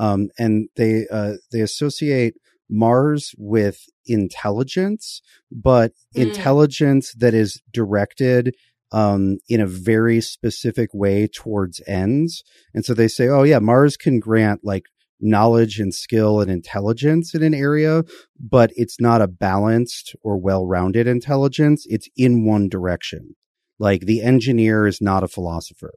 um, and they uh, they associate Mars with intelligence, but mm. intelligence that is directed um, in a very specific way towards ends. And so they say, oh yeah, Mars can grant like knowledge and skill and intelligence in an area, but it's not a balanced or well-rounded intelligence. It's in one direction. Like the engineer is not a philosopher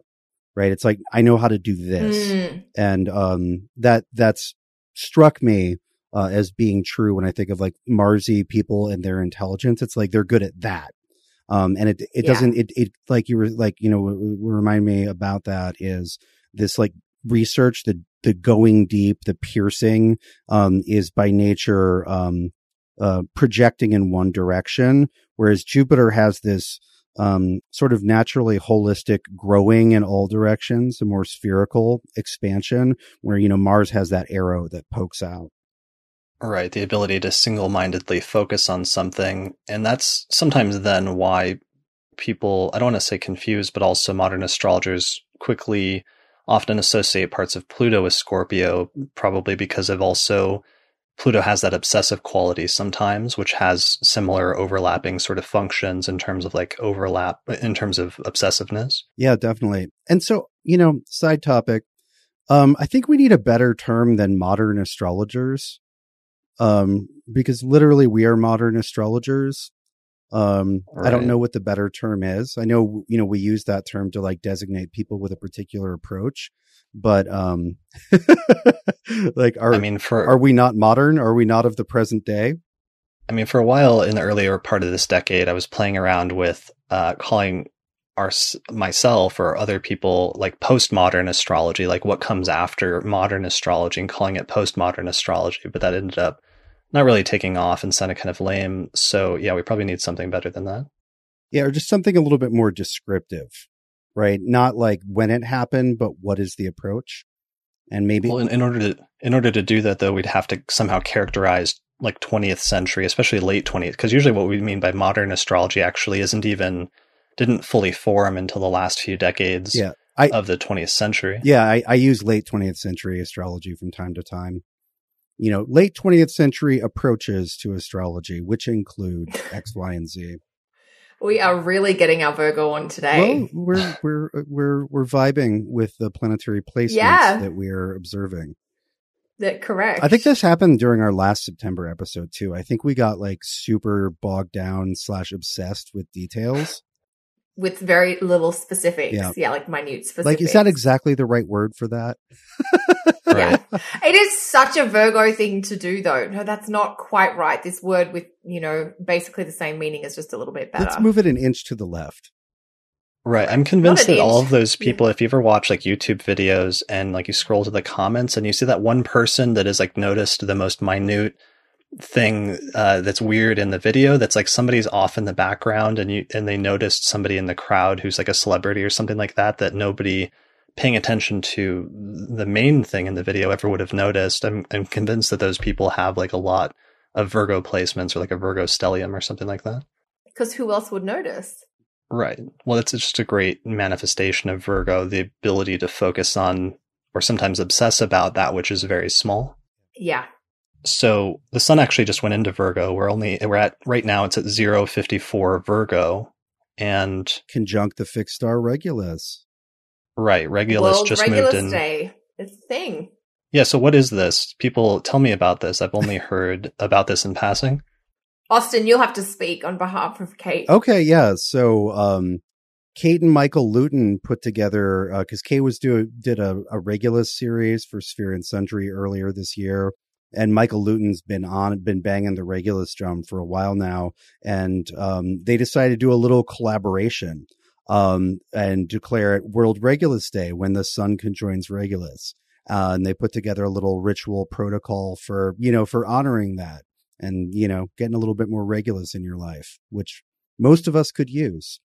right? It's like I know how to do this, mm. and um, that that's struck me uh, as being true when I think of like Marsy people and their intelligence. It's like they're good at that, um, and it it yeah. doesn't it it like you were like you know remind me about that is this like research the the going deep the piercing um, is by nature um, uh, projecting in one direction, whereas Jupiter has this um, sort of naturally holistic growing in all directions, a more spherical expansion where, you know, Mars has that arrow that pokes out. Right. The ability to single mindedly focus on something. And that's sometimes then why people, I don't want to say confused, but also modern astrologers quickly often associate parts of Pluto with Scorpio, probably because of also Pluto has that obsessive quality sometimes, which has similar overlapping sort of functions in terms of like overlap in terms of obsessiveness. Yeah, definitely. And so, you know, side topic, um, I think we need a better term than modern astrologers. Um, because literally we are modern astrologers. Um, right. I don't know what the better term is. I know, you know, we use that term to like designate people with a particular approach, but um like are I mean for are we not modern? Are we not of the present day? I mean, for a while in the earlier part of this decade, I was playing around with uh, calling our myself or other people like postmodern astrology, like what comes after modern astrology, and calling it postmodern astrology. But that ended up not really taking off and sounded kind of lame. So yeah, we probably need something better than that. Yeah, or just something a little bit more descriptive, right? Not like when it happened, but what is the approach? And maybe well, in, in order to in order to do that though, we'd have to somehow characterize like 20th century, especially late 20th, because usually what we mean by modern astrology actually isn't even didn't fully form until the last few decades yeah, I, of the 20th century. Yeah, I, I use late 20th century astrology from time to time. You know, late 20th century approaches to astrology, which include X, Y, and Z. We are really getting our Virgo on today. Well, we're we're uh, we're we're vibing with the planetary placements yeah. that we are observing. That correct. I think this happened during our last September episode too. I think we got like super bogged down slash obsessed with details with very little specifics. Yeah. yeah, like minute specifics. Like, is that exactly the right word for that? yeah. It is such a Virgo thing to do, though. No, that's not quite right. This word with, you know, basically the same meaning is just a little bit better. Let's move it an inch to the left. Right. I'm convinced that inch. all of those people, if you ever watch like YouTube videos and like you scroll to the comments and you see that one person that is like noticed the most minute thing uh, that's weird in the video that's like somebody's off in the background and you and they noticed somebody in the crowd who's like a celebrity or something like that that nobody paying attention to the main thing in the video ever would have noticed. I'm, I'm convinced that those people have like a lot of virgo placements or like a virgo stellium or something like that. Because who else would notice? Right. Well it's just a great manifestation of virgo the ability to focus on or sometimes obsess about that which is very small. Yeah so the sun actually just went into Virgo. We're only we're at right now it's at 054 Virgo and conjunct the fixed star Regulus. Right, Regulus well, just Regulus moved in. Day. It's a thing. Yeah, so what is this? People tell me about this. I've only heard about this in passing. Austin, you'll have to speak on behalf of Kate. Okay, yeah. So um Kate and Michael Lutin put together because uh, Kate was do did a, a Regulus series for Sphere and Sundry earlier this year, and Michael Lutin's been on, been banging the Regulus drum for a while now, and um, they decided to do a little collaboration um, and declare it World Regulus Day when the sun conjoins Regulus. Uh, and they put together a little ritual protocol for you know for honoring that and you know getting a little bit more Regulus in your life, which most of us could use.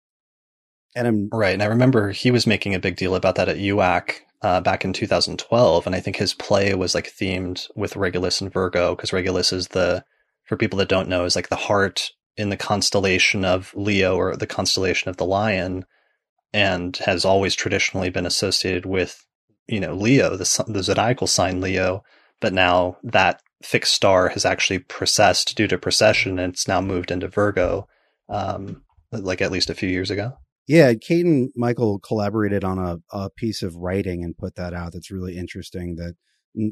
And I'm right. And I remember he was making a big deal about that at UAC uh, back in 2012, and I think his play was like themed with Regulus and Virgo because Regulus is the, for people that don't know, is like the heart in the constellation of Leo or the constellation of the Lion, and has always traditionally been associated with you know Leo, the the zodiacal sign Leo, but now that fixed star has actually precessed due to precession, and it's now moved into Virgo, um, like at least a few years ago. Yeah, Kate and Michael collaborated on a, a piece of writing and put that out. That's really interesting. That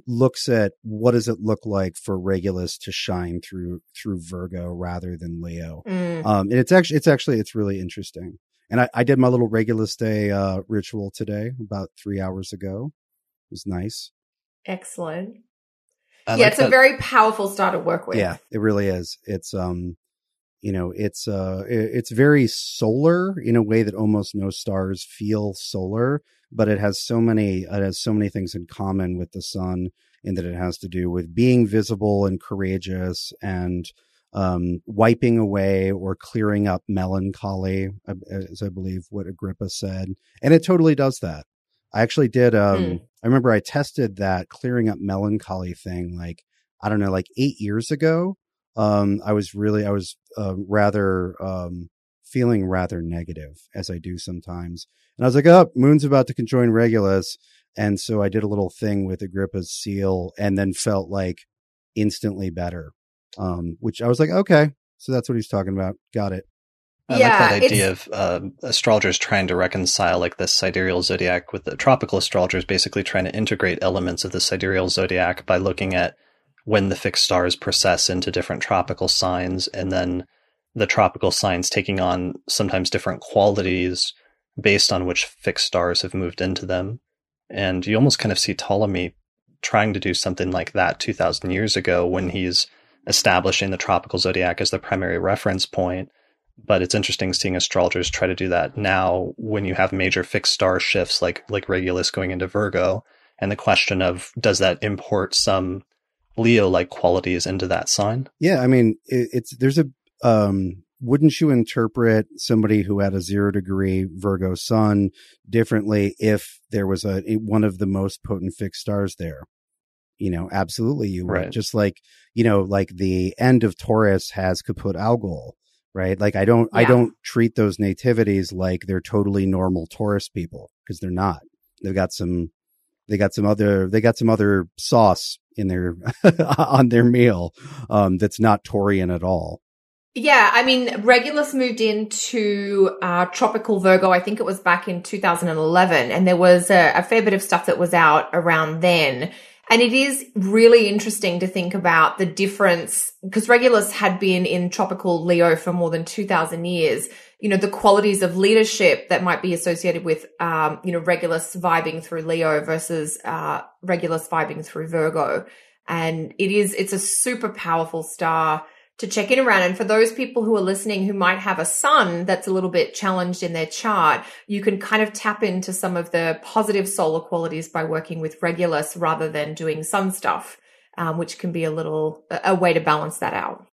looks at what does it look like for Regulus to shine through through Virgo rather than Leo. Mm. Um, and it's actually it's actually it's really interesting. And I, I did my little Regulus Day uh, ritual today about three hours ago. It was nice. Excellent. I yeah, like it's that. a very powerful start to work with. Yeah, it really is. It's um you know it's uh it's very solar in a way that almost no stars feel solar but it has so many it has so many things in common with the sun in that it has to do with being visible and courageous and um, wiping away or clearing up melancholy, as I believe what Agrippa said. And it totally does that. I actually did. Um, mm. I remember I tested that clearing up melancholy thing like, I don't know, like eight years ago um, I was really, I was uh, rather um, feeling rather negative as I do sometimes. And I was like, oh, Moon's about to conjoin Regulus. And so I did a little thing with Agrippa's seal and then felt like instantly better. Um, which I was like, okay, so that's what he's talking about. Got it. I yeah, like that idea of uh, astrologers trying to reconcile like the sidereal zodiac with the tropical astrologers, basically trying to integrate elements of the sidereal zodiac by looking at when the fixed stars precess into different tropical signs and then the tropical signs taking on sometimes different qualities based on which fixed stars have moved into them. And you almost kind of see Ptolemy trying to do something like that 2000 years ago when he's establishing the tropical zodiac as the primary reference point. but it's interesting seeing astrologers try to do that now when you have major fixed star shifts like like Regulus going into Virgo, and the question of does that import some Leo like qualities into that sign? Yeah, I mean, it, it's there's a um wouldn't you interpret somebody who had a zero degree Virgo sun differently if there was a one of the most potent fixed stars there? You know, absolutely you would. Right. Just like, you know, like the end of Taurus has Caput Algol, right? Like I don't, yeah. I don't treat those nativities like they're totally normal Taurus people because they're not. They've got some, they got some other, they got some other sauce in their, on their meal, um, that's not Taurian at all. Yeah, I mean, Regulus moved into uh, Tropical Virgo. I think it was back in 2011, and there was a, a fair bit of stuff that was out around then. And it is really interesting to think about the difference because Regulus had been in tropical Leo for more than 2000 years. You know, the qualities of leadership that might be associated with, um, you know, Regulus vibing through Leo versus, uh, Regulus vibing through Virgo. And it is, it's a super powerful star to check in around. And for those people who are listening who might have a sun that's a little bit challenged in their chart, you can kind of tap into some of the positive solar qualities by working with Regulus rather than doing sun stuff, um, which can be a little, a way to balance that out.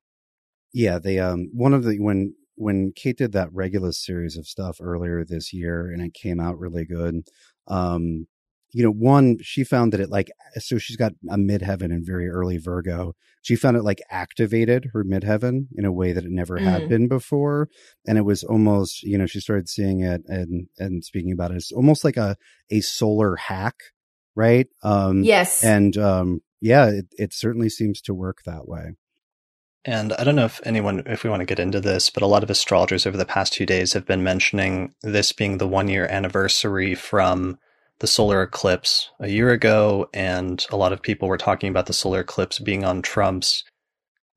Yeah. They, um, one of the, when, when Kate did that Regulus series of stuff earlier this year and it came out really good, um, you know, one, she found that it like, so she's got a midheaven in very early Virgo. She found it like activated her midheaven in a way that it never mm. had been before. And it was almost, you know, she started seeing it and, and speaking about it. It's almost like a, a solar hack, right? Um, yes. And, um, yeah, it, it certainly seems to work that way. And I don't know if anyone, if we want to get into this, but a lot of astrologers over the past few days have been mentioning this being the one year anniversary from the solar eclipse a year ago, and a lot of people were talking about the solar eclipse being on Trump's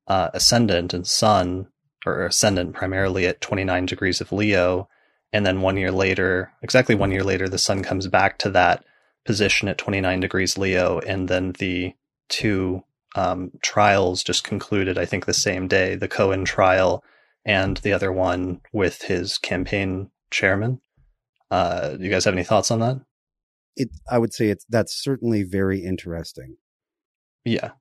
uh, ascendant and sun, or ascendant primarily at 29 degrees of Leo. And then one year later, exactly one year later, the sun comes back to that position at 29 degrees Leo. And then the two um, trials just concluded, I think, the same day the Cohen trial and the other one with his campaign chairman. Uh, do you guys have any thoughts on that? it I would say it's that's certainly very interesting. Yeah.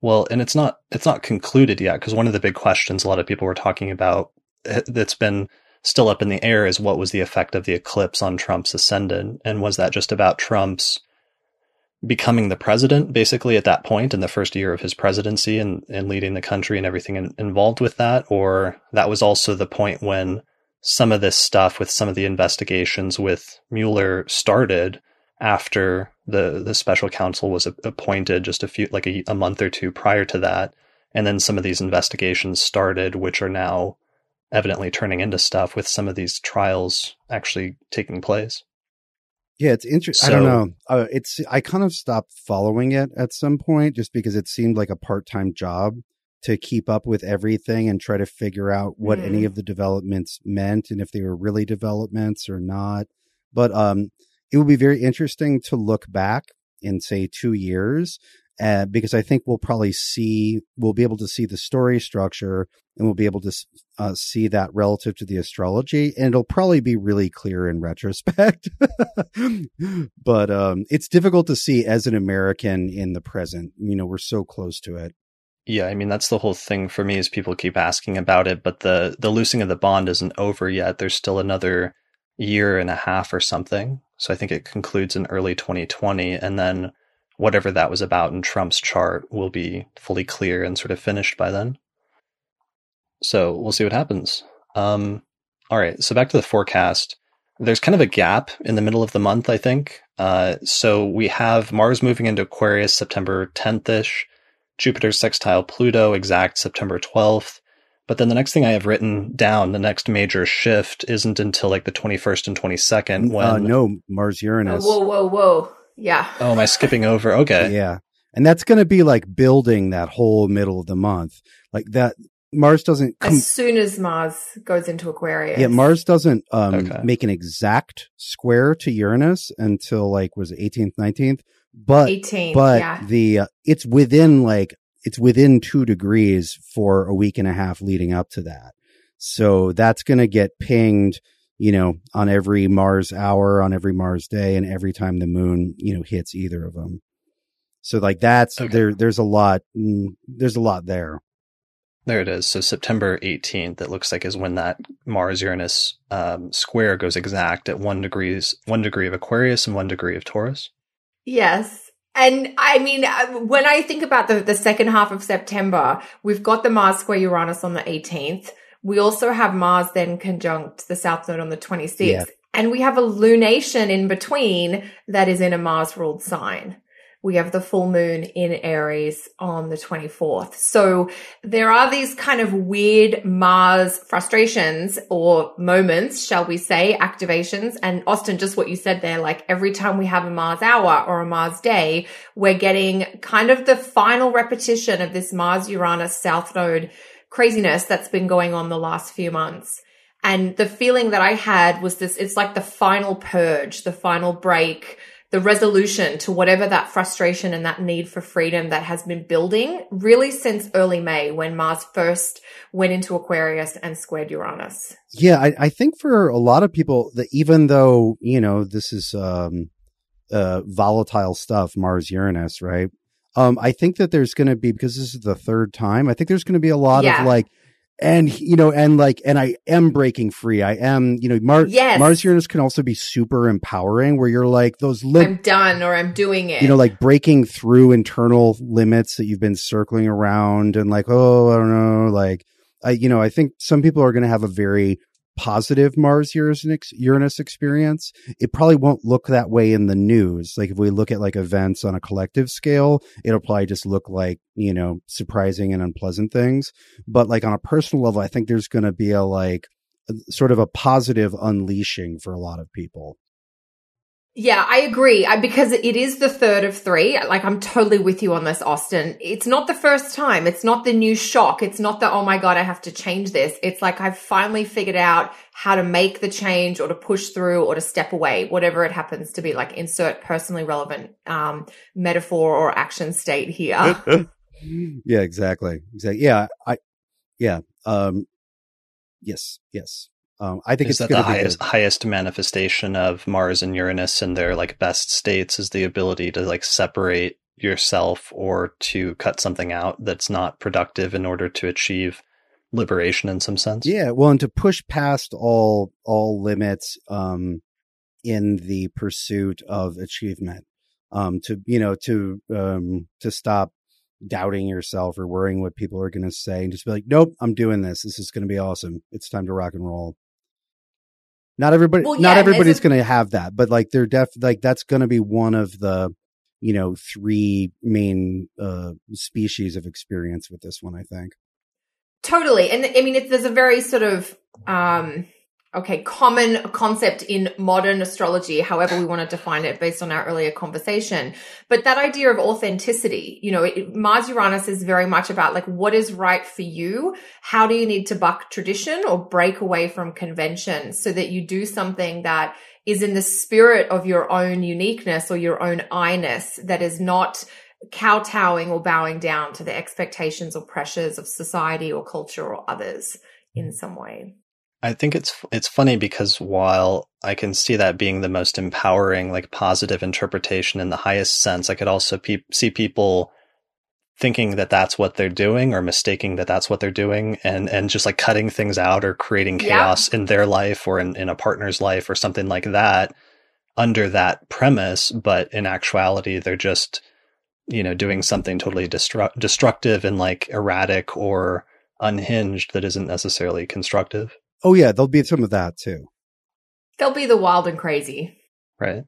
Well, and it's not it's not concluded yet because one of the big questions a lot of people were talking about eh, that's been still up in the air is what was the effect of the eclipse on Trump's ascendant and was that just about Trump's becoming the president basically at that point in the first year of his presidency and, and leading the country and everything in, involved with that? Or that was also the point when some of this stuff with some of the investigations with Mueller started after the the special counsel was appointed just a few like a, a month or two prior to that. And then some of these investigations started which are now evidently turning into stuff with some of these trials actually taking place yeah it's interesting so, i don't know uh, it's i kind of stopped following it at some point just because it seemed like a part-time job to keep up with everything and try to figure out what mm. any of the developments meant and if they were really developments or not but um it would be very interesting to look back in say two years uh, because I think we'll probably see we'll be able to see the story structure and we'll be able to uh, see that relative to the astrology and it'll probably be really clear in retrospect. But um, it's difficult to see as an american in the present. You know we're so close to it. Yeah i mean that's the whole thing for me is people keep asking about it but the the loosing of the bond isn't over yet. There's still another year and a half or something. So I think it concludes in early 2020. And then whatever that was about in Trump's chart will be fully clear and sort of finished by then. So we'll see what happens. Um, all right. So back to the forecast. There's kind of a gap in the middle of the month, I think. Uh, so we have Mars moving into Aquarius September 10th ish, Jupiter sextile Pluto exact September 12th, but then the next thing I have written down, the next major shift isn't until like the 21st and 22nd uh, when. Uh, no, Mars Uranus. whoa, whoa, whoa. Yeah. Oh, am I skipping over? Okay. Yeah. And that's going to be like building that whole middle of the month. Like that, Mars doesn't. Com- as soon as Mars goes into Aquarius. Yeah, Mars doesn't um, okay. make an exact square to Uranus until like was it 18th, 19th. But 18th, but yeah. the uh, it's within like it's within two degrees for a week and a half leading up to that. So that's going to get pinged, you know, on every Mars hour, on every Mars day, and every time the moon, you know, hits either of them. So like that's okay. there. There's a lot. Mm, there's a lot there. There it is. So September 18th, it looks like is when that Mars Uranus um, square goes exact at one degrees, one degree of Aquarius and one degree of Taurus. Yes. And I mean, uh, when I think about the, the second half of September, we've got the Mars square Uranus on the 18th. We also have Mars then conjunct the South Node on the 26th. Yeah. And we have a lunation in between that is in a Mars ruled sign we have the full moon in Aries on the 24th. So there are these kind of weird Mars frustrations or moments, shall we say, activations. And Austin, just what you said there, like every time we have a Mars hour or a Mars day, we're getting kind of the final repetition of this Mars Uranus South Node craziness that's been going on the last few months. And the feeling that I had was this, it's like the final purge, the final break the resolution to whatever that frustration and that need for freedom that has been building really since early May when Mars first went into Aquarius and squared Uranus. Yeah, I, I think for a lot of people that even though, you know, this is um uh volatile stuff, Mars Uranus, right? Um, I think that there's going to be because this is the third time. I think there's going to be a lot yeah. of like and you know and like and i am breaking free i am you know mars yes. mars uranus can also be super empowering where you're like those li- i'm done or i'm doing it you know like breaking through internal limits that you've been circling around and like oh i don't know like i you know i think some people are going to have a very positive Mars Uranus experience, it probably won't look that way in the news. Like if we look at like events on a collective scale, it'll probably just look like, you know, surprising and unpleasant things. But like on a personal level, I think there's going to be a like sort of a positive unleashing for a lot of people. Yeah, I agree. I, because it is the third of three. Like, I'm totally with you on this, Austin. It's not the first time. It's not the new shock. It's not the, oh my God, I have to change this. It's like I've finally figured out how to make the change or to push through or to step away, whatever it happens to be. Like, insert personally relevant um, metaphor or action state here. yeah, exactly. Exactly. Yeah. I, yeah. Um, yes. Yes. Um, I think is it's that the highest highest manifestation of Mars and Uranus in their like best states is the ability to like separate yourself or to cut something out that's not productive in order to achieve liberation in some sense. Yeah, well, and to push past all all limits um, in the pursuit of achievement. Um, to you know to um, to stop doubting yourself or worrying what people are going to say and just be like, nope, I'm doing this. This is going to be awesome. It's time to rock and roll. Not everybody, well, yeah, not everybody's going to have that, but like they're def, like that's going to be one of the, you know, three main uh species of experience with this one. I think. Totally, and I mean, there's a very sort of um okay, common concept in modern astrology, however we want to define it based on our earlier conversation. But that idea of authenticity, you know, it, Mars Uranus is very much about like what is right for you? How do you need to buck tradition or break away from convention so that you do something that is in the spirit of your own uniqueness or your own I-ness that is not kowtowing or bowing down to the expectations or pressures of society or culture or others in mm. some way. I think it's it's funny because while I can see that being the most empowering, like positive interpretation in the highest sense, I could also pe- see people thinking that that's what they're doing or mistaking that that's what they're doing and and just like cutting things out or creating chaos yeah. in their life or in, in a partner's life or something like that under that premise but in actuality they're just you know doing something totally destru- destructive and like erratic or unhinged that isn't necessarily constructive Oh yeah, there'll be some of that too. They'll be the wild and crazy. Right.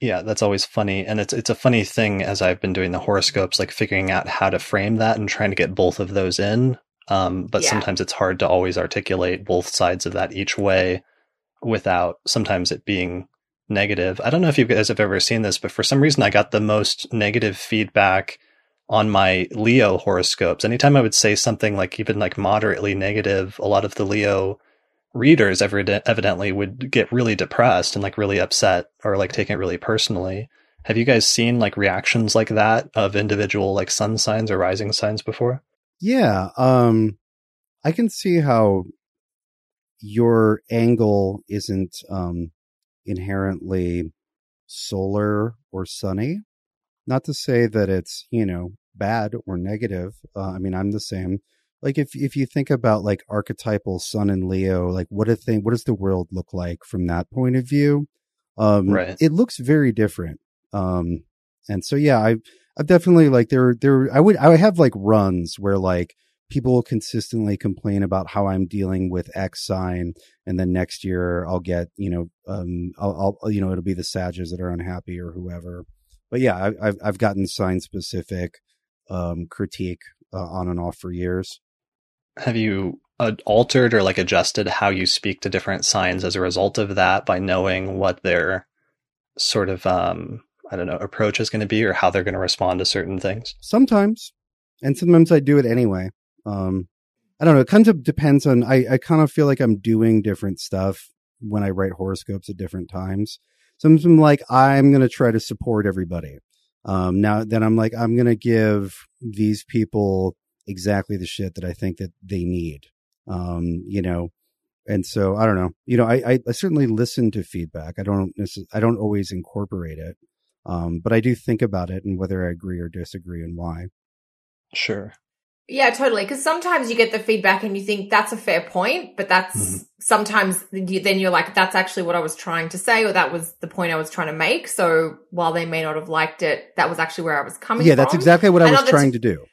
Yeah, that's always funny. And it's it's a funny thing as I've been doing the horoscopes, like figuring out how to frame that and trying to get both of those in. Um, but yeah. sometimes it's hard to always articulate both sides of that each way without sometimes it being negative. I don't know if you guys have ever seen this, but for some reason I got the most negative feedback on my Leo horoscopes. Anytime I would say something like even like moderately negative, a lot of the Leo readers evidently would get really depressed and like really upset or like taking it really personally. Have you guys seen like reactions like that of individual like sun signs or rising signs before? Yeah, um I can see how your angle isn't um, inherently solar or sunny. Not to say that it's you know bad or negative. Uh, I mean, I'm the same. Like if if you think about like archetypal Sun and Leo, like what a thing, what does the world look like from that point of view? Um, right. It looks very different. Um, and so yeah, I I've definitely like there there I would I have like runs where like people will consistently complain about how I'm dealing with X sign, and then next year I'll get you know um I'll, I'll you know it'll be the Sages that are unhappy or whoever. But yeah, I, have I've gotten sign specific um critique uh, on and off for years. Have you uh, altered or like adjusted how you speak to different signs as a result of that by knowing what their sort of um I don't know, approach is going to be or how they're going to respond to certain things? Sometimes. And sometimes I do it anyway. Um, I don't know. It kind of depends on, I, I kind of feel like I'm doing different stuff when I write horoscopes at different times. Sometimes I'm like, I'm going to try to support everybody. Um, now then I'm like, I'm going to give these people exactly the shit that I think that they need. Um, you know, and so I don't know, you know, I, I, I certainly listen to feedback. I don't, I don't always incorporate it. Um, but I do think about it and whether I agree or disagree and why. Sure. Yeah, totally. Because sometimes you get the feedback and you think that's a fair point, but that's mm-hmm. sometimes you, then you're like, that's actually what I was trying to say, or that was the point I was trying to make. So while they may not have liked it, that was actually where I was coming yeah, from. that's exactly what I was trying t- to do.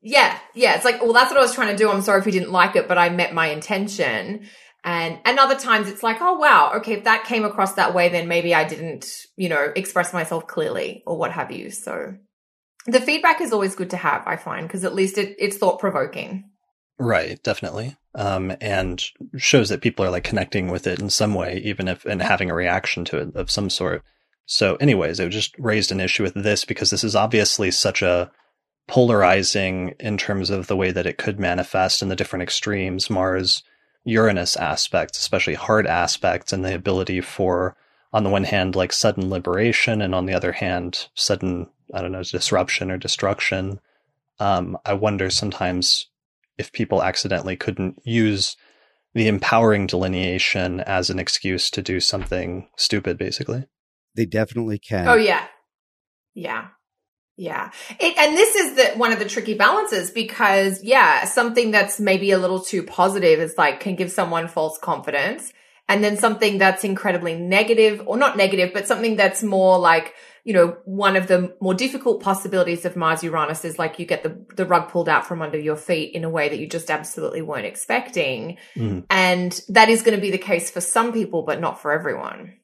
Yeah, yeah. It's like, well, that's what I was trying to do. I'm sorry if you didn't like it, but I met my intention. And, and other times it's like, oh wow, okay, if that came across that way, then maybe I didn't, you know, express myself clearly or what have you. So the feedback is always good to have, I find, because at least it, it's thought provoking. Right, definitely. Um, and shows that people are like connecting with it in some way, even if and having a reaction to it of some sort. So, anyways, it just raised an issue with this because this is obviously such a polarizing in terms of the way that it could manifest in the different extremes. Mars Uranus aspects, especially hard aspects, and the ability for, on the one hand, like sudden liberation, and on the other hand, sudden, I don't know, disruption or destruction. Um, I wonder sometimes if people accidentally couldn't use the empowering delineation as an excuse to do something stupid, basically. They definitely can. Oh, yeah. Yeah. Yeah. It, and this is the, one of the tricky balances because yeah, something that's maybe a little too positive is like can give someone false confidence. And then something that's incredibly negative or not negative, but something that's more like, you know, one of the more difficult possibilities of Mars Uranus is like you get the, the rug pulled out from under your feet in a way that you just absolutely weren't expecting. Mm. And that is going to be the case for some people, but not for everyone.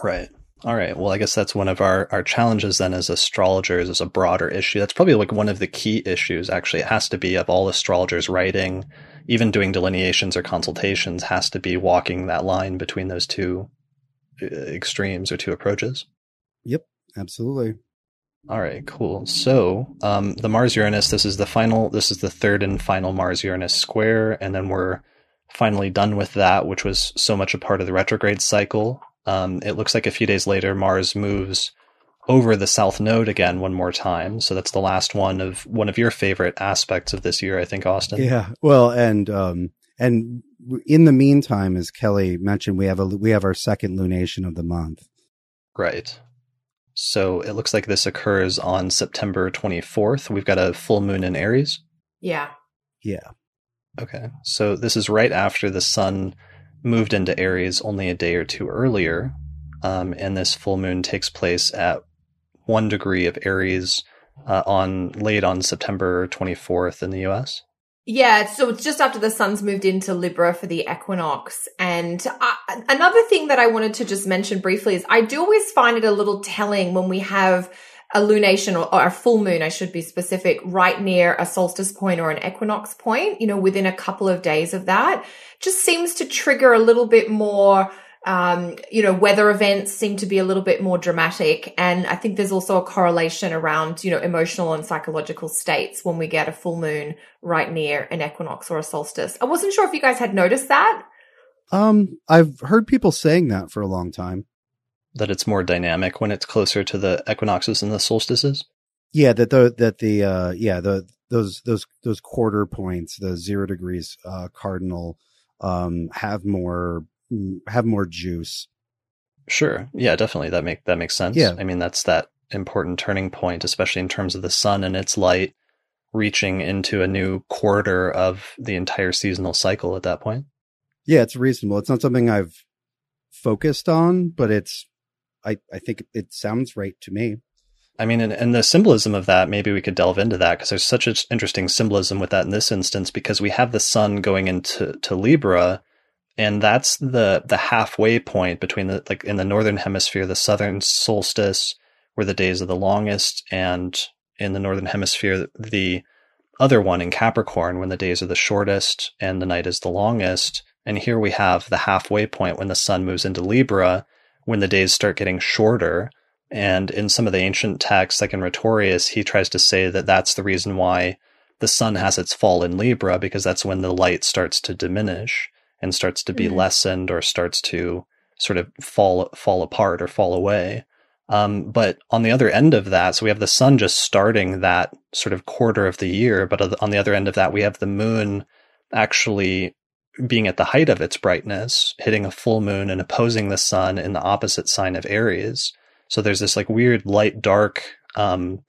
Right. All right. Well, I guess that's one of our, our challenges then as astrologers is a broader issue. That's probably like one of the key issues, actually. It has to be of all astrologers writing, even doing delineations or consultations, has to be walking that line between those two uh, extremes or two approaches. Yep, absolutely. All right, cool. So, um, the Mars Uranus, this is the final, this is the third and final Mars Uranus square. And then we're finally done with that, which was so much a part of the retrograde cycle. Um, it looks like a few days later, Mars moves over the south node again one more time. So that's the last one of one of your favorite aspects of this year, I think, Austin. Yeah. Well, and um, and in the meantime, as Kelly mentioned, we have a we have our second lunation of the month. Right. So it looks like this occurs on September 24th. We've got a full moon in Aries. Yeah. Yeah. Okay. So this is right after the sun moved into Aries only a day or two earlier. Um, and this full moon takes place at one degree of Aries uh, on late on September 24th in the US. Yeah, so it's just after the sun's moved into Libra for the equinox. And uh, another thing that I wanted to just mention briefly is I do always find it a little telling when we have a lunation or, or, a full moon, I should be specific, right near a solstice point or an equinox point, you know, within a couple of days of that, just seems to trigger a little bit more, um, you know, weather events seem to be a little bit more dramatic. And I think there's also a correlation around, you know, emotional and psychological states when we get a full moon right near an equinox or a solstice. I wasn't sure if you guys had noticed that. Um, I've heard people saying that for a long time that it's more dynamic when it's closer to the equinoxes and the solstices. Yeah, that the that the uh, yeah the those those those quarter points, the zero degrees uh, cardinal, um, have more have more juice. Sure. Yeah, definitely. That make that makes sense. Yeah. I mean, that's that important turning point, especially in terms of the sun and its light reaching into a new quarter of the entire seasonal cycle at that point. Yeah, it's reasonable. It's not something I've focused on, but it's I, I think it sounds right to me. I mean, and, and the symbolism of that, maybe we could delve into that because there's such an interesting symbolism with that in this instance because we have the sun going into to Libra, and that's the the halfway point between the like in the northern hemisphere, the southern solstice, where the days are the longest, and in the northern hemisphere, the other one in Capricorn, when the days are the shortest and the night is the longest. And here we have the halfway point when the sun moves into Libra, when the days start getting shorter. And in some of the ancient texts, like in Rhetorius, he tries to say that that's the reason why the sun has its fall in Libra, because that's when the light starts to diminish and starts to be mm-hmm. lessened or starts to sort of fall fall apart or fall away. Um, but on the other end of that, so we have the sun just starting that sort of quarter of the year, but on the other end of that, we have the moon actually being at the height of its brightness, hitting a full moon and opposing the sun in the opposite sign of Aries. So there's this like weird light dark um,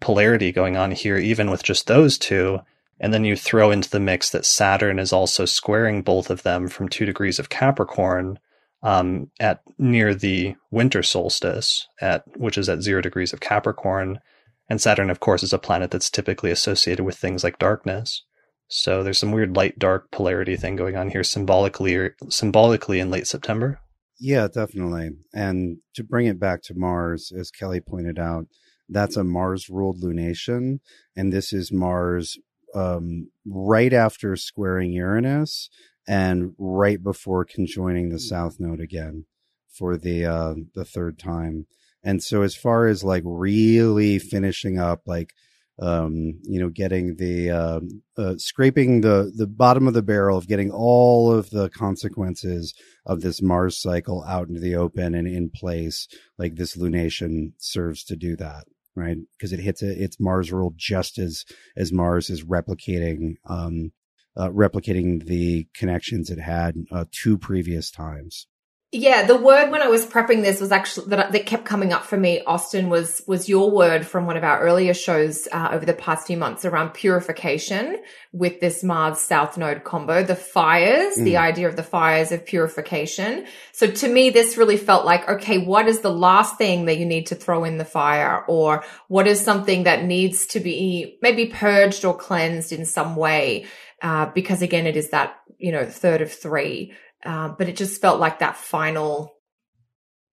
polarity going on here, even with just those two. And then you throw into the mix that Saturn is also squaring both of them from two degrees of Capricorn um, at near the winter solstice, at which is at zero degrees of Capricorn. And Saturn, of course, is a planet that's typically associated with things like darkness. So there's some weird light dark polarity thing going on here symbolically or symbolically in late September. Yeah, definitely. And to bring it back to Mars, as Kelly pointed out, that's a Mars ruled lunation. And this is Mars um, right after squaring Uranus and right before conjoining the south node again for the uh the third time. And so as far as like really finishing up like um you know getting the uh, uh, scraping the the bottom of the barrel of getting all of the consequences of this mars cycle out into the open and in place like this lunation serves to do that right because it hits a, it's mars rule just as as mars is replicating um uh, replicating the connections it had uh, two previous times. Yeah, the word when I was prepping this was actually that that kept coming up for me. Austin was was your word from one of our earlier shows uh, over the past few months around purification with this Mars South Node combo, the fires, mm. the idea of the fires of purification. So to me, this really felt like okay, what is the last thing that you need to throw in the fire, or what is something that needs to be maybe purged or cleansed in some way? Uh, because again, it is that, you know, third of three. Uh, but it just felt like that final,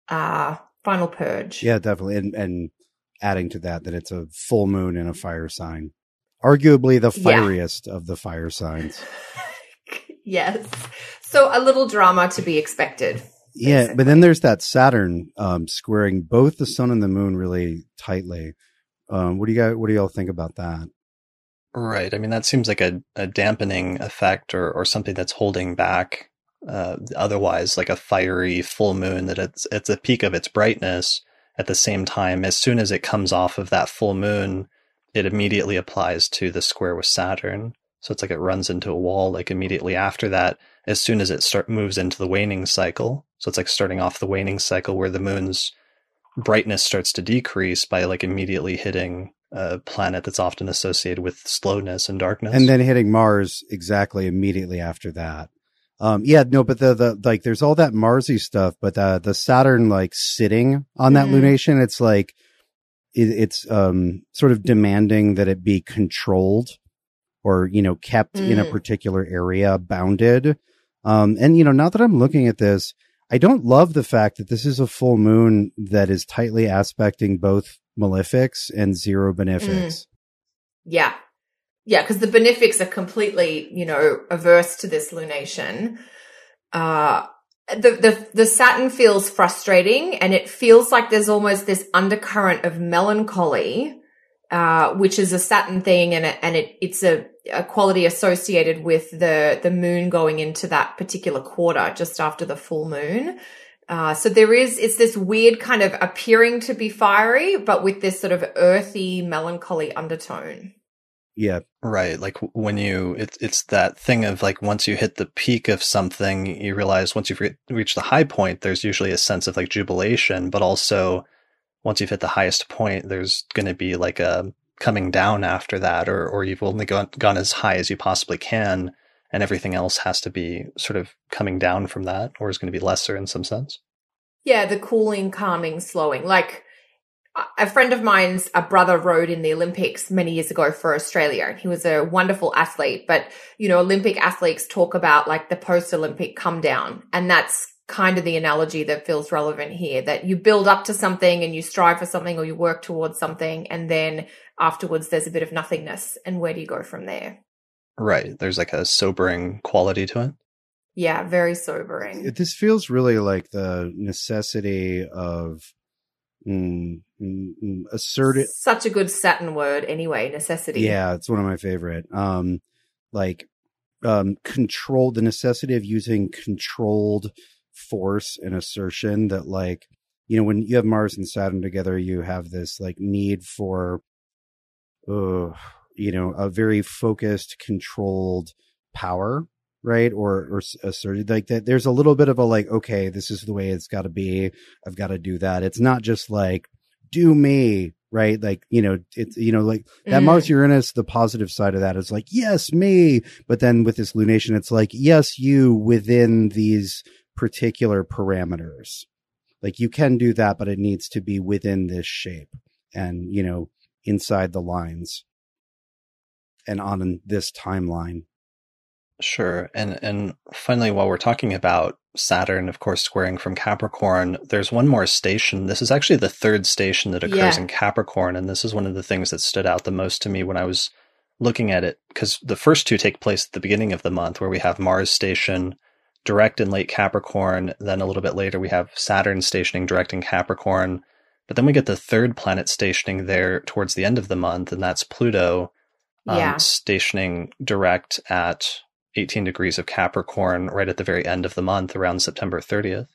uh, final purge. Yeah, definitely. And, and adding to that, that it's a full moon and a fire sign, arguably the fieriest yeah. of the fire signs. yes. So a little drama to be expected. Yeah, basically. but then there's that Saturn um, squaring both the sun and the moon really tightly. Um, what do you guys? What do y'all think about that? Right. I mean, that seems like a, a dampening effect or, or something that's holding back uh, otherwise like a fiery full moon that it's it's a peak of its brightness at the same time as soon as it comes off of that full moon it immediately applies to the square with saturn so it's like it runs into a wall like immediately after that as soon as it start moves into the waning cycle so it's like starting off the waning cycle where the moon's brightness starts to decrease by like immediately hitting a planet that's often associated with slowness and darkness. And then hitting Mars exactly immediately after that. Um, yeah, no, but the, the, like, there's all that Marsy stuff, but the, the Saturn, like, sitting on that mm. lunation, it's like, it, it's, um, sort of demanding that it be controlled or, you know, kept mm. in a mm. particular area, bounded. Um, and, you know, now that I'm looking at this, I don't love the fact that this is a full moon that is tightly aspecting both malefics and zero benefics. Mm. Yeah. Yeah, because the benefics are completely, you know, averse to this lunation. Uh, the, the, the Saturn feels frustrating and it feels like there's almost this undercurrent of melancholy, uh, which is a Saturn thing and, and it, it's a, a quality associated with the, the moon going into that particular quarter just after the full moon. Uh, so there is, it's this weird kind of appearing to be fiery, but with this sort of earthy, melancholy undertone. Yeah. Right. Like when you, it's, it's that thing of like once you hit the peak of something, you realize once you've re- reached the high point, there's usually a sense of like jubilation, but also once you've hit the highest point, there's going to be like a coming down after that, or, or you've only gone, gone as high as you possibly can. And everything else has to be sort of coming down from that, or is going to be lesser in some sense. Yeah. The cooling, calming, slowing. Like, a friend of mine's a brother rode in the Olympics many years ago for Australia. and He was a wonderful athlete, but you know, Olympic athletes talk about like the post Olympic come down. And that's kind of the analogy that feels relevant here that you build up to something and you strive for something or you work towards something. And then afterwards, there's a bit of nothingness. And where do you go from there? Right. There's like a sobering quality to it. Yeah, very sobering. This feels really like the necessity of mm, mm, mm, assertive. Such a good Saturn word, anyway. Necessity. Yeah, it's one of my favorite. Um, like um, control the necessity of using controlled force and assertion. That like you know when you have Mars and Saturn together, you have this like need for, uh, you know, a very focused, controlled power right? Or or asserted like that there's a little bit of a like okay this is the way it's got to be. I've got to do that. It's not just like do me right? Like you know it's you know like that mm. mars uranus the positive side of that is like yes me. But then with this lunation it's like yes you within these particular parameters. Like you can do that but it needs to be within this shape and you know inside the lines and on this timeline Sure. And and finally, while we're talking about Saturn, of course, squaring from Capricorn, there's one more station. This is actually the third station that occurs yeah. in Capricorn, and this is one of the things that stood out the most to me when I was looking at it, because the first two take place at the beginning of the month, where we have Mars station direct in late Capricorn. Then a little bit later, we have Saturn stationing direct in Capricorn. But then we get the third planet stationing there towards the end of the month, and that's Pluto um, yeah. stationing direct at 18 degrees of Capricorn right at the very end of the month around September 30th.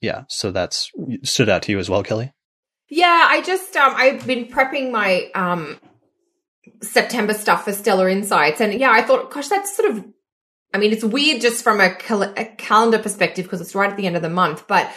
Yeah, so that's stood out to you as well, Kelly? Yeah, I just um I've been prepping my um September stuff for Stellar Insights and yeah, I thought gosh, that's sort of I mean, it's weird just from a, cal- a calendar perspective because it's right at the end of the month, but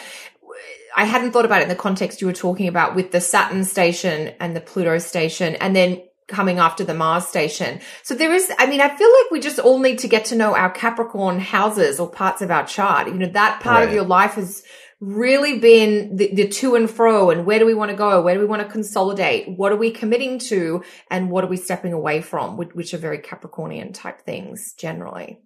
I hadn't thought about it in the context you were talking about with the Saturn station and the Pluto station and then coming after the Mars station. So there is, I mean, I feel like we just all need to get to know our Capricorn houses or parts of our chart. You know, that part right. of your life has really been the, the, to and fro and where do we want to go? Where do we want to consolidate? What are we committing to? And what are we stepping away from? Which, which are very Capricornian type things generally.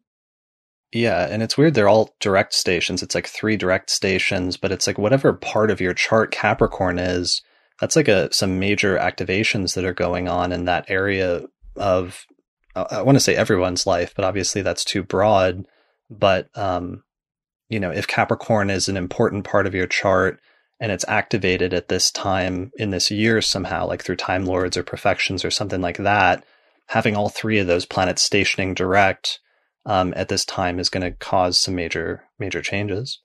Yeah, and it's weird. They're all direct stations. It's like three direct stations, but it's like whatever part of your chart Capricorn is, that's like a some major activations that are going on in that area of I want to say everyone's life, but obviously that's too broad. But um, you know, if Capricorn is an important part of your chart and it's activated at this time in this year somehow, like through Time Lords or Perfections or something like that, having all three of those planets stationing direct um, at this time is going to cause some major major changes.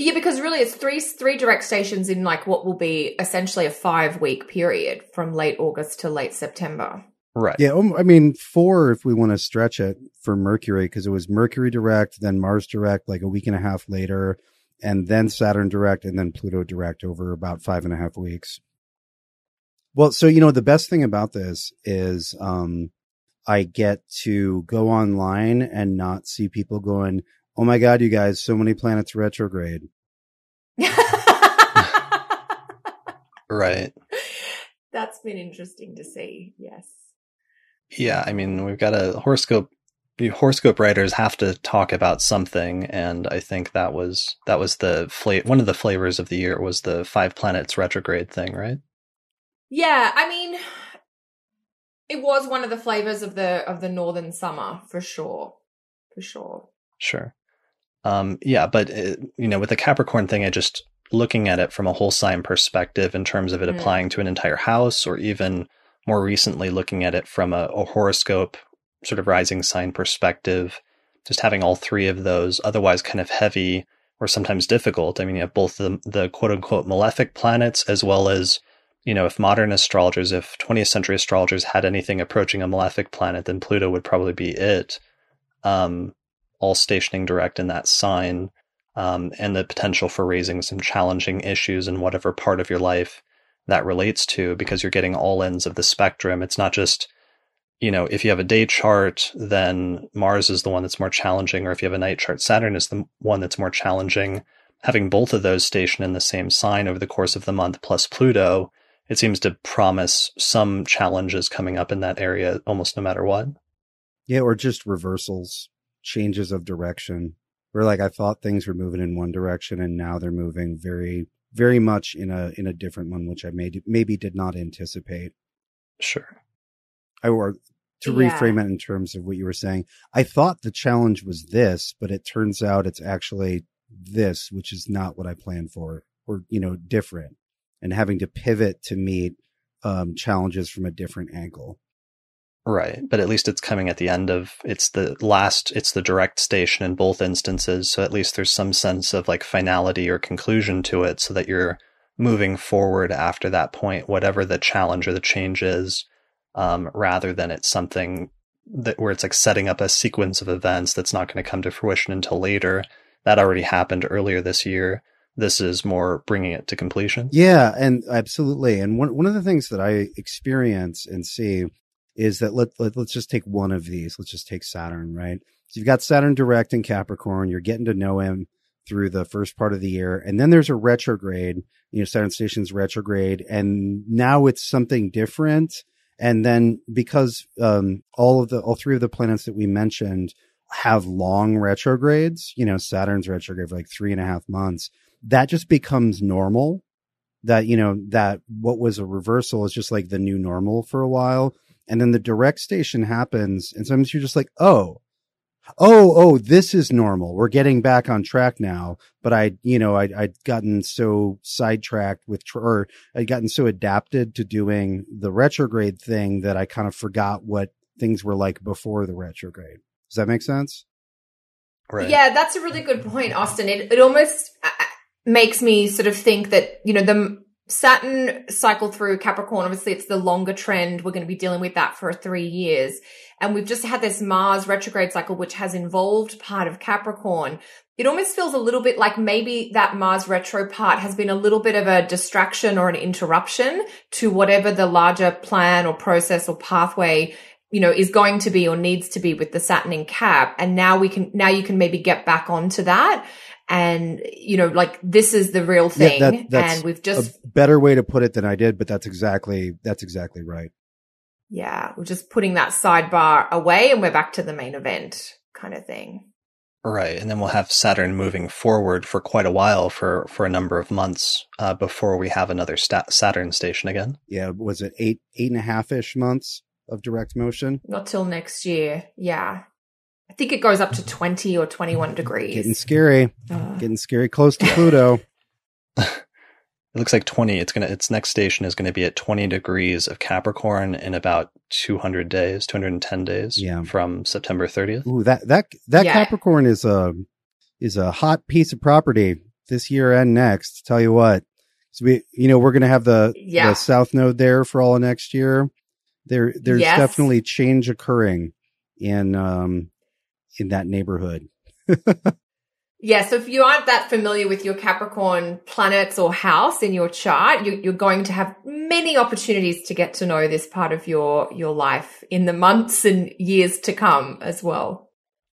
Yeah, because really it's three three direct stations in like what will be essentially a five week period from late August to late September. Right. Yeah. Um, I mean, four if we want to stretch it for Mercury, because it was Mercury direct, then Mars direct, like a week and a half later, and then Saturn direct, and then Pluto direct over about five and a half weeks. Well, so you know, the best thing about this is um, I get to go online and not see people going, oh my god, you guys, so many planets retrograde. right. That's been interesting to see. Yes. Yeah, I mean, we've got a horoscope horoscope writers have to talk about something and i think that was that was the fla- one of the flavors of the year was the five planets retrograde thing right yeah i mean it was one of the flavors of the of the northern summer for sure for sure sure um, yeah, but it, uh, you know, with the Capricorn thing, I just looking at it from a whole sign perspective in terms of it mm. applying to an entire house, or even more recently looking at it from a, a horoscope sort of rising sign perspective. Just having all three of those, otherwise kind of heavy or sometimes difficult. I mean, you have both the, the quote unquote malefic planets as well as you know, if modern astrologers, if 20th century astrologers had anything approaching a malefic planet, then Pluto would probably be it. Um, all stationing direct in that sign, um, and the potential for raising some challenging issues in whatever part of your life that relates to, because you're getting all ends of the spectrum. It's not just, you know, if you have a day chart, then Mars is the one that's more challenging, or if you have a night chart, Saturn is the one that's more challenging. Having both of those stationed in the same sign over the course of the month plus Pluto it seems to promise some challenges coming up in that area almost no matter what. Yeah, or just reversals, changes of direction. Where like I thought things were moving in one direction and now they're moving very very much in a in a different one which I maybe maybe did not anticipate. Sure. I or to yeah. reframe it in terms of what you were saying, I thought the challenge was this, but it turns out it's actually this, which is not what I planned for, or you know, different and having to pivot to meet um, challenges from a different angle. Right, but at least it's coming at the end of it's the last it's the direct station in both instances, so at least there's some sense of like finality or conclusion to it so that you're moving forward after that point whatever the challenge or the change is um, rather than it's something that where it's like setting up a sequence of events that's not going to come to fruition until later. That already happened earlier this year this is more bringing it to completion. Yeah, and absolutely. And one one of the things that I experience and see is that let, let let's just take one of these. Let's just take Saturn, right? So you've got Saturn direct in Capricorn. You're getting to know him through the first part of the year, and then there's a retrograde. You know, Saturn station's retrograde, and now it's something different. And then because um, all of the all three of the planets that we mentioned have long retrogrades, you know, Saturn's retrograde for like three and a half months that just becomes normal that you know that what was a reversal is just like the new normal for a while and then the direct station happens and sometimes you're just like oh oh oh this is normal. We're getting back on track now. But i you know I, i'd gotten so sidetracked with or i'd gotten so adapted to doing the retrograde thing that i kind of forgot what things were like before the retrograde. Does that make sense? Right. Yeah that's a really good point austin. It, it almost uh, uh, makes me sort of think that, you know, the Saturn cycle through Capricorn, obviously it's the longer trend. We're going to be dealing with that for three years. And we've just had this Mars retrograde cycle, which has involved part of Capricorn. It almost feels a little bit like maybe that Mars retro part has been a little bit of a distraction or an interruption to whatever the larger plan or process or pathway you know, is going to be or needs to be with the Saturn in Cap. And now we can, now you can maybe get back onto that and you know like this is the real thing yeah, that, and we've just a better way to put it than i did but that's exactly that's exactly right. Yeah we're just putting that sidebar away and we're back to the main event kind of thing. Right and then we'll have saturn moving forward for quite a while for for a number of months uh, before we have another stat- saturn station again. Yeah was it eight eight and a half ish months of direct motion? Not till next year yeah I think it goes up to 20 or 21 degrees. Getting scary. Uh, Getting scary close to Pluto. it looks like 20. It's going to, its next station is going to be at 20 degrees of Capricorn in about 200 days, 210 days yeah. from September 30th. Ooh, that, that, that yeah. Capricorn is a, is a hot piece of property this year and next. Tell you what. So we, you know, we're going to have the, yeah. the South Node there for all of next year. There, there's yes. definitely change occurring in, um, in that neighborhood. yeah. So if you aren't that familiar with your Capricorn planets or house in your chart, you, are going to have many opportunities to get to know this part of your, your life in the months and years to come as well.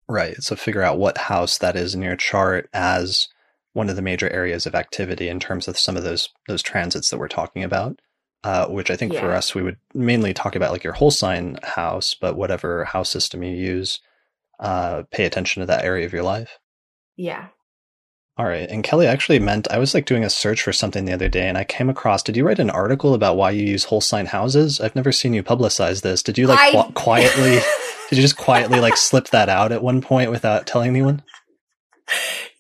Right. So figure out what house that is in your chart as one of the major areas of activity in terms of some of those those transits that we're talking about. Uh, which I think yeah. for us we would mainly talk about like your whole sign house, but whatever house system you use, uh, pay attention to that area of your life. Yeah. All right. And Kelly actually meant I was like doing a search for something the other day and I came across did you write an article about why you use whole sign houses? I've never seen you publicize this. Did you like I... qu- quietly did you just quietly like slip that out at one point without telling anyone?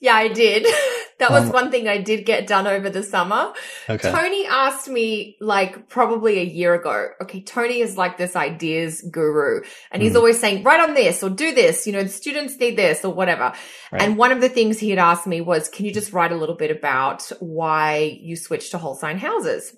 Yeah, I did. That was um, one thing I did get done over the summer. Okay. Tony asked me like probably a year ago. Okay, Tony is like this ideas guru and he's mm. always saying, write on this or do this, you know, the students need this or whatever. Right. And one of the things he had asked me was, can you just write a little bit about why you switched to whole sign houses?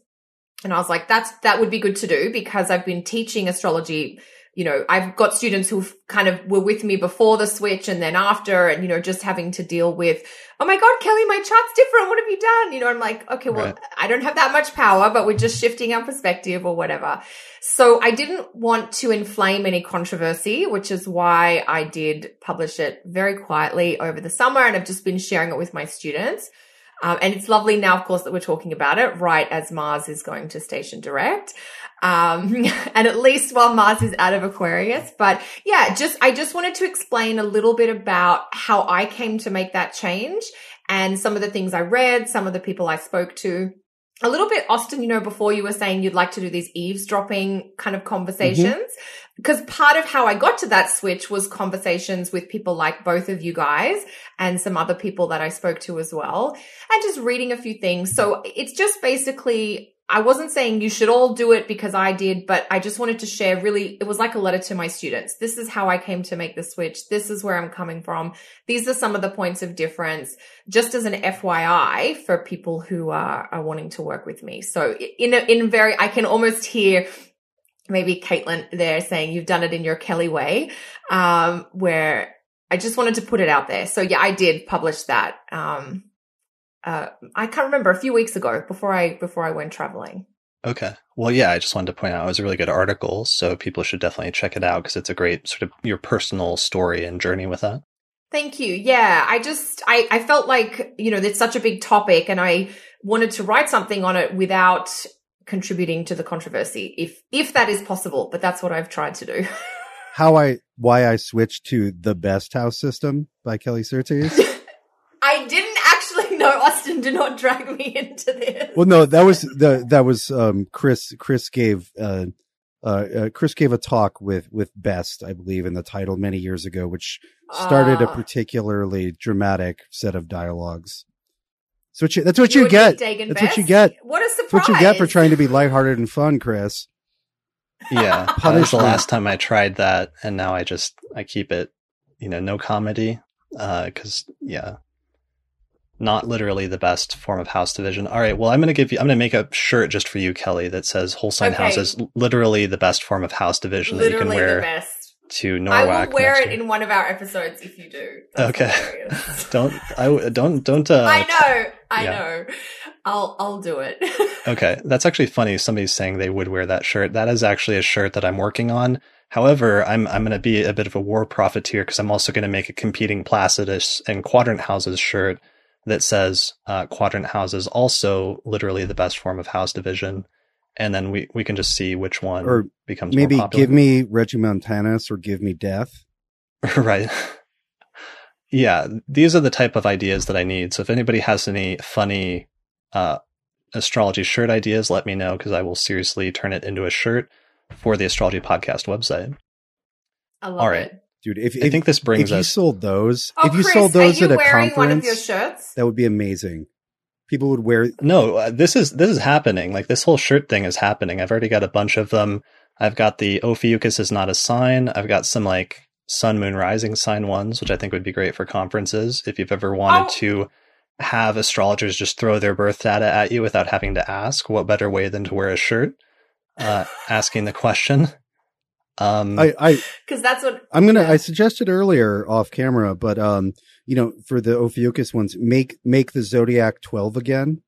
And I was like, that's, that would be good to do because I've been teaching astrology. You know, I've got students who kind of were with me before the switch and then after and, you know, just having to deal with, oh my God, Kelly, my chart's different. What have you done? You know, I'm like, okay, well, right. I don't have that much power, but we're just shifting our perspective or whatever. So I didn't want to inflame any controversy, which is why I did publish it very quietly over the summer and I've just been sharing it with my students. Um, and it's lovely now, of course, that we're talking about it right as Mars is going to station direct. Um, and at least while Mars is out of Aquarius. But yeah, just, I just wanted to explain a little bit about how I came to make that change and some of the things I read, some of the people I spoke to. A little bit, Austin, you know, before you were saying you'd like to do these eavesdropping kind of conversations. Mm-hmm because part of how I got to that switch was conversations with people like both of you guys and some other people that I spoke to as well and just reading a few things. So it's just basically I wasn't saying you should all do it because I did, but I just wanted to share really, it was like a letter to my students. This is how I came to make the switch. This is where I'm coming from. These are some of the points of difference, just as an FYI for people who are, are wanting to work with me. So in a, in very, I can almost hear maybe Caitlin there saying you've done it in your Kelly way, um, where I just wanted to put it out there. So yeah, I did publish that. Um, uh, I can't remember a few weeks ago before I before I went traveling. Okay. Well, yeah, I just wanted to point out it was a really good article, so people should definitely check it out because it's a great sort of your personal story and journey with that. Thank you. Yeah, I just I I felt like you know it's such a big topic, and I wanted to write something on it without contributing to the controversy if if that is possible but that's what i've tried to do how i why i switched to the best house system by kelly surtees i didn't actually know austin do not drag me into this well no that was the that was um chris chris gave uh uh, uh, Chris gave a talk with with Best, I believe, in the title many years ago, which started uh, a ah. particularly dramatic set of dialogues. That's what you, that's what you, you get. That's Best? what you get. What a surprise. That's what you get for trying to be lighthearted and fun, Chris. Yeah. that was the last time I tried that. And now I just, I keep it, you know, no comedy. Uh, cause yeah, not literally the best form of house division. All right. Well, I'm going to give you, I'm going to make a shirt just for you, Kelly, that says whole sign okay. house is literally the best form of house division literally that you can wear. The best to NORWAC. I will wear it year. in one of our episodes if you do. That's okay. don't I don't don't. Uh, I know. I yeah. know. I'll I'll do it. okay, that's actually funny. Somebody's saying they would wear that shirt. That is actually a shirt that I'm working on. However, I'm I'm going to be a bit of a war profiteer because I'm also going to make a competing Placidus and Quadrant Houses shirt that says uh, Quadrant Houses also literally the best form of house division and then we, we can just see which one or becomes maybe give me Reggie Regiomontanus or give me death. right. yeah, these are the type of ideas that I need. So if anybody has any funny uh, astrology shirt ideas, let me know because I will seriously turn it into a shirt for the astrology podcast website. I love All right. it. Dude, if, I if, think this brings if us. you sold those, oh, if you Chris, sold those you at a conference, that would be amazing people would wear. No, uh, this is this is happening. Like this whole shirt thing is happening. I've already got a bunch of them. I've got the Ophiuchus is not a sign. I've got some like sun, moon, rising sign ones, which I think would be great for conferences. If you've ever wanted oh. to have astrologers just throw their birth data at you without having to ask, what better way than to wear a shirt? Uh, asking the question. Um, I, I, because that's what I'm gonna. Yeah. I suggested earlier off camera, but um, you know, for the Ophiuchus ones, make make the Zodiac twelve again.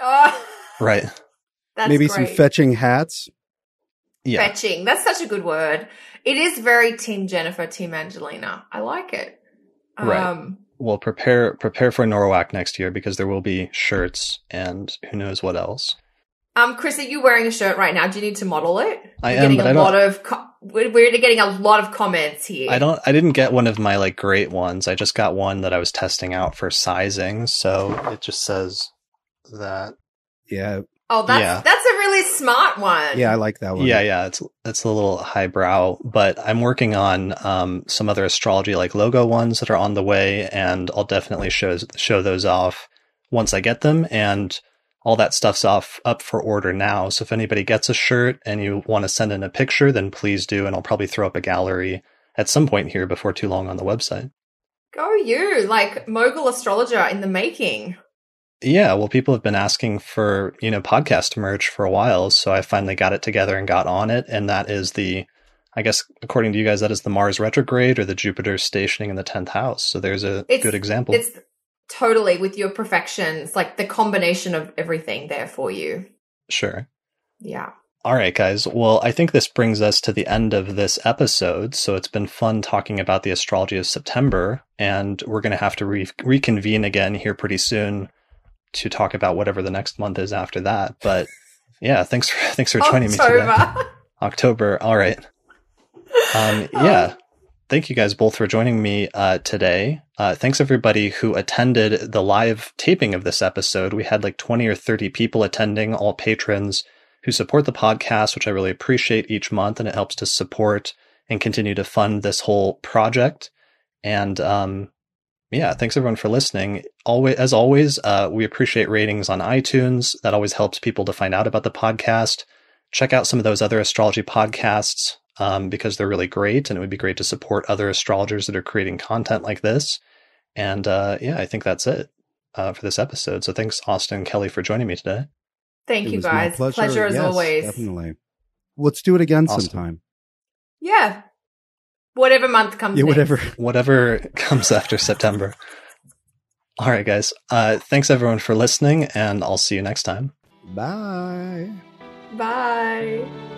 oh, right. Maybe great. some fetching hats. Yeah. Fetching. That's such a good word. It is very Team Jennifer, Team Angelina. I like it. Right. Um, well, prepare prepare for NORWAC next year because there will be shirts and who knows what else. Um, Chris, are you wearing a shirt right now? Do you need to model it? I You're am. Getting a I lot of co- we're getting a lot of comments here. I don't. I didn't get one of my like great ones. I just got one that I was testing out for sizing. So it just says that. Yeah. Oh, that's yeah. that's a really smart one. Yeah, I like that one. Yeah, yeah, it's it's a little highbrow, but I'm working on um, some other astrology like logo ones that are on the way, and I'll definitely show show those off once I get them. And all that stuff's off up for order now. So if anybody gets a shirt and you want to send in a picture, then please do, and I'll probably throw up a gallery at some point here before too long on the website. Go you, like mogul astrologer in the making. Yeah, well, people have been asking for, you know, podcast merch for a while. So I finally got it together and got on it. And that is the, I guess, according to you guys, that is the Mars retrograde or the Jupiter stationing in the 10th house. So there's a It's- good example. It's totally with your perfection. It's like the combination of everything there for you. Sure. Yeah. All right, guys. Well, I think this brings us to the end of this episode. So it's been fun talking about the astrology of September, and we're going to have to re- reconvene again here pretty soon to talk about whatever the next month is after that. But yeah, thanks for thanks for joining me today. October. October. All right. Um, yeah. Thank you guys both for joining me uh, today. Uh, thanks everybody who attended the live taping of this episode. We had like 20 or 30 people attending, all patrons who support the podcast, which I really appreciate each month, and it helps to support and continue to fund this whole project. And um, yeah, thanks everyone for listening. Always, as always, uh, we appreciate ratings on iTunes. That always helps people to find out about the podcast. Check out some of those other astrology podcasts um, because they're really great, and it would be great to support other astrologers that are creating content like this. And uh, yeah, I think that's it uh, for this episode. So thanks, Austin and Kelly, for joining me today. Thank It you guys. Pleasure, as Yes, always. Definitely. Let's do it again Awesome. sometime. Yeah. Whatever month comes Yeah, next. whatever. Whatever comes after September. All right, guys. Uh, thanks everyone for listening, and I'll see you next time. Bye. Bye.